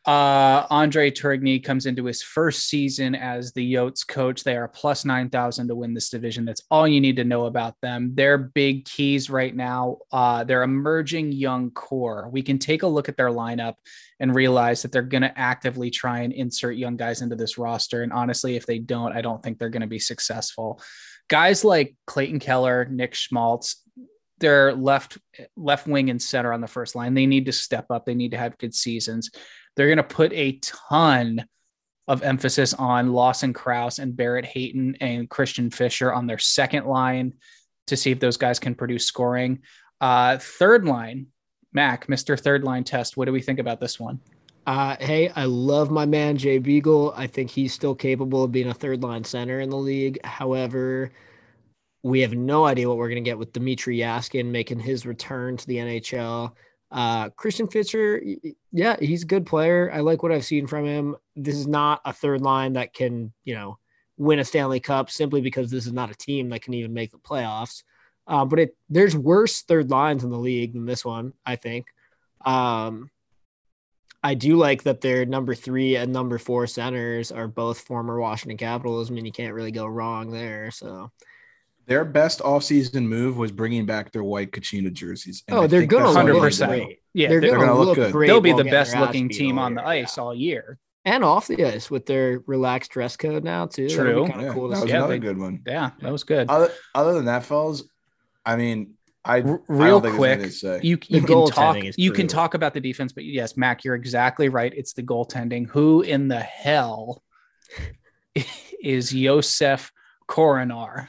Uh, Andre Tourigny comes into his first season as the Yotes coach. They are plus 9,000 to win this division. That's all you need to know about them. Their big keys right now, uh, their emerging young core. We can take a look at their lineup and realize that they're going to actively try and insert young guys into this roster. And honestly, if they don't, I don't think they're going to be successful. Guys like Clayton Keller, Nick Schmaltz, they're left left wing and center on the first line. They need to step up. They need to have good seasons. They're going to put a ton of emphasis on Lawson Crouse and Barrett Hayton and Christian Fischer on their second line to see if those guys can produce scoring. Uh, third line, Mac, Mr. Third Line Test. What do we think about this one? Uh, hey, I love my man Jay Beagle. I think he's still capable of being a third line center in the league. However, we have no idea what we're going to get with Dmitry Jaskin making his return to the NHL. Uh, Christian y- yeah, he's a good player. I like what I've seen from him. This is not a third line that can, you know, win a Stanley Cup simply because this is not a team that can even make the playoffs. Uh, but it there's worse third lines in the league than this one, I think. Um, I do like that their number three and number four centers are both former Washington Capitals. I mean, you can't really go wrong there. So, Their best offseason move was bringing back their white Kachina jerseys. And oh, I they're think gonna look 100%. great. Yeah, they're, they're gonna, gonna look look, good. great. They'll be the best looking team on the ice Yeah. all year. and off the ice with their relaxed dress code now too. True. Yeah, cool to that was. Yeah, another they- good one. Yeah, that was good. Other, other than that, fellas, I mean, I don't real think there's quick, say. you you can talk you can talk about the defense, but yes, Mac, you're exactly right. It's the goaltending. Who in the hell is Josef Korenar?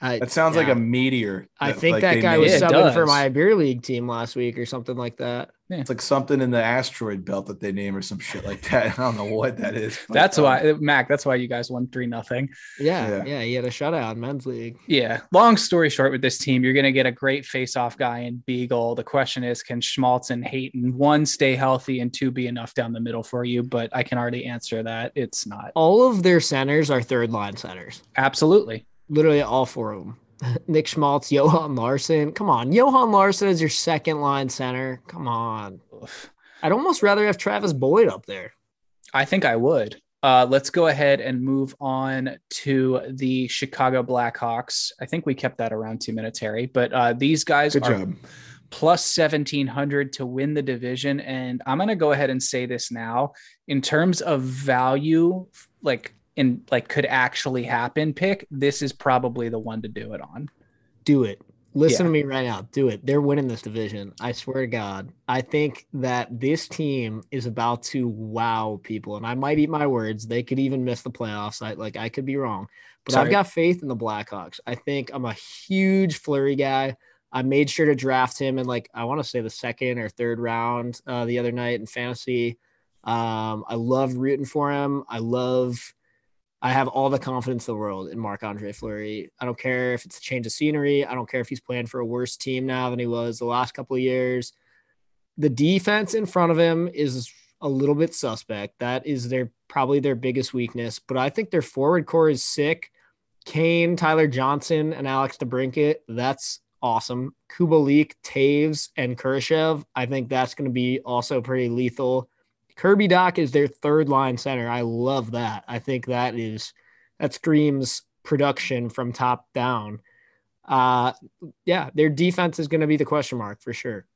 I, that sounds like a meteor. I think like, that guy made. was Yeah, it subbing for my beer league team last week or something like that. It's like something in the asteroid belt that they name or some shit like that. I don't know what that is. That's um, why Mac. That's why you guys won three nothing. Yeah, Yeah. yeah, he had a shutout in men's league. Yeah. Long story short, with this team, you're going to get a great face-off guy in Beagle. The question is, can Schmaltz and Hayton one stay healthy and two be enough down the middle for you? But I can already answer that it's not. All of their centers are third line centers. Absolutely. Literally all four of them. Nick Schmaltz, Johan Larsson. Come on. Johan Larsson is your second line center. Come on. Oof. I'd almost rather have Travis Boyd up there. I think I would. Uh, let's go ahead and move on to the Chicago Blackhawks. I think we kept that around two minutes, Harry. But uh, these guys Good are job. plus 1700 to win the division. And I'm going to go ahead and say this now in terms of value, like in like could actually happen pick, this is probably the one to do it on. Do it. Listen Yeah. to me right now. Do it. They're winning this division. I swear to God. I think that this team is about to wow people. And I might eat my words. They could even miss the playoffs. I like I could be wrong. But Sorry. I've got faith in the Blackhawks. I think I'm a huge Fleury guy. I made sure to draft him in like I want to say the second or third round uh, the other night in fantasy. Um, I love rooting for him. I love I have all the confidence in the world in Marc Andre Fleury. I don't care if it's a change of scenery. I don't care if he's playing for a worse team now than he was the last couple of years. The defense in front of him is a little bit suspect. That is their probably their biggest weakness. But I think their forward core is sick. Kane, Tyler Johnson, and Alex DeBrincat. That's awesome. Kubalik, Toews, and Kurashev. I think that's going to be also pretty lethal. Kirby Dach is their third line center. I love that. I think that is that screams production from top down. Uh yeah, their defense is going to be the question mark for sure.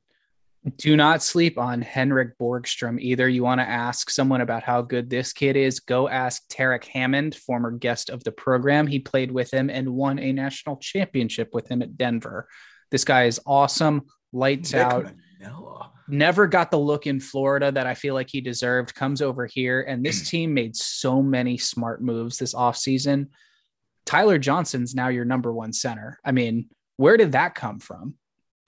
Do not sleep on Henrik Borgstrom either. You want to ask someone about how good this kid is? Go ask Tarik Hammond, former guest of the program. He played with him and won a national championship with him at Denver. This guy is awesome, lights Nick out. Manella. Never got the look in Florida that I feel like he deserved. Comes over here, and this team made so many smart moves this offseason. Tyler Johnson's now your number one center. I mean, where did that come from?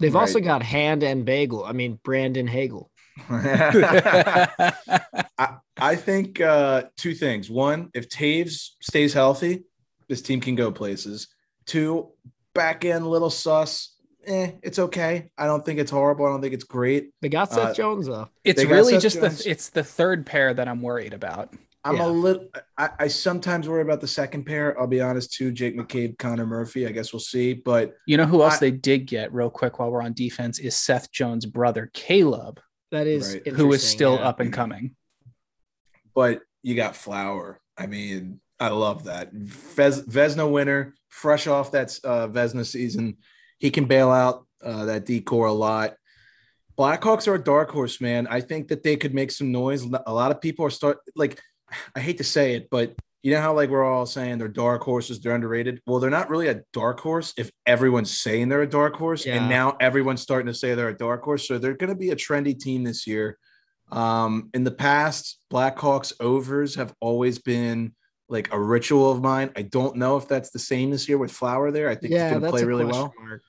They've also got Hand and Bagel. I mean Brandon Hagel. I, I think uh, two things. One, if Toews stays healthy, this team can go places. Two, back end little sus. Eh, it's okay. I don't think it's horrible. I don't think it's great. They got Seth Uh, Jones though. It's really just Jones. the it's the third pair that I'm worried about. I'm Yeah. a little. I, I sometimes worry about the second pair. I'll be honest too. Jake McCabe, Connor Murphy. I guess we'll see. But You know who else I- they did get real quick while we're on defense is Seth Jones' brother Caleb, That is Right. who is still yeah. up and coming. but you got Flower. I mean, I love that. Vez, Vezina winner, fresh off that uh, Vezina season. He can bail out uh, that decor a lot. Blackhawks are a dark horse, man. I think that they could make some noise. A lot of people are start like, I hate to say it, but you know how like we're all saying they're dark horses, they're underrated. Well, they're not really a dark horse if everyone's saying they're a dark horse, Yeah. and now everyone's starting to say they're a dark horse. So they're going to be a trendy team this year. Um, in the past, Blackhawks overs have always been like a ritual of mine. I don't know if that's the same this year with Flower there. I think he's going to play really well, mark.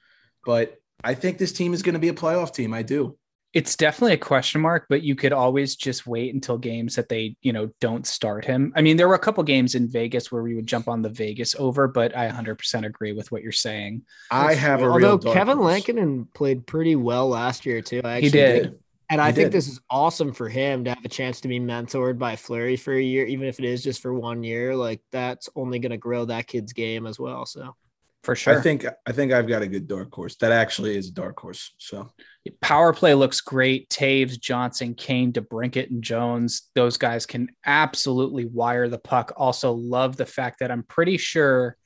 but I think this team is going to be a playoff team. I do. It's definitely a question mark, but you could always just wait until games that they, you know, don't start him. I mean, there were a couple games in Vegas where we would jump on the Vegas over, but I 100% agree with what you're saying. I have a Although real dark Kevin horse. Lankinen played pretty well last year too. I He actually did. And I He think did. this is awesome for him to have a chance to be mentored by Fleury for a year, even if it is just for one year. Like that's only going to grow that kid's game as well. So For sure. I think I think I've got a good dark horse. That actually is a dark horse. So Power play looks great. Toews, Johnson, Kane, DeBrincat, and Jones. Those guys can absolutely wire the puck. Also, love the fact that I'm pretty sure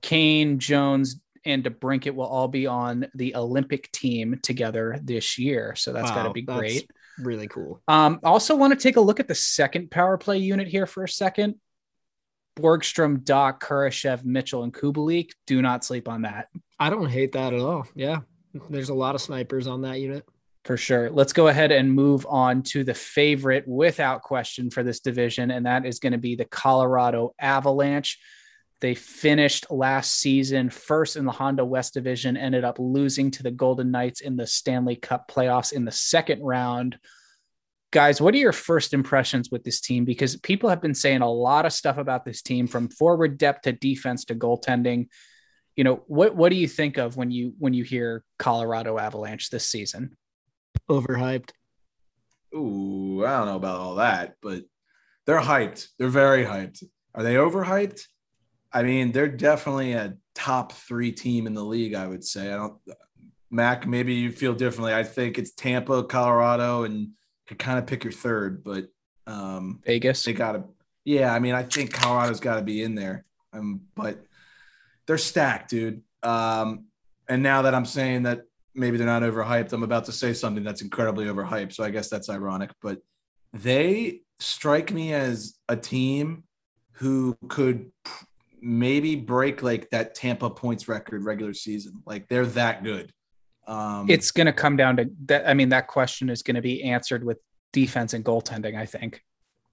Kane, Jones, and DeBrincat will all be on the Olympic team together this year. So that's got to Wow, be great. really cool. Um, also want to take a look at the second power play unit here for a second. Borgstrom, Dach, Kurashev, Mitchell, and Kubalik. Do not sleep on that. I don't hate that at all. Yeah. There's a lot of snipers on that unit. For sure. Let's go ahead and move on to the favorite without question for this division, and that is going to be the Colorado Avalanche. They finished last season first in the Honda West Division, ended up losing to the Golden Knights in the Stanley Cup playoffs in the second round. Guys, what are your first impressions with this team? Because people have been saying a lot of stuff about this team from forward depth to defense to goaltending. You know, what what do you think of when you when you hear Colorado Avalanche this season? Overhyped. Ooh, I don't know about all that, but they're hyped. They're very hyped. Are they overhyped? I mean, they're definitely a top three team in the league. I would say. I don't. Mac, maybe you feel differently. I think it's Tampa, Colorado, and could kind of pick your third, but um, Vegas. they got to. Yeah, I mean, I think Colorado's got to be in there. Um, but they're stacked, dude. Um, and now that I'm saying that maybe they're not overhyped, I'm about to say something that's incredibly overhyped. So I guess that's ironic. But they strike me as a team who could maybe break like that Tampa points record regular season. Like they're that good. Um, it's going to come down to that. I mean, that question is going to be answered with defense and goaltending. I think.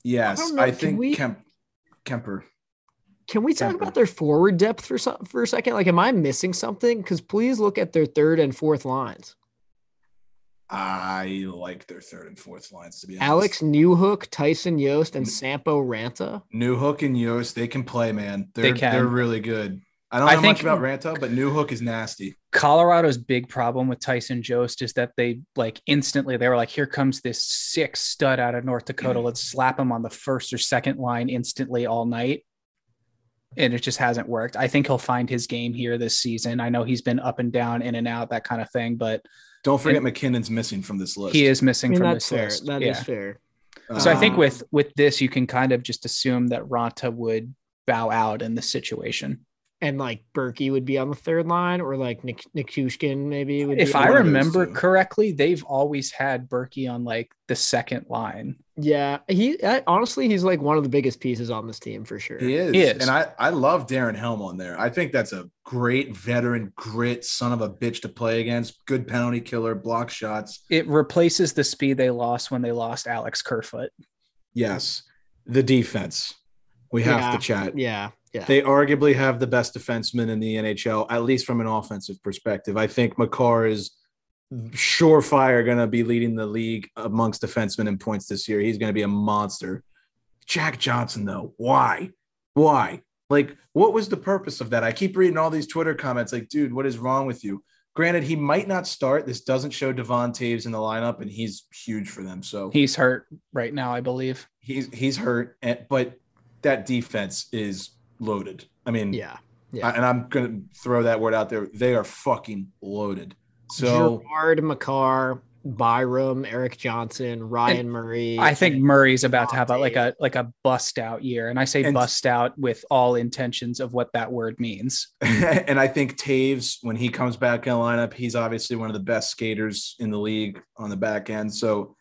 yes, I I, don't know, can think we- Kemp, Kuemper. Can we talk Temper. about their forward depth for some, for a second? Like, am I missing something? Because please look at their third and fourth lines. I like their third and fourth lines to be honest. Alex Newhook, Tyson Jost, and. Sampo Ranta. Newhook and Jost, they can play, man. They're, They can. They're really good. I don't I know much about Ranta, but Newhook is nasty. Colorado's big problem with Tyson Jost is that they like instantly they were like, here comes this sick stud out of North Dakota. Mm. Let's slap him on the first or second line instantly all night. And it just hasn't worked. I think he'll find his game here this season. I know he's been up and down, in and out, that kind of thing, but Don't forget MacKinnon's missing from this list. he is I missing mean, from that's this fair. list. That is Yeah. fair. So I think Um, with with this, you can kind of just assume that Ranta would bow out in this situation. And like Berkey would be on the third line, or like Nik- Nichushkin maybe. Would If be I one of those remember correctly, they've always had Berkey on like the second line. yeah, he I, honestly he's like one of the biggest pieces on this team for sure. he is. He is. And I, I love Darren Helm on there. I think that's a great veteran, grit, son of a bitch to play against. Good penalty killer, block shots. It replaces the speed they lost when they lost Alex Kerfoot. Yes. The defense. We have Yeah. to chat. Yeah, yeah. They arguably have the best defenseman in the NHL, at least from an offensive perspective. I think Makar is surefire going to be leading the league amongst defensemen in points this year. He's going to be a monster. Jack Johnson, though, why? Why? Like, what was the purpose of that? I keep reading all these Twitter comments like, dude, what is wrong with you? Granted, he might not start. This doesn't show Devon Toews in the lineup, and he's huge for them. So He's hurt right now, I believe. he's he's hurt, but that defense is loaded. I mean, Yeah. Yeah. I- and I'm gonna throw that word out there. They are fucking loaded. So Gerard Makar, Byram, Erik Johnson, Ryan Murray. I think Murray's about to have a, like a like a bust out year, and I say And- bust out with all intentions of what that word means. and I think Toews, when he comes back in the lineup, he's obviously one of the best skaters in the league on the back end. So,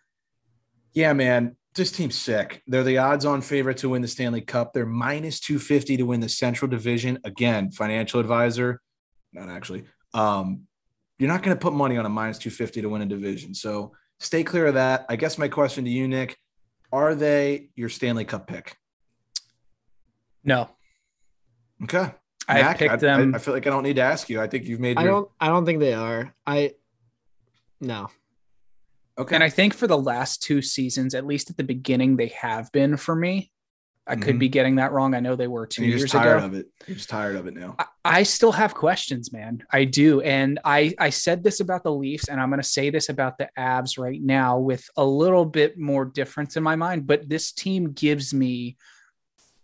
yeah, man, this team's sick. They're the odds on favorite to win the Stanley Cup. They're minus 250 to win the Central Division. Again, financial advisor, not actually. Um, you're not going to put money on a minus 250 to win a division. So, stay clear of that. I guess my question to you, Nick, are they your Stanley Cup pick? No, Okay. I Mac, picked I, them. I, I feel like I don't need to ask you. I think you've made I your don't. I don't think they are. I. No. Okay. And I think for the last two seasons, at least at the beginning, they have been for me. I could Mhm. be getting that wrong. I know they were two you're years just tired ago. of it. You're just tired of it now. I- I still have questions, man. I do. And I, I said this about the Leafs, and I'm going to say this about the Avs right now with a little bit more difference in my mind. But this team gives me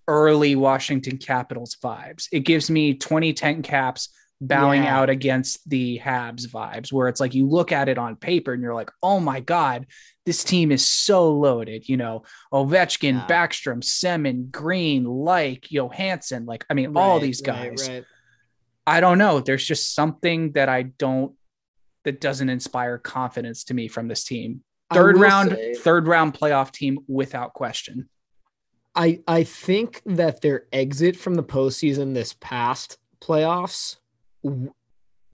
early Washington Capitals vibes. It gives me 2010 caps bowing Yeah. out against the Habs vibes, where it's like you look at it on paper and you're like, oh my God, this team is so loaded. You know, Ovechkin, Yeah. Backstrom, Semin, Green, like Johansson, like, I mean, all these guys. right. I don't know. There's just something that I don't that doesn't inspire confidence to me from this team. Third round, say- third round playoff team without question. I I think that their exit from the postseason this past playoffs,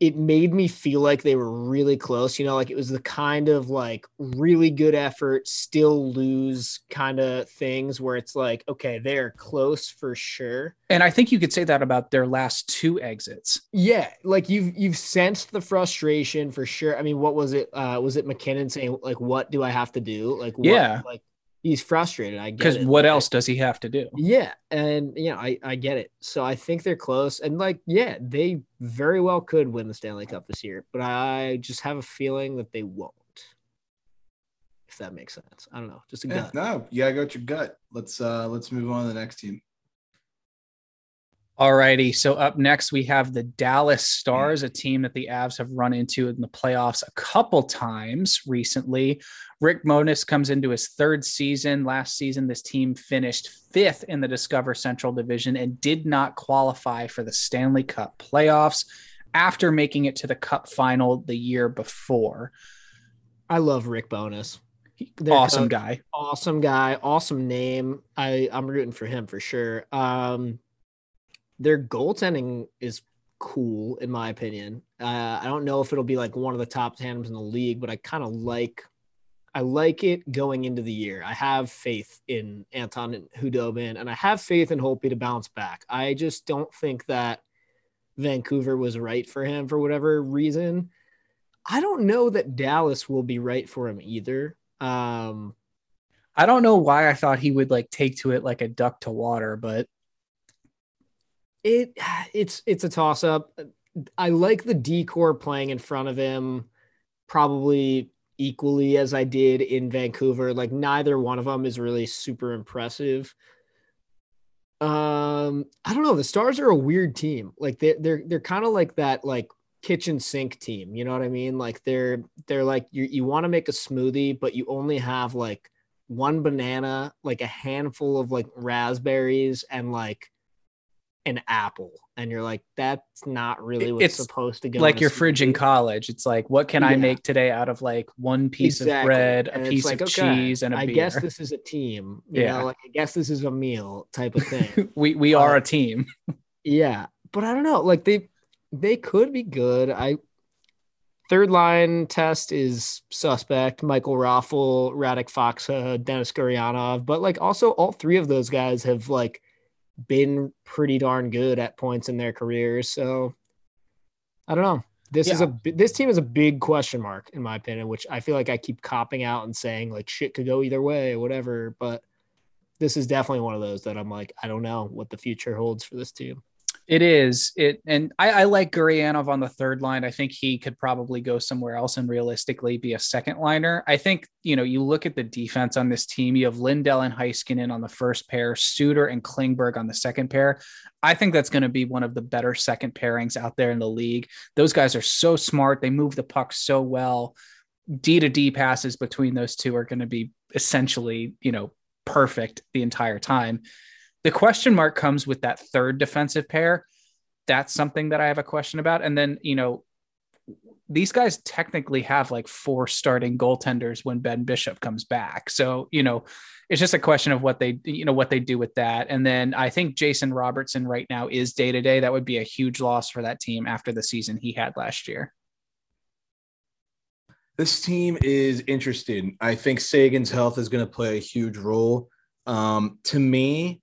it made me feel like they were really close. You know, like it was the kind of like really good effort, still lose kind of things where it's like, okay, they're close for sure. And I think you could say that about their last two exits. Yeah, like you've you've sensed the frustration for sure. I mean, what was it? Uh was it MacKinnon saying like, "What do I have to do?" Like, what, Yeah. like he's frustrated. I get Because what Like, else does he have to do? Yeah, and yeah, I I get it. So I think they're close, and like, yeah, they very well could win the Stanley Cup this year, but I just have a feeling that they won't. If that makes sense, I don't know. Just a Yeah, gut. no, you gotta go with your gut. Let's uh let's move on to the next team. Alrighty. So up next we have the Dallas Stars, a team that the Avs have run into in the playoffs a couple times recently. Rick Bowness comes into his third season. Last season, this team finished fifth in the Discover Central Division and did not qualify for the Stanley Cup playoffs after making it to the Cup final the year before. I love Rick Bowness. Their awesome coach- guy. awesome guy, awesome name. I I'm rooting for him for sure. Um, their goaltending is cool in my opinion. Uh, I don't know if it'll be like one of the top tandems in the league, but I kind of like I like it going into the year. I have faith in Anton and Khudobin, and I have faith in Holtby to bounce back. I just don't think that Vancouver was right for him for whatever reason. I don't know that Dallas will be right for him either. Um, I don't know why I thought he would like take to it like a duck to water, but it it's it's a toss up. I like the decor playing in front of him probably equally as I did in Vancouver. Like neither one of them is really super impressive. Um, I don't know. The Stars are a weird team. Like they they're they're kind of like that like kitchen sink team. You know what I mean? Like they're they're like you you want to make a smoothie, but you only have like one banana, like a handful of like raspberries, and like an apple and you're like that's not really what's It's supposed to go like your fridge in college. It's like, what can I make today out of like one piece of bread, a And it's piece like, of okay, cheese, and a I beer? guess this is a team you Yeah. know like i guess this is a meal type of thing we we are a team. yeah but i don't know like they they could be good i third line test is suspect michael Raffl radek Faksa dennis Gurianov but like also all three of those guys have like been pretty darn good at points in their careers. So i don't know. This is a this team is a big question mark in my opinion which i feel like i keep copping out and saying like shit could go either way or whatever. But this is definitely one of those that i'm like i don't know what the future holds for this team It is it, and I, I like Gurianov on the third line. I think he could probably go somewhere else and realistically be a second liner. I think you know you look at the defense on this team. You have Lindell and Heiskanen on the first pair, Suter and Klingberg on the second pair. I think that's going to be one of the better second pairings out there in the league. Those guys are so smart. They move the puck so well. D to D passes between those two are going to be essentially, you know, perfect the entire time. The question mark comes with that third defensive pair. That's something that I have a question about. And then, you know, these guys technically have like four starting goaltenders when Ben Bishop comes back. So, you know, it's just a question of what they, you know, what they do with that. And then I think Jason Robertson right now is day to day. That would be a huge loss for that team after the season he had last year. This team is interested. I think Seguin's health is going to play a huge role. Um, to me,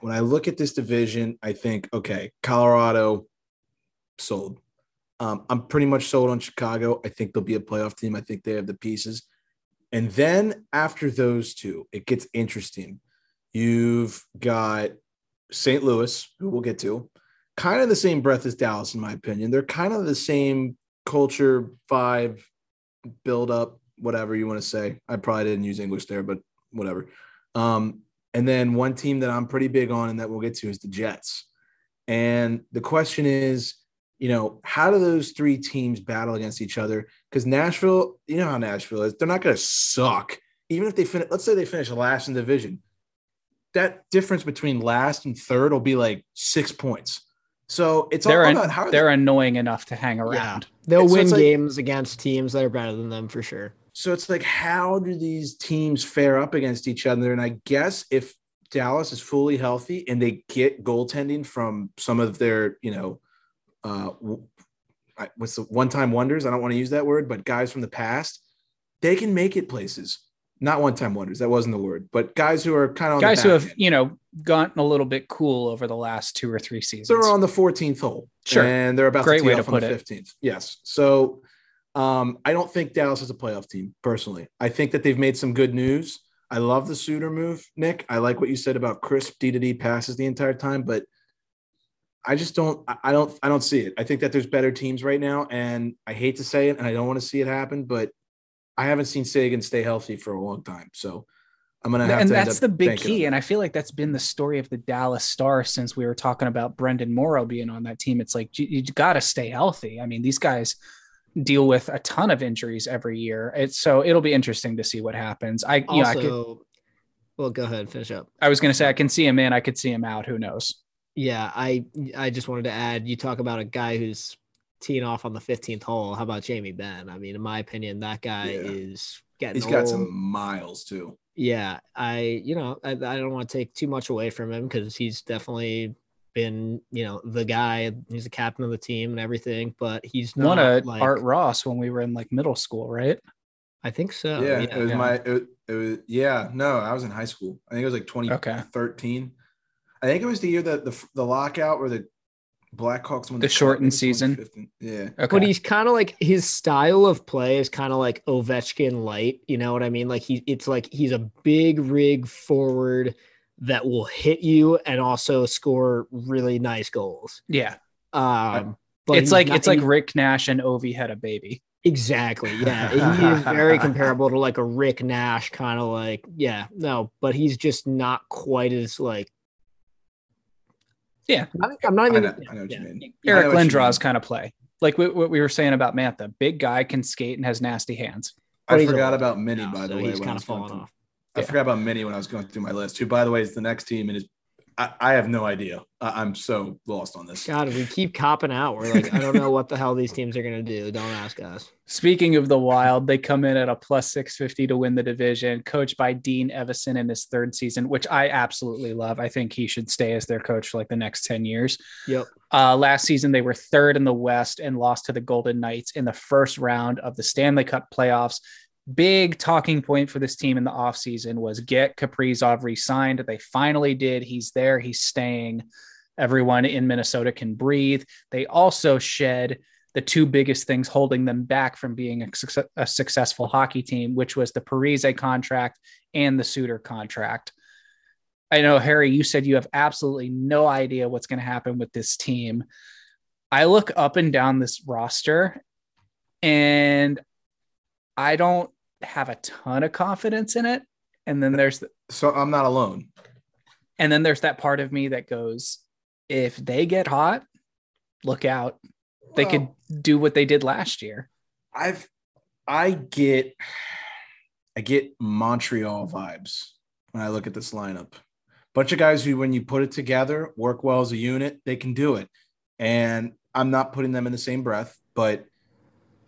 when I look at this division, I think, okay, Colorado sold. Um, I'm pretty much sold on Chicago. I think they'll be a playoff team. I think they have the pieces. And then after those two, it gets interesting. You've got St. Louis, who we'll get to, kind of the same breath as Dallas, in my opinion. They're kind of the same culture, vibe, build up, whatever you want to say. I probably didn't use English there, but whatever. Um, and then one team that I'm pretty big on and that we'll get to is the Jets. And the question is, you know, how do those three teams battle against each other? Because Nashville, you know how Nashville is, they're not going to suck. Even if they finish, let's say they finish last in division, that difference between last and third will be like six points. So it's they're all an, about how they're annoying enough to hang around. Yeah. They'll So win it's like- games against teams that are better than them for sure. So it's like, how do these teams fare up against each other? And I guess if Dallas is fully healthy and they get goaltending from some of their, you know, uh, what's the one-time wonders? I don't want to use that word, but guys from the past, they can make it places. Not one-time wonders. That wasn't the word, but guys who are kind of on the Guys who have, end. you know, gotten a little bit cool over the last two or three seasons. they're on the 14th hole. Sure. And they're about Great to way to off on put the it. 15th. Yes. So um, I don't think Dallas is a playoff team personally. I think that they've made some good news. I love the Suter move, Nick. I like what you said about crisp D to D passes the entire time, but I just don't I- don't I don't see it. I think that there's better teams right now, and I hate to say it, and I don't want to see it happen, but I haven't seen Seguin stay healthy for a long time. So I'm gonna have and to end that's the big key. And. I feel like that's been the story of the Dallas Stars since we were talking about Brenden Morrow being on that team. It's like you, you got to stay healthy. I mean, these guys deal with a ton of injuries every year. It's so it'll be interesting to see what happens. I you know, I could Also, well, go ahead, finish up. I was gonna say I can see him in, I could see him out. Who knows? Yeah, I I just wanted to add. You talk about a guy who's teeing off on the 15th hole. How about Jamie Benn? I mean, in my opinion, that guy Yeah. is getting. He's got some miles too. Yeah, I you know I, I don't want to take too much away from him because he's definitely been you know the guy. He's the captain of the team and everything, but he's not Won a like Art Ross when we were in like middle school, right? I think so. yeah, Yeah, it was my it, it was yeah no i was in high school i think it was like 2013 i think it was the year that the the lockout where the blackhawks won The cup, shortened season? yeah Okay. But he's kind of like his style of play is kind of like Ovechkin light. You know what I mean? Like he, it's like he's a big rig forward that will hit you and also score really nice goals. yeah. Um, but it's like not- it's like Rick Nash and Ovi had a baby. exactly yeah. he is very comparable to like a Rick Nash kind of like yeah no, but he's just not quite as like. Yeah. I'm not, I'm not I even. know, I know what yeah. you mean Eric I know what you Lindros kind of play. Like what, what we were saying about Mantha. Big guy can skate and has nasty hands. i forgot about minnie now, by the way he's when kind of falling off. I Yeah. forgot about minnie when i was going through my list who by the way is the next team and is I, I have no idea I, i'm so lost on this God, we keep copping out. We're like, I don't know what the hell these teams are gonna do. Don't ask us. Speaking of the Wild, they come in at a plus 650 to win the division, coached by Dean Evason in his third season, which I absolutely love. I think he should stay as their coach for like the next 10 years. Yep. Uh, last season, they were third in the West and lost to the Golden Knights in the first round of the Stanley Cup playoffs. Big talking point for this team in the offseason was get Kaprizov re signed. They finally did. He's there, he's staying. Everyone in Minnesota can breathe. They also shed the two biggest things holding them back from being a, a successful hockey team, which was the Parise contract and the Suter contract. I know, Harry, you said you have absolutely no idea what's going to happen with this team. I look up and down this roster and I don't have a ton of confidence in it. And then there's the, So I'm not alone. and then there's that part of me that goes, if they get hot, look out. They could do what they did last year. I've I get I get Montreal vibes when I look at this lineup. Bunch of guys who, when you put it together, work well as a unit, they can do it. And I'm not putting them in the same breath, but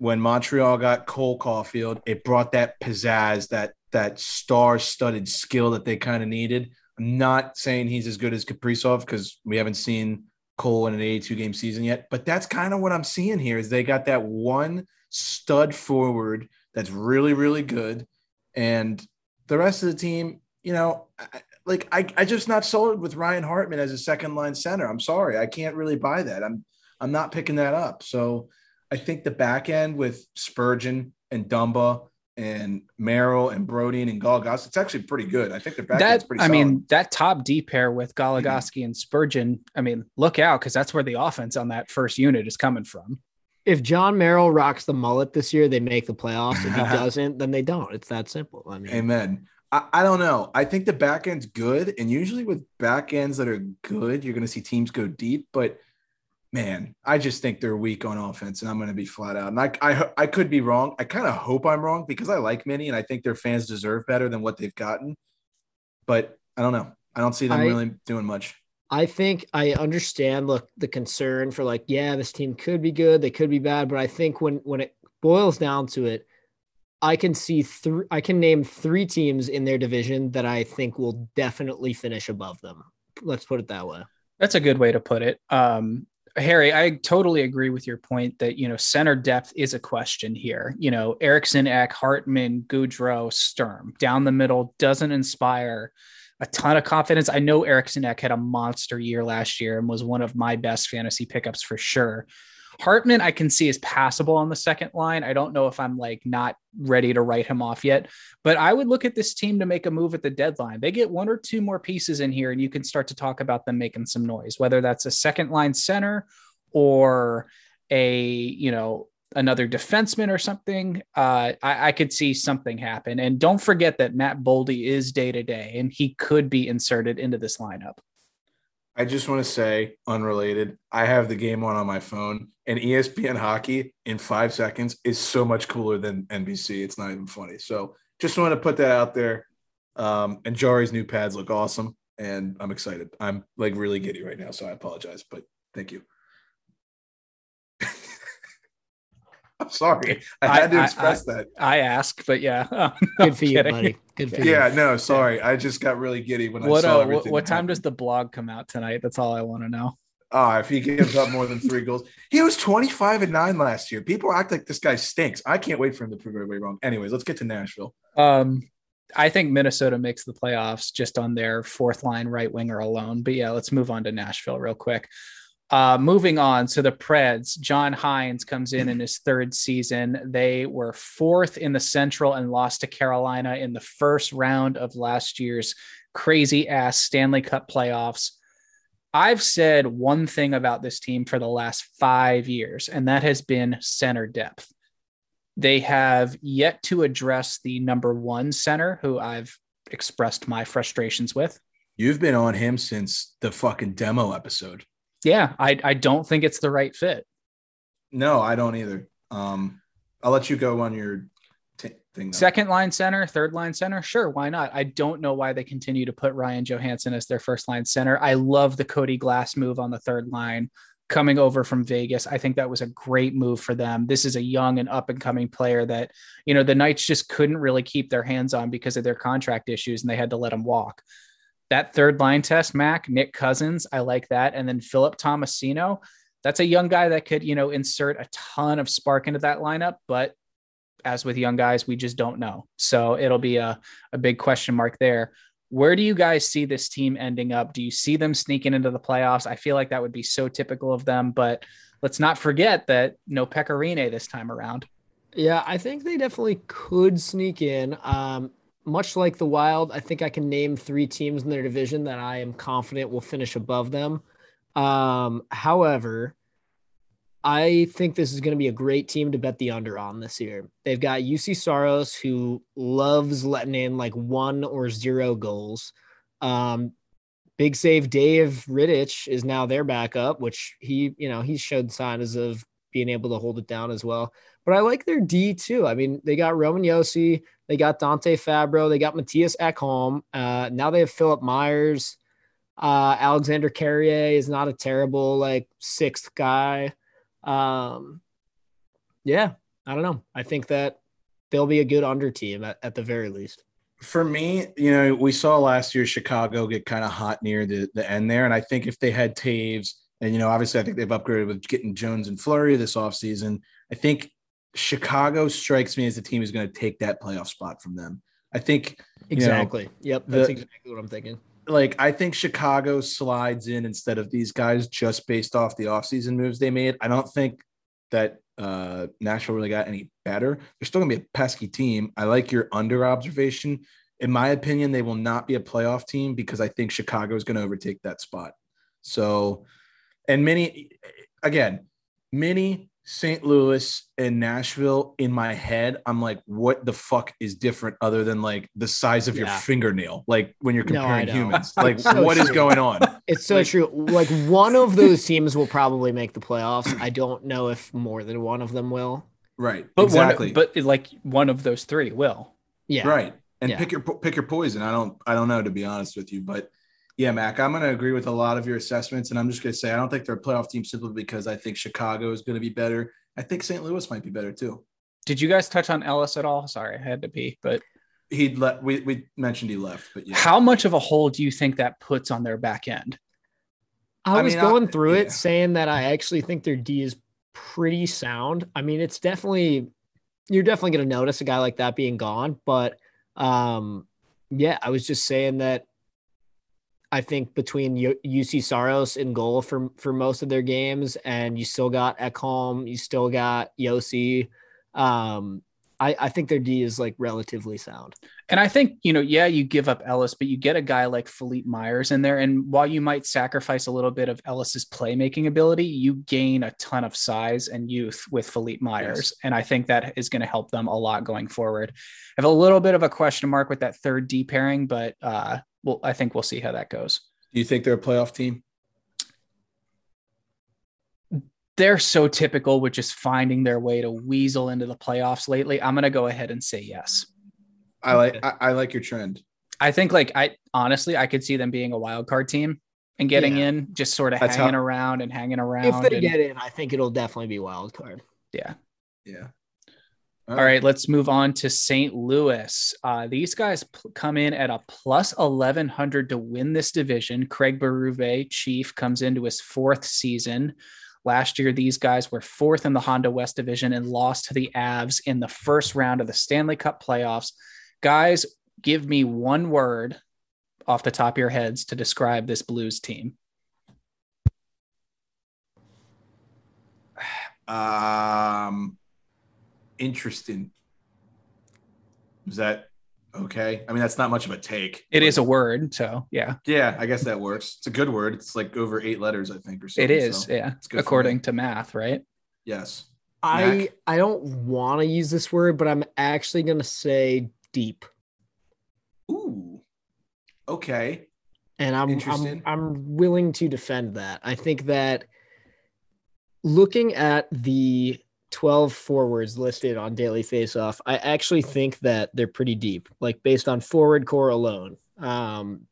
when Montreal got Cole Caufield, it brought that pizzazz, that that star-studded skill that they kind of needed. I'm not saying he's as good as Kaprizov because we haven't seen Cole in an 82 game season yet, but that's kind of what I'm seeing here is they got that one stud forward that's really, really good. And the rest of the team, you know, I- like I, I just not sold with Ryan Hartman as a second line center. I'm sorry. I can't really buy that. I'm I'm not picking that up. So I think the back end with Spurgeon and Dumba and Merrill and Brody and Galgos, it's actually pretty good. I think the back end's pretty good. I solid. mean, that top D pair with mhm. Goligoski and Spurgeon. I mean, look out because that's where the offense on that first unit is coming from. If Jon Merrill rocks the mullet this year, they make the playoffs. If he doesn't, then they don't. It's that simple. I mean, Amen. I, I don't know. I think the back end's good. And usually with back ends that are good, you're going to see teams go deep. But man, I just think they're weak on offense. And I'm going to be flat out. And I, I, I could be wrong. I kind of hope I'm wrong because I like Minnie and I think their fans deserve better than what they've gotten. But I don't know. I don't see them I- really doing much. I think I understand look the concern for like, yeah, this team could be good, they could be bad, but I think when when it boils down to it, I can see three I can name three teams in their division that I think will definitely finish above them. Let's put it that way. That's a good way to put it. Um, Harry, I totally agree with your point that you know center depth is a question here. You know, Eriksson, Ek, Hartman, Gaudreau, Sturm down the middle doesn't inspire a ton of confidence. I know Eriksson Ek had a monster year last year and was one of my best fantasy pickups for sure. Hartman, I can see is passable on the second line. I don't know if I'm like not ready to write him off yet, but I would look at this team to make a move at the deadline. They get one or two more pieces in here, and you can start to talk about them making some noise, whether that's a second line center or a, you know, another defenseman or something. Uh, I, I could see something happen. And don't forget that Matt Boldy is day to day, and he could be inserted into this lineup. I just want to say, unrelated, I have the game on on my phone, and ESPN hockey in five seconds is so much cooler than NBC. It's not even funny. So just want to put that out there. Um, and Jari's new pads look awesome, and I'm excited. I'm like really giddy right now, so I apologize, but thank you. I'm sorry. I I- had to I- express that. I ask, but yeah, I'm Good for you, buddy. Good for you. Yeah, no, sorry. I just got really giddy when I What, saw uh, everything. what, what time does the blog come out tonight? That's all I want to know. Ah, if he gives up more than three goals, he was 25 and nine last year. People act like this guy stinks. I can't wait for him to prove everybody wrong. Anyways, let's get to Nashville. Um, I think Minnesota makes the playoffs just on their fourth line right winger alone. But yeah, let's move on to Nashville real quick. Uh, moving on, so the Preds, John Hynes comes in in his third season. They were fourth in the Central and lost to Carolina in the first round of last year's crazy ass Stanley Cup playoffs. I've said one thing about this team for the last five years, and that has been center depth. They have yet to address the number one center, who I've expressed my frustrations with. You've been on him since the fucking demo episode. Yeah, I, I don't think it's the right fit. No, I don't either. Um, I'll let you go on your t- thing. Though. Second line center, third line center, sure, why not? I don't know why they continue to put Ryan Johansen as their first line center. I love the Cody Glass move on the third line coming over from Vegas. I think that was a great move for them. This is a young and up and coming player that, you know, the Knights just couldn't really keep their hands on because of their contract issues and they had to let him walk. That third line test, Mac, Nick Cousins, I like that. And then Philip Tomasino, that's a young guy that could, you know, insert a ton of spark into that lineup, but as with young guys, we just don't know. So it'll be a, a big question mark there. Where do you guys see this team ending up? Do you see them sneaking into the playoffs? I feel like that would be so typical of them, but let's not forget that no Pekka Rinne this time around. Yeah, I think they definitely could sneak in. Um, much like the Wild, I think I can name three teams in their division that I am confident will finish above them. Um, however, I think this is going to be a great team to bet the under on this year. They've got Juuse Saros, who loves letting in like one or zero goals. Um, big save Dave Rittich is now their backup, which he, you know, he showed signs of being able to hold it down as well. But I like their D too. I mean, they got Roman Josi, they got Dante Fabbro, they got Mattias Ekholm. Uh, now they have Philippe Myers. Uh, Alexandre Carrier is not a terrible like sixth guy. Um, yeah, I don't know. I think that they'll be a good under team at, at the very least. For me, you know, we saw last year Chicago get kind of hot near the, the end there. And I think if they had Toews, and, you know, obviously I think they've upgraded with getting Jones and Fleury this offseason. I think Chicago strikes me as a team who's going to take that playoff spot from them. I think exactly. Know, yep, that's the, exactly what I'm thinking. Like I think Chicago slides in instead of these guys just based off the offseason moves they made. I don't think that uh Nashville really got any better. They're still gonna be a pesky team. I like your under observation. In my opinion, they will not be a playoff team because I think Chicago is going to overtake that spot. So, and many, again, many St. Louis and Nashville in my head, I'm like, what the fuck is different other than like the size of yeah. your fingernail? Like when you're comparing no, humans, like so what true. is going on? It's so like, true. Like one of those teams will probably make the playoffs. I don't know if more than one of them will. Right. But exactly. One, but like one of those three will. Yeah. Right. And yeah. pick your pick your poison. I don't I don't know to be honest with you, but yeah, Mac, I'm going to agree with a lot of your assessments. And I'm just going to say, I don't think they're a playoff team simply because I think Chicago is going to be better. I think St. Louis might be better too. Did you guys touch on Ellis at all? Sorry, I had to pee, but he left. We, we mentioned he left, but yeah. How much of a hole do you think that puts on their back end? I, I was mean, going I, through yeah. it saying that I actually think their D is pretty sound. I mean, it's definitely, you're definitely going to notice a guy like that being gone, but um, yeah, I was just saying that I think between Juuse Saros in goal for for most of their games, and you still got Ekholm, you still got Josi. Um, I, I think their D is like relatively sound. And I think, you know, yeah, you give up Ellis, but you get a guy like Philippe Myers in there. And while you might sacrifice a little bit of Ellis's playmaking ability, you gain a ton of size and youth with Philippe Myers. Yes. And I think that is going to help them a lot going forward. I have a little bit of a question mark with that third D pairing, but uh, well, I think we'll see how that goes. Do you think they're a playoff team? They're so typical with just finding their way to weasel into the playoffs lately. I'm going to go ahead and say yes. I like I, I, like your trend. I think like I honestly I could see them being a wild card team and getting yeah. in, just sort of That's hanging how, around and hanging around. If they and, get in, I think it'll definitely be wild card. Yeah. Yeah. All right. right, let's move on to St. Louis. Uh, these guys p- come in at a plus 1100 to win this division. Craig Berube, chief, comes into his fourth season. Last year, these guys were fourth in the Honda West division and lost to the Avs in the first round of the Stanley Cup playoffs. Guys, give me one word off the top of your heads to describe this Blues team. Um, interesting. Is that okay? I mean, that's not much of a take. It is a word, so yeah. Yeah, I guess that works. It's a good word. It's like over eight letters, I think, or something. It is, so yeah. According to math, right? Yes. I Mac? I don't want to use this word, but I'm actually gonna say deep. Ooh. Okay. And I'm I'm I'm willing to defend that. I think that looking at the 12 forwards listed on Daily Faceoff, I actually think that they're pretty deep, like based on forward core alone. Um,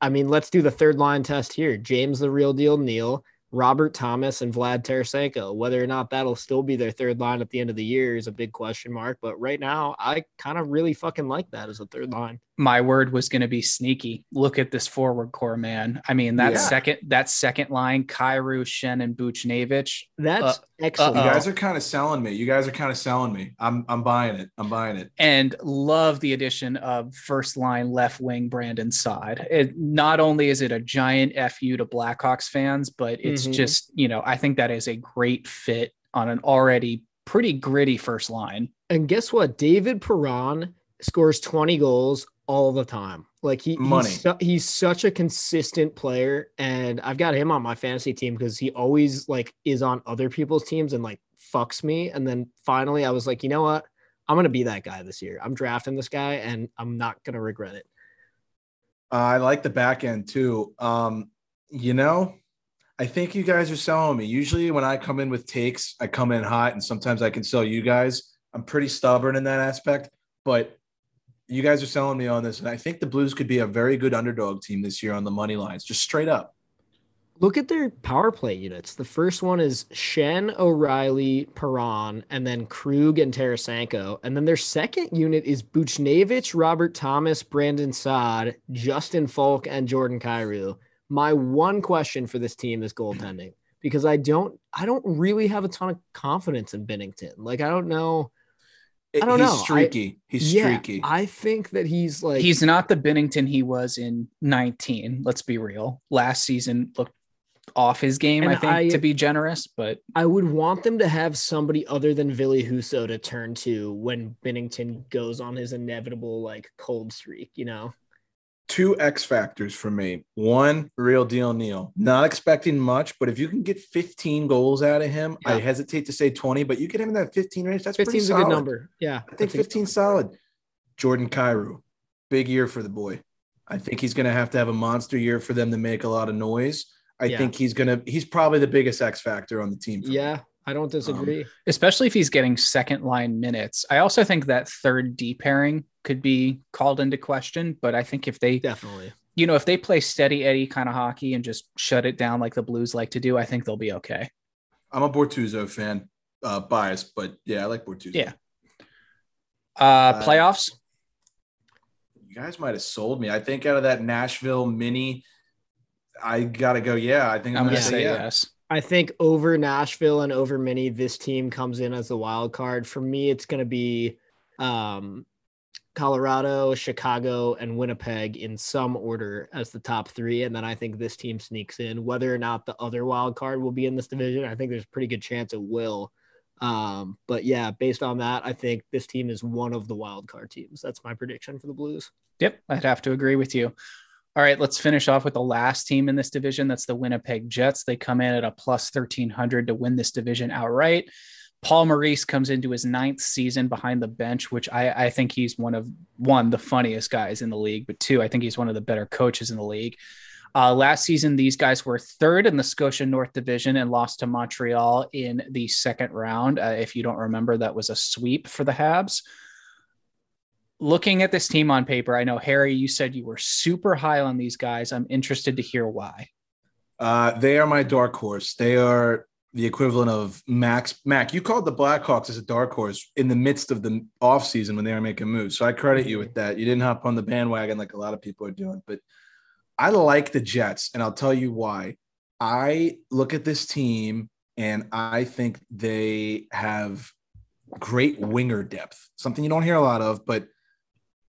I mean, let's do the third line test here. James, the real deal, Neal, Robert Thomas and Vlad Tarasenko. Whether or not that'll still be their third line at the end of the year is a big question mark. But right now, I kind of really fucking like that as a third line. My word was going to be sneaky. Look at this forward core, man. I mean, that yeah. second that second line, Kyrou, Schenn, and Buchnevich. That's uh, excellent. You guys are kind of selling me. You guys are kind of selling me. I'm I'm buying it. I'm buying it. And love the addition of first line left wing Brandon Saad. It not only is it a giant fu to Blackhawks fans, but it's mm-hmm. just you know I think that is a great fit on an already pretty gritty first line. And guess what? David Perron scores 20 goals all the time. Like he, Money. He's, su- he's such a consistent player, and I've got him on my fantasy team because he always like is on other people's teams and like fucks me. And then finally, I was like, you know what? I'm gonna be that guy this year. I'm drafting this guy, and I'm not gonna regret it. I like the back end too. Um, you know, I think you guys are selling me. Usually, when I come in with takes, I come in hot, and sometimes I can sell you guys. I'm pretty stubborn in that aspect, but you guys are selling me on this, and I think the Blues could be a very good underdog team this year on the money lines, just straight up. Look at their power play units. The first one is Schenn, O'Reilly, Perron, and then Krug and Tarasenko. And then their second unit is Buchnevich, Robert Thomas, Brandon Saad, Justin Faulk, and Jordan Kyrou. My one question for this team is goaltending because I don't I don't really have a ton of confidence in Binnington. Like I don't know. I don't he's know. I- streaky. he's yeah, streaky. I think that he's like He's not the Binnington he was in 19. Let's be real. Last season looked off his game, And I think, I- to be generous, but I would want them to have somebody other than Billy Husso to turn to when Binnington goes on his inevitable like cold streak, you know? Two X factors for me. One, real deal Neal. Not expecting much, but if you can get 15 goals out of him, I hesitate to say 20, but you get him in that 15 range. That's 15 is a good number. Yeah. I think 15 solid. Jordan Kyrou, big year for the boy. I think he's going to have to have a monster year for them to make a lot of noise. I Yeah. think he's going to, he's probably the biggest X factor on the team. for me. Yeah, I don't disagree. Um, especially if he's getting second line minutes. I also think that third D pairing could be called into question, but I think if they, Definitely. you know, if they play steady Eddie kind of hockey and just shut it down like the Blues like to do, I think they'll be okay. I'm a Bortuzzo fan, uh, biased, but yeah, I like Bortuzzo. Yeah. Uh, playoffs. You guys might have sold me. I think out of that Nashville mini, I got to go. Yeah, I think I'm, I'm going gonna to say say yeah. yes. I think over Nashville and over Mini, this team comes in as the wild card. For me, it's going to be um, Colorado, Chicago, and Winnipeg in some order as the top three. And then I think this team sneaks in. Whether or not the other wild card will be in this division, I think there's a pretty good chance it will. Um, but yeah, based on that, I think this team is one of the wild card teams. That's my prediction for the Blues. Yep, I'd have to agree with you. All right, let's finish off with the last team in this division. That's the Winnipeg Jets. They come in at a plus 1300 to win this division outright. Paul Maurice comes into his ninth season behind the bench, which I, I think he's one of one, the funniest guys in the league, but two, I think he's one of the better coaches in the league. Uh, last season, these guys were third in the Scotia North Division and lost to Montreal in the second round. Uh, if you don't remember, that was a sweep for the Habs looking at this team on paper, I know Harry, you said you were super high on these guys. I'm interested to hear why. Uh, they are my dark horse. They are the equivalent of Max. Mac, you called the Blackhawks as a dark horse in the midst of the offseason when they were making moves. So I credit you with mm-hmm. that. You didn't hop on the bandwagon like a lot of people are doing. But I like the Jets, and I'll tell you why. I look at this team and I think they have great winger depth, something you don't hear a lot of, but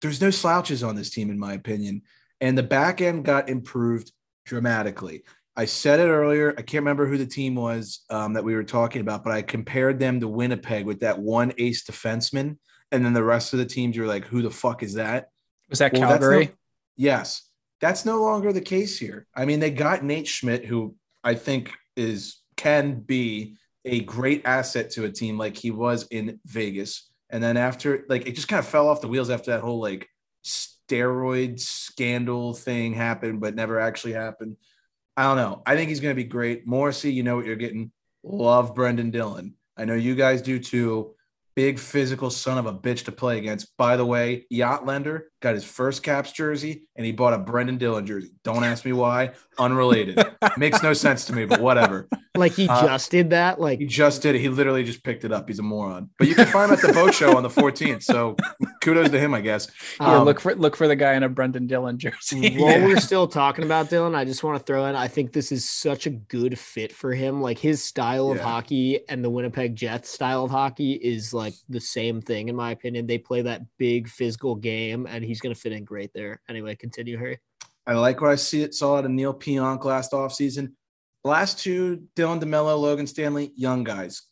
there's no slouches on this team, in my opinion. And the back end got improved dramatically. I said it earlier. I can't remember who the team was um, that we were talking about, but I compared them to Winnipeg with that one ace defenseman. And then the rest of the teams, you're like, who the fuck is that? Was that Well, Calgary? no- yes. That's no longer the case here. I mean, they got Nate Schmidt, who I think is can be a great asset to a team like he was in Vegas. And then after, like, it just kind of fell off the wheels after that whole like steroid scandal thing happened, but never actually happened. I don't know. I think he's going to be great. Morrissey, you know what you're getting. Love Brenden Dillon. I know you guys do too. Big physical son of a bitch to play against. By the way, Yacht Lender got his first Caps jersey and he bought a Brenden Dillon jersey. Don't ask me why. Unrelated. Makes no sense to me, but whatever. Like he Uh, just did that. Like He just did it. He literally just picked it up. He's a moron. But you can find him at the boat show on the 14th. So kudos to him, I guess. Yeah, Um, look for look for the guy in a Brenden Dillon jersey. While Yeah. we're still talking about Dillon, I just want to throw in I think this is such a good fit for him. Like his style of hockey and the Winnipeg Jets style of hockey is like the same thing, in my opinion. They play that big physical game, and he's going to fit in great there. Anyway, continue, Harry. I like what I see it saw out of Neal Pionk last offseason. Last two, Dylan DeMelo, Logan Stanley, young guys.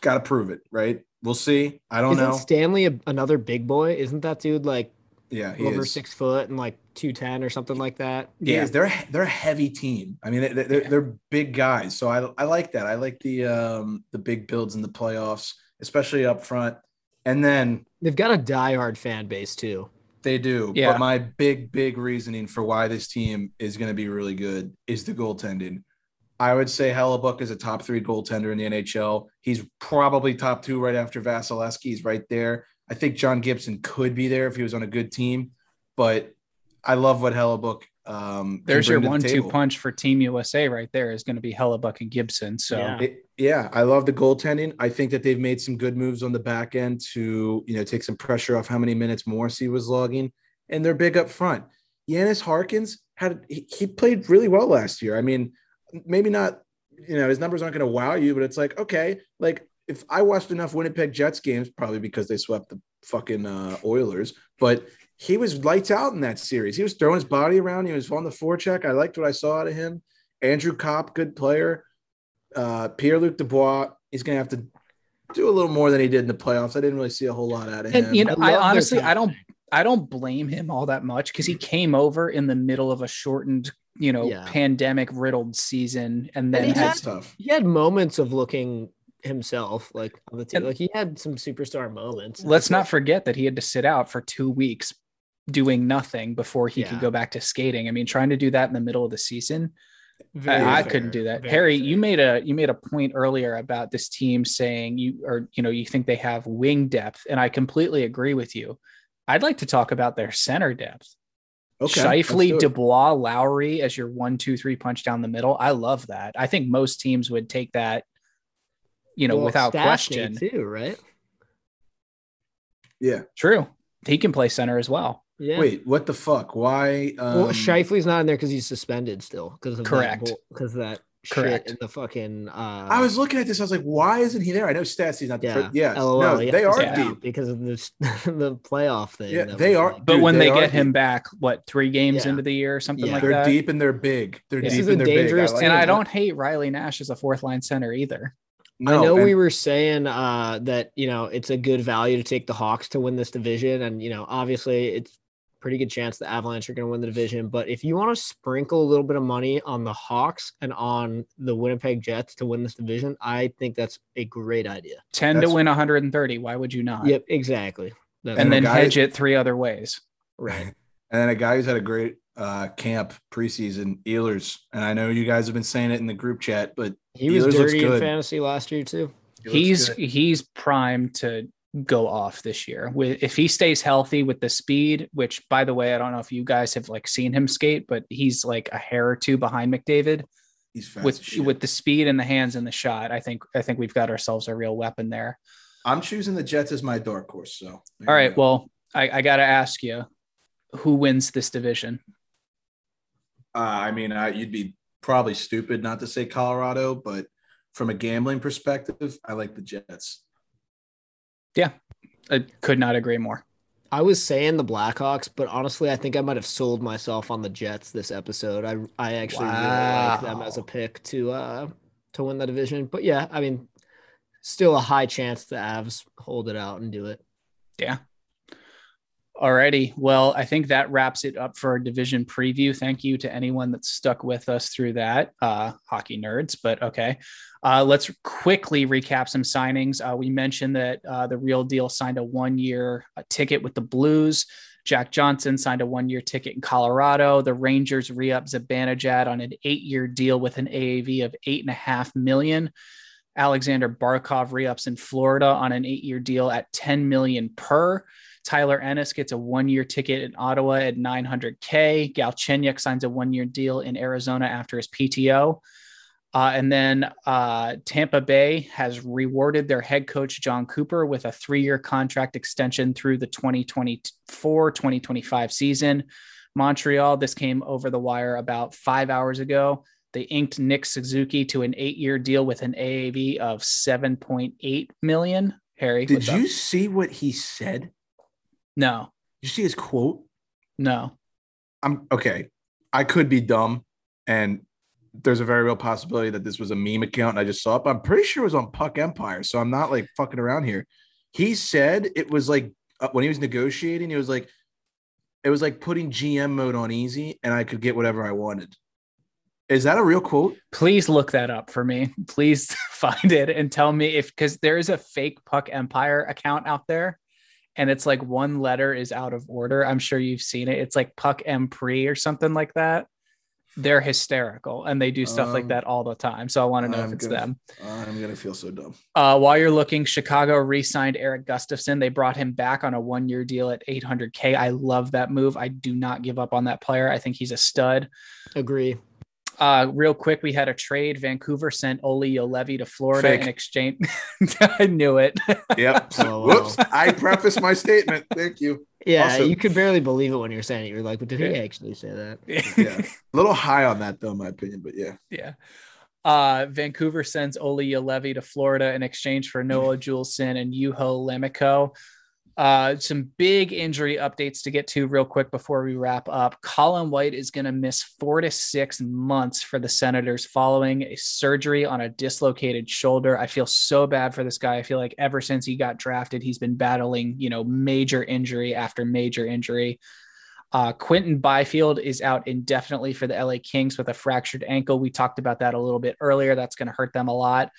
Got to prove it, right? we'll see. I don't Isn't know. Stanley a, another big boy? Isn't that dude like yeah, over is. six foot and like two ten or something like that? Yeah. They're they're a heavy team. I mean, they're, they're, Yeah. they're big guys. So I I like that. I like the um the big builds in the playoffs, especially up front. And then They've got a diehard fan base too. they do. Yeah. But my big big reasoning for why this team is going to be really good is the goaltending. I would say Hellebuyck is a top three goaltender in the NHL. He's probably top two right after Vasilevskiy. He's right there. I think John Gibson could be there if he was on a good team, but I love what Hellebuyck. Um, There's your bring the one-two table. punch for Team USA right there is going to be Hellebuyck and Gibson. So Yeah. It- yeah, I love the goaltending. I think that they've made some good moves on the back end to, you know, take some pressure off how many minutes Morrissey was logging, and they're big up front. Yanis Harkins had he, he played really well last year. I mean, maybe not, you know, his numbers aren't going to wow you, but it's like okay, like if I watched enough Winnipeg Jets games, probably because they swept the fucking uh, Oilers, but he was lights out in that series. He was throwing his body around. He was on the forecheck. I liked what I saw out of him. Andrew Copp, good player uh, Pierre Luc Dubois, he's going to have to do a little more than he did in the playoffs. I didn't really see a whole lot out of him. you know, I I, honestly, I don't. I don't blame him all that much because he came over in the middle of a shortened, you know, Yeah. pandemic riddled season, and then he had, That's tough. He had moments of looking himself like on the team. And- Like he had some superstar moments. let's not forget that he had to sit out for two weeks doing nothing before he could go back to skating. I mean, trying to do that in the middle of the season, Very I, I couldn't do that. Very Harry, fair. you made a you made a point earlier about this team saying you or you know you think they have wing depth, and I completely agree with you. I'd like to talk about their center depth. Okay. Scheifele, do it. Dubois, Lowry as your one, two, three punch down the middle. I love that. I think most teams would take that, you know, Well, without question. too, right? Yeah. True. He can play center as well. Yeah. Wait, what the fuck? Why? Um, well, Scheifele's not in there because he's suspended still because of Correct. because of that Correct. shit in the fucking. Uh, I was looking at this. I was like, why isn't he there? I know Stats. He's not. yeah, Yeah. Yeah. LOL, no, yeah, they are Yeah. deep. because of this the playoff thing. Yeah, they are- like- But Dude, when they they, are get him deep. back, what three games Yeah. into the year or something Yeah. like They're that? deep and they're big. They're This deep is a and they're dangerous big. I And I don't hate Riley Nash as a fourth line center either. No, I know and- we were saying uh, that you know it's a good value to take the Hawks to win this division, and you know obviously it's pretty good chance the Avalanche are going to win the division. But if you want to sprinkle a little bit of money on the Hawks and on the Winnipeg Jets to win this division, I think that's a great idea. 10 That's- to win 130. Why would you not? Yep, exactly. That's And And then the guy- hedge it three other ways. right. And then a guy who's had a great uh, camp preseason, Ehlers. And I know you guys have been saying it in the group chat, but He was Ehlers looks dirty in good. fantasy last year too. he He's good. he's primed to go off this year. With if he stays healthy with the speed, which by the way, I don't know if you guys have like seen him skate, but he's like a hair or two behind McDavid he's fast. with with the speed and the hands and the shot. I think I think we've got ourselves a real weapon there. I'm choosing the Jets as my dark horse. So All right, go. well, I, I got to ask you, who wins this division? Uh, I mean, I, you'd be probably stupid not to say Colorado, but from a gambling perspective, I like the Jets. I could not agree more. I was saying the Blackhawks, but honestly, I think I might have sold myself on the Jets this episode. I I actually really like them as a pick to uh to win the division. But yeah, I mean, still a high chance the Avs hold it out and do it. Yeah. Alrighty. Well, I think that wraps it up for our division preview. Thank you to anyone that stuck with us through that, uh, hockey nerds. But okay, uh, let's quickly recap some signings. Uh, we mentioned that uh, the Real Deal signed a one-year uh, ticket with the Blues. Jack Johnson signed a one-year ticket in Colorado. The Rangers re-up Zibanejad on an eight-year deal with an AAV of eight and a half million. Alexander Barkov re-ups in Florida on an eight-year deal at 10 million per. Tyler Ennis gets a one-year ticket in Ottawa at 900k. Galchenyuk signs a one-year deal in Arizona after his PTO. Uh, and then uh, Tampa Bay has rewarded their head coach, Jon Cooper, with a three year contract extension through the 2024 2025 season. Montreal, this came over the wire about five hours ago. They inked Nick Suzuki to an eight year deal with an AAV of 7.8 million. Harry, Did up? you see what he said? No, you see his quote? no. I'm okay. I could be dumb, and there's a very real possibility that this was a meme account and I just saw it. But I'm pretty sure it was on Puck Empire, so I'm not like fucking around here. he said it was like uh, when he was negotiating, it was like it was like putting GM mode on easy, and I could get whatever I wanted. Is that a real quote? Please look that up for me. Please find it and tell me if because there is a fake Puck Empire account out there, and it's like one letter is out of order. I'm sure you've seen it. It's like Puck Empre or something like that. They're hysterical and they do stuff Um, like that all the time. So I want to know I'm if it's gonna- them. I'm gonna feel so dumb. Uh, while you're looking, Chicago re-signed Erik Gustafsson. They brought him back on a one-year deal at 800k. I love that move. I do not give up on that player. I think he's a stud. Agree. Uh, real quick, we had a trade. Vancouver sent Olli Juolevi to Florida Fake. in exchange. I knew it. Yep. Oh, wow. Whoops. I prefaced my statement. Thank you. Yeah, Also- you could barely believe it when you're saying it. You're like, but did he actually say that? Yeah. A little high on that though, in my opinion, but yeah. yeah. Uh, Vancouver sends Olli Juolevi to Florida in exchange for Noah Juulsen and Juho Lammikko. Uh, some big injury updates to get to real quick before we wrap up. Colin White is going to miss four to six months for the Senators following a surgery on a dislocated shoulder. I feel so bad for this guy. I feel like ever since he got drafted, he's been battling, you know, major injury after major injury. Uh, Quinton Byfield is out indefinitely for the LA Kings with a fractured ankle. We talked about that a little bit earlier. That's going to hurt them a lot.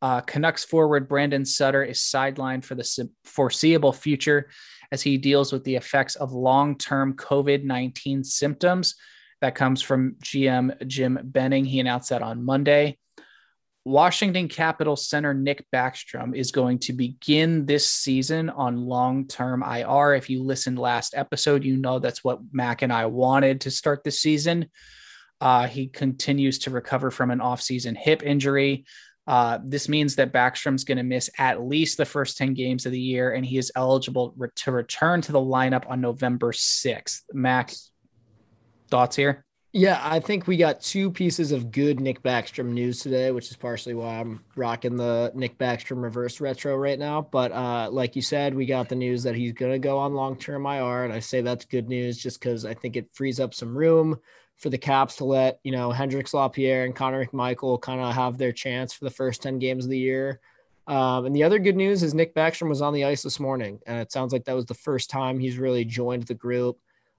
Uh, Canucks forward Brandon Sutter is sidelined for the foreseeable future as he deals with the effects of long term COVID 19 symptoms. That comes from GM Jim Benning. He announced that on Monday. Washington Capitals center Nick Backstrom is going to begin this season on long term IR. If you listened last episode, you know that's what Mac and I wanted to start this season. Uh, he continues to recover from an offseason hip injury. Uh, this means that Backstrom's going to miss at least the first 10 games of the year, and he is eligible re- to return to the lineup on November 6th. Max, thoughts here? Yeah, I think we got two pieces of good Nick Backstrom news today, which is partially why I'm rocking the Nick Backstrom reverse retro right now. But uh, like you said, we got the news that he's going to go on long term IR. And I say that's good news just because I think it frees up some room for the Caps to let, you know, Hendrix LaPierre and Connor McMichael kind of have their chance for the first 10 games of the year. Um, and the other good news is Nick Backstrom was on the ice this morning. And it sounds like that was the first time he's really joined the group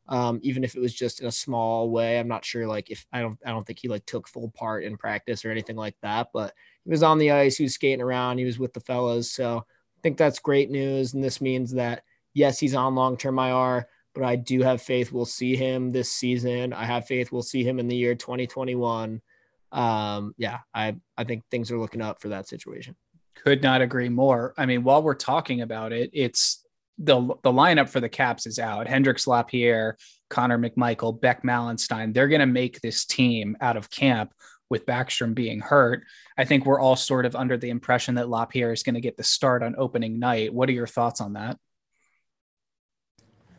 um, even if it was just in a small way. I'm not sure, like if I don't, I don't think he like took full part in practice or anything like that. But he was on the ice, he was skating around, he was with the fellas. So I think that's great news, and this means that yes, he's on long term IR, but I do have faith we'll see him this season. I have faith we'll see him in the year 2021. Um, yeah, I I think things are looking up for that situation. Could not agree more. I mean, while we're talking about it, it's the the lineup for the Caps is out. Hendrix Lapierre, Connor McMichael, Beck Malenstyn. They're going to make this team out of camp with Backstrom being hurt. I think we're all sort of under the impression that Lapierre is going to get the start on opening night. What are your thoughts on that?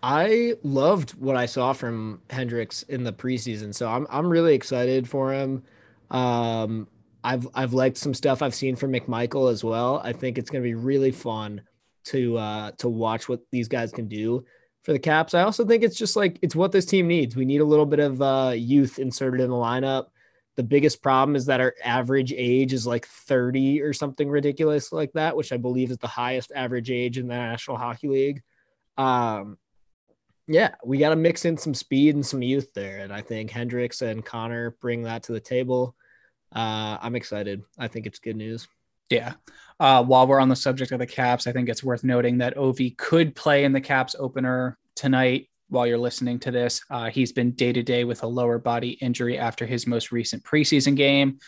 I loved what I saw from Hendrix in the preseason, so I'm I'm really excited for him. Um, I've I've liked some stuff I've seen from McMichael as well. I think it's going to be really fun to uh, to watch what these guys can do for the Caps. I also think it's just like it's what this team needs. We need a little bit of uh, youth inserted in the lineup. The biggest problem is that our average age is like 30 or something ridiculous like that, which I believe is the highest average age in the National Hockey League. Um, yeah, we got to mix in some speed and some youth there. And I think Hendrix and Connor bring that to the table. Uh, I'm excited. I think it's good news. Yeah. Uh, while we're on the subject of the Caps, I think it's worth noting that Ovi could play in the Caps opener tonight. While you're listening to this, uh, he's been day to day with a lower body injury after his most recent preseason game.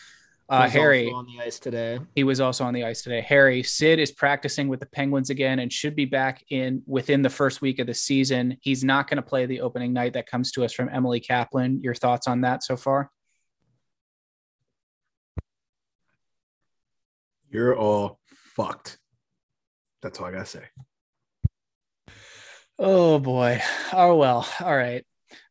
Uh, He's Harry, also on the ice today. he was also on the ice today. Harry Sid is practicing with the Penguins again and should be back in within the first week of the season. He's not going to play the opening night. That comes to us from Emily Kaplan. Your thoughts on that so far? You're all fucked. That's all I gotta say. Oh boy. Oh well. All right.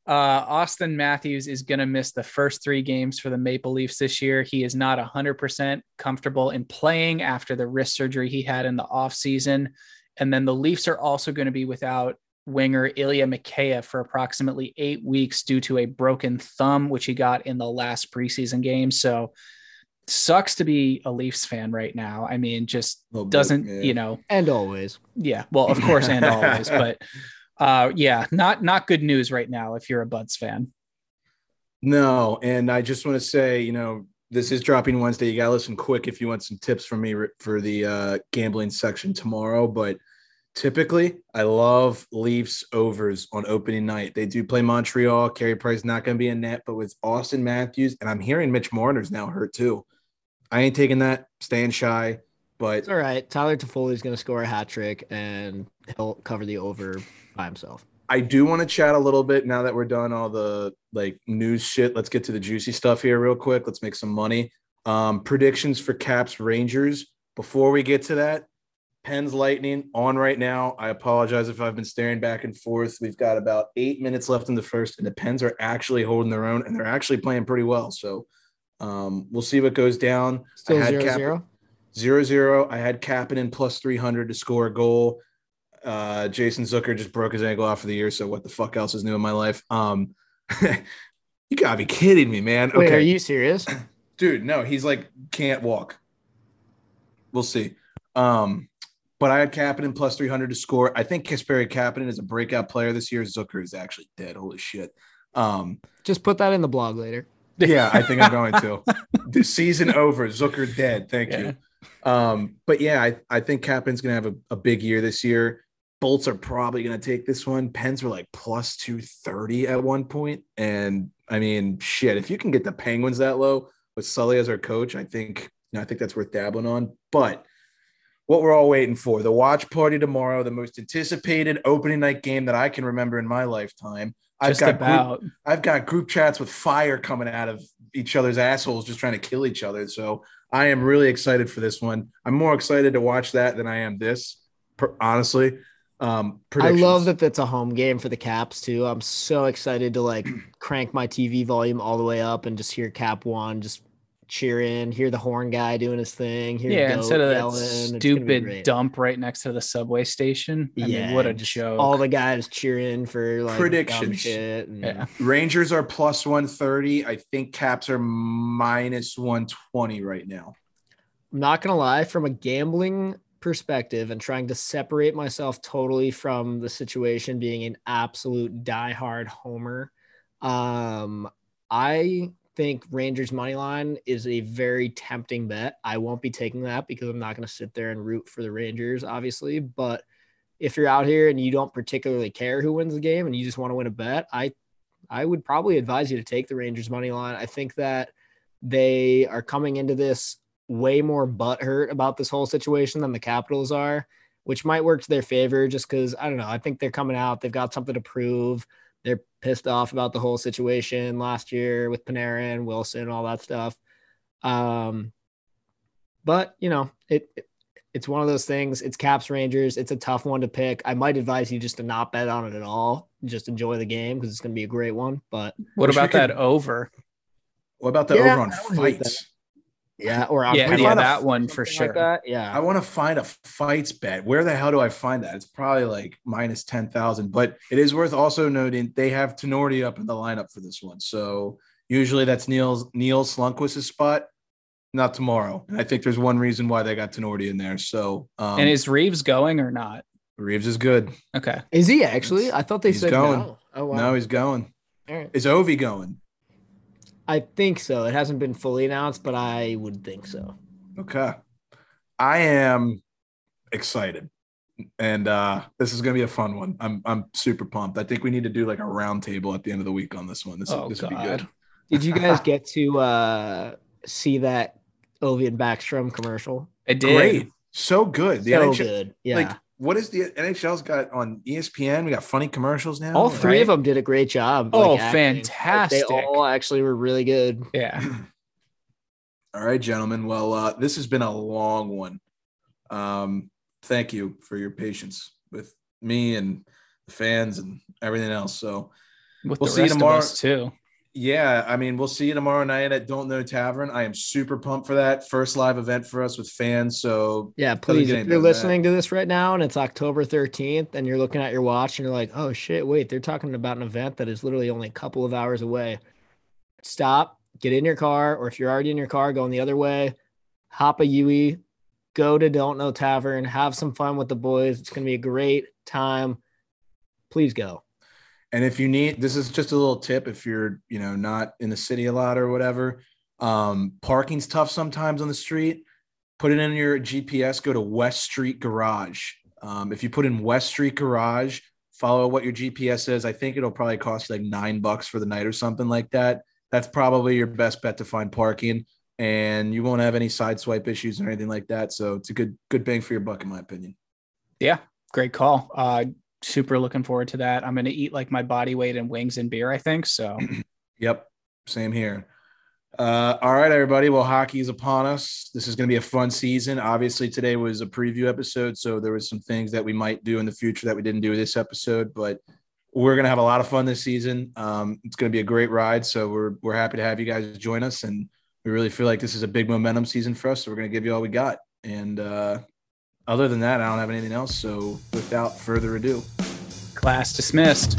Uh, Auston Matthews is going to miss the first three games for the Maple Leafs this year. He is not 100% comfortable in playing after the wrist surgery he had in the offseason. And then the Leafs are also going to be without winger Ilya Mikheyev for approximately eight weeks due to a broken thumb, which he got in the last preseason game. So sucks to be a Leafs fan right now. I mean, just doesn't, yeah. you know, And always. yeah. Well, of course, and always, but uh, yeah, not not good news right now if you're a Buds fan. No, and I just want to say, you know, this is dropping Wednesday. You got to listen quick if you want some tips from me for the uh, gambling section tomorrow. But typically, I love Leafs overs on opening night. They do play Montreal. Carey Price not going to be in net, but with Auston Matthews, and I'm hearing Mitch Marner's now hurt too. I ain't taking that, staying shy. But It's all right. Tyler Toffoli is going to score a hat trick and he'll cover the over by himself. I do want to chat a little bit now that we're done all the like news shit. Let's get to the juicy stuff here real quick. Let's make some money. Um, predictions for Caps Rangers. Before we get to that, Pens Lightning on right now. I apologize if I've been staring back and forth. We've got about eight minutes left in the first, and the Pens are actually holding their own, and they're actually playing pretty well. So um, we'll see what goes down. Still I had zero Cap- zero. Zero zero. I had Kapanen plus 300 to score a goal. Uh, Jason Zucker just broke his ankle out for the year. So what the fuck else is new in my life? Um, you gotta be kidding me, man. Wait, Okay, are you serious? dude. No, he's like can't walk. We'll see. Um, but I had Kapanen plus 300 to score. I think Kasperi Kapanen is a breakout player this year. Zucker is actually dead. Holy shit. Um, Just put that in the blog later. yeah, I think I'm going to. the season over. Zucker dead. Thank you. Um, but yeah, I, I think Kappan's gonna have a, a big year this year. Bolts are probably gonna take this one. Pens were like plus 230 at one point. And I mean, shit, if you can get the Penguins that low with Sully as our coach, I think you know, I think that's worth dabbling on. But what we're all waiting for, the watch party tomorrow, the most anticipated opening night game that I can remember in my lifetime. I've Just got group- I've got group chats with fire coming out of each other's assholes just trying to kill each other. So I am really excited for this one. I'm more excited to watch that than I am this, honestly. Um, I love that that's a home game for the Caps too. I'm so excited to like crank my TV volume all the way up and just hear Cap One just cheer in, hear the horn guy doing his thing. Hear Yeah, instead of that yelling. It's stupid dump right next to the subway station. I mean, what a joke. All the guys cheering for like dumb Predictions. shit. and- yeah. Rangers are plus 130. I think Caps are minus 120 right now. I'm not gonna lie, from a gambling perspective and trying to separate myself totally from the situation being an absolute diehard homer. Um, I think Rangers money line is a very tempting bet. I won't be taking that because I'm not gonna sit there and root for the Rangers, obviously. But if you're out here and you don't particularly care who wins the game and you just want to win a bet, I I would probably advise you to take the Rangers money line. I think that they are coming into this way more butthurt about this whole situation than the Capitals are, which might work to their favor just because I don't know. I think they're coming out, they've got something to prove. They're pissed off about the whole situation last year with Panarin, Wilson, all that stuff. Um, but you know, it, it it's one of those things. It's Caps Rangers. It's a tough one to pick. I might advise you just to not bet on it at all. Just enjoy the game because it's going to be a great one. But What Wish we about could- that over? What about the Yeah, over on I don't hate fights? Yeah, or on Yeah, we yeah, find a- that one for something like sure. that. Yeah, I want to find a fights bet. Where the hell do I find that? It's probably like minus 10,000, but it is worth also noting they have Tinordi up in the lineup for this one. So usually that's Neil's Nils Lundkvist's spot, not tomorrow. And I think there's one reason why they got Tinordi in there. So um, and is Reeves going or not? Reeves is good. Okay. Is he actually? I thought they He's said going. no. Oh wow. No, he's going. All right. Is Ovi going? I think so. It hasn't been fully announced, but I would think so. Okay. I am excited. And uh this is gonna be a fun one. I'm I'm super pumped. I think we need to do like a round table at the end of the week on this one. This, Oh, this would be good. Did you guys get to uh see that Ovi and Backstrom commercial? I did. Great. So good. The so NHL, good. Yeah. like what is the NHL's got on ESPN? We got funny commercials now. all three right? of them did a great job. Oh, like, acting. Like, fantastic. they all actually were really good. Yeah. All right, gentlemen. Well, uh, this has been a long one. Um, thank you for your patience with me and the fans and everything else. So, With We'll the see you tomorrow. of us too. Yeah, I mean, we'll see you tomorrow night at Don't Know Tavern. I am super pumped for that first live event for us with fans. So, Yeah, please. If you're listening to this right now and it's October 13th and you're looking at your watch and you're like, oh shit, wait, they're talking about an event that is literally only a couple of hours away. Stop, get in your car, or if you're already in your car going the other way, hop a Yui, go to Don't Know Tavern, have some fun with the boys. It's going to be a great time. Please go. And if you need, this is just a little tip if you're, you know, not in the city a lot or whatever. Um, parking's tough sometimes on the street. Put it in your GPS, go to West Street Garage. Um, if you put in West Street Garage, follow what your GPS says. I think it'll probably cost you like nine bucks for the night or something like that. That's probably your best bet to find parking, and you won't have any side swipe issues or anything like that. So it's a good good bang for your buck, in my opinion. Yeah, great call. Uh, super looking forward to that. I'm going to eat like my body weight in wings and beer. I think so. yep, same here. Uh, all right, everybody. Well, hockey is upon us. This is going to be a fun season. Obviously, today was a preview episode, so there was some things that we might do in the future that we didn't do this episode, but we're going to have a lot of fun this season. Um, it's going to be a great ride, so we're we're happy to have you guys join us, and we really feel like this is a big momentum season for us. So we're going to give you all we got. And uh, other than that, I don't have anything else. So without further ado, class dismissed.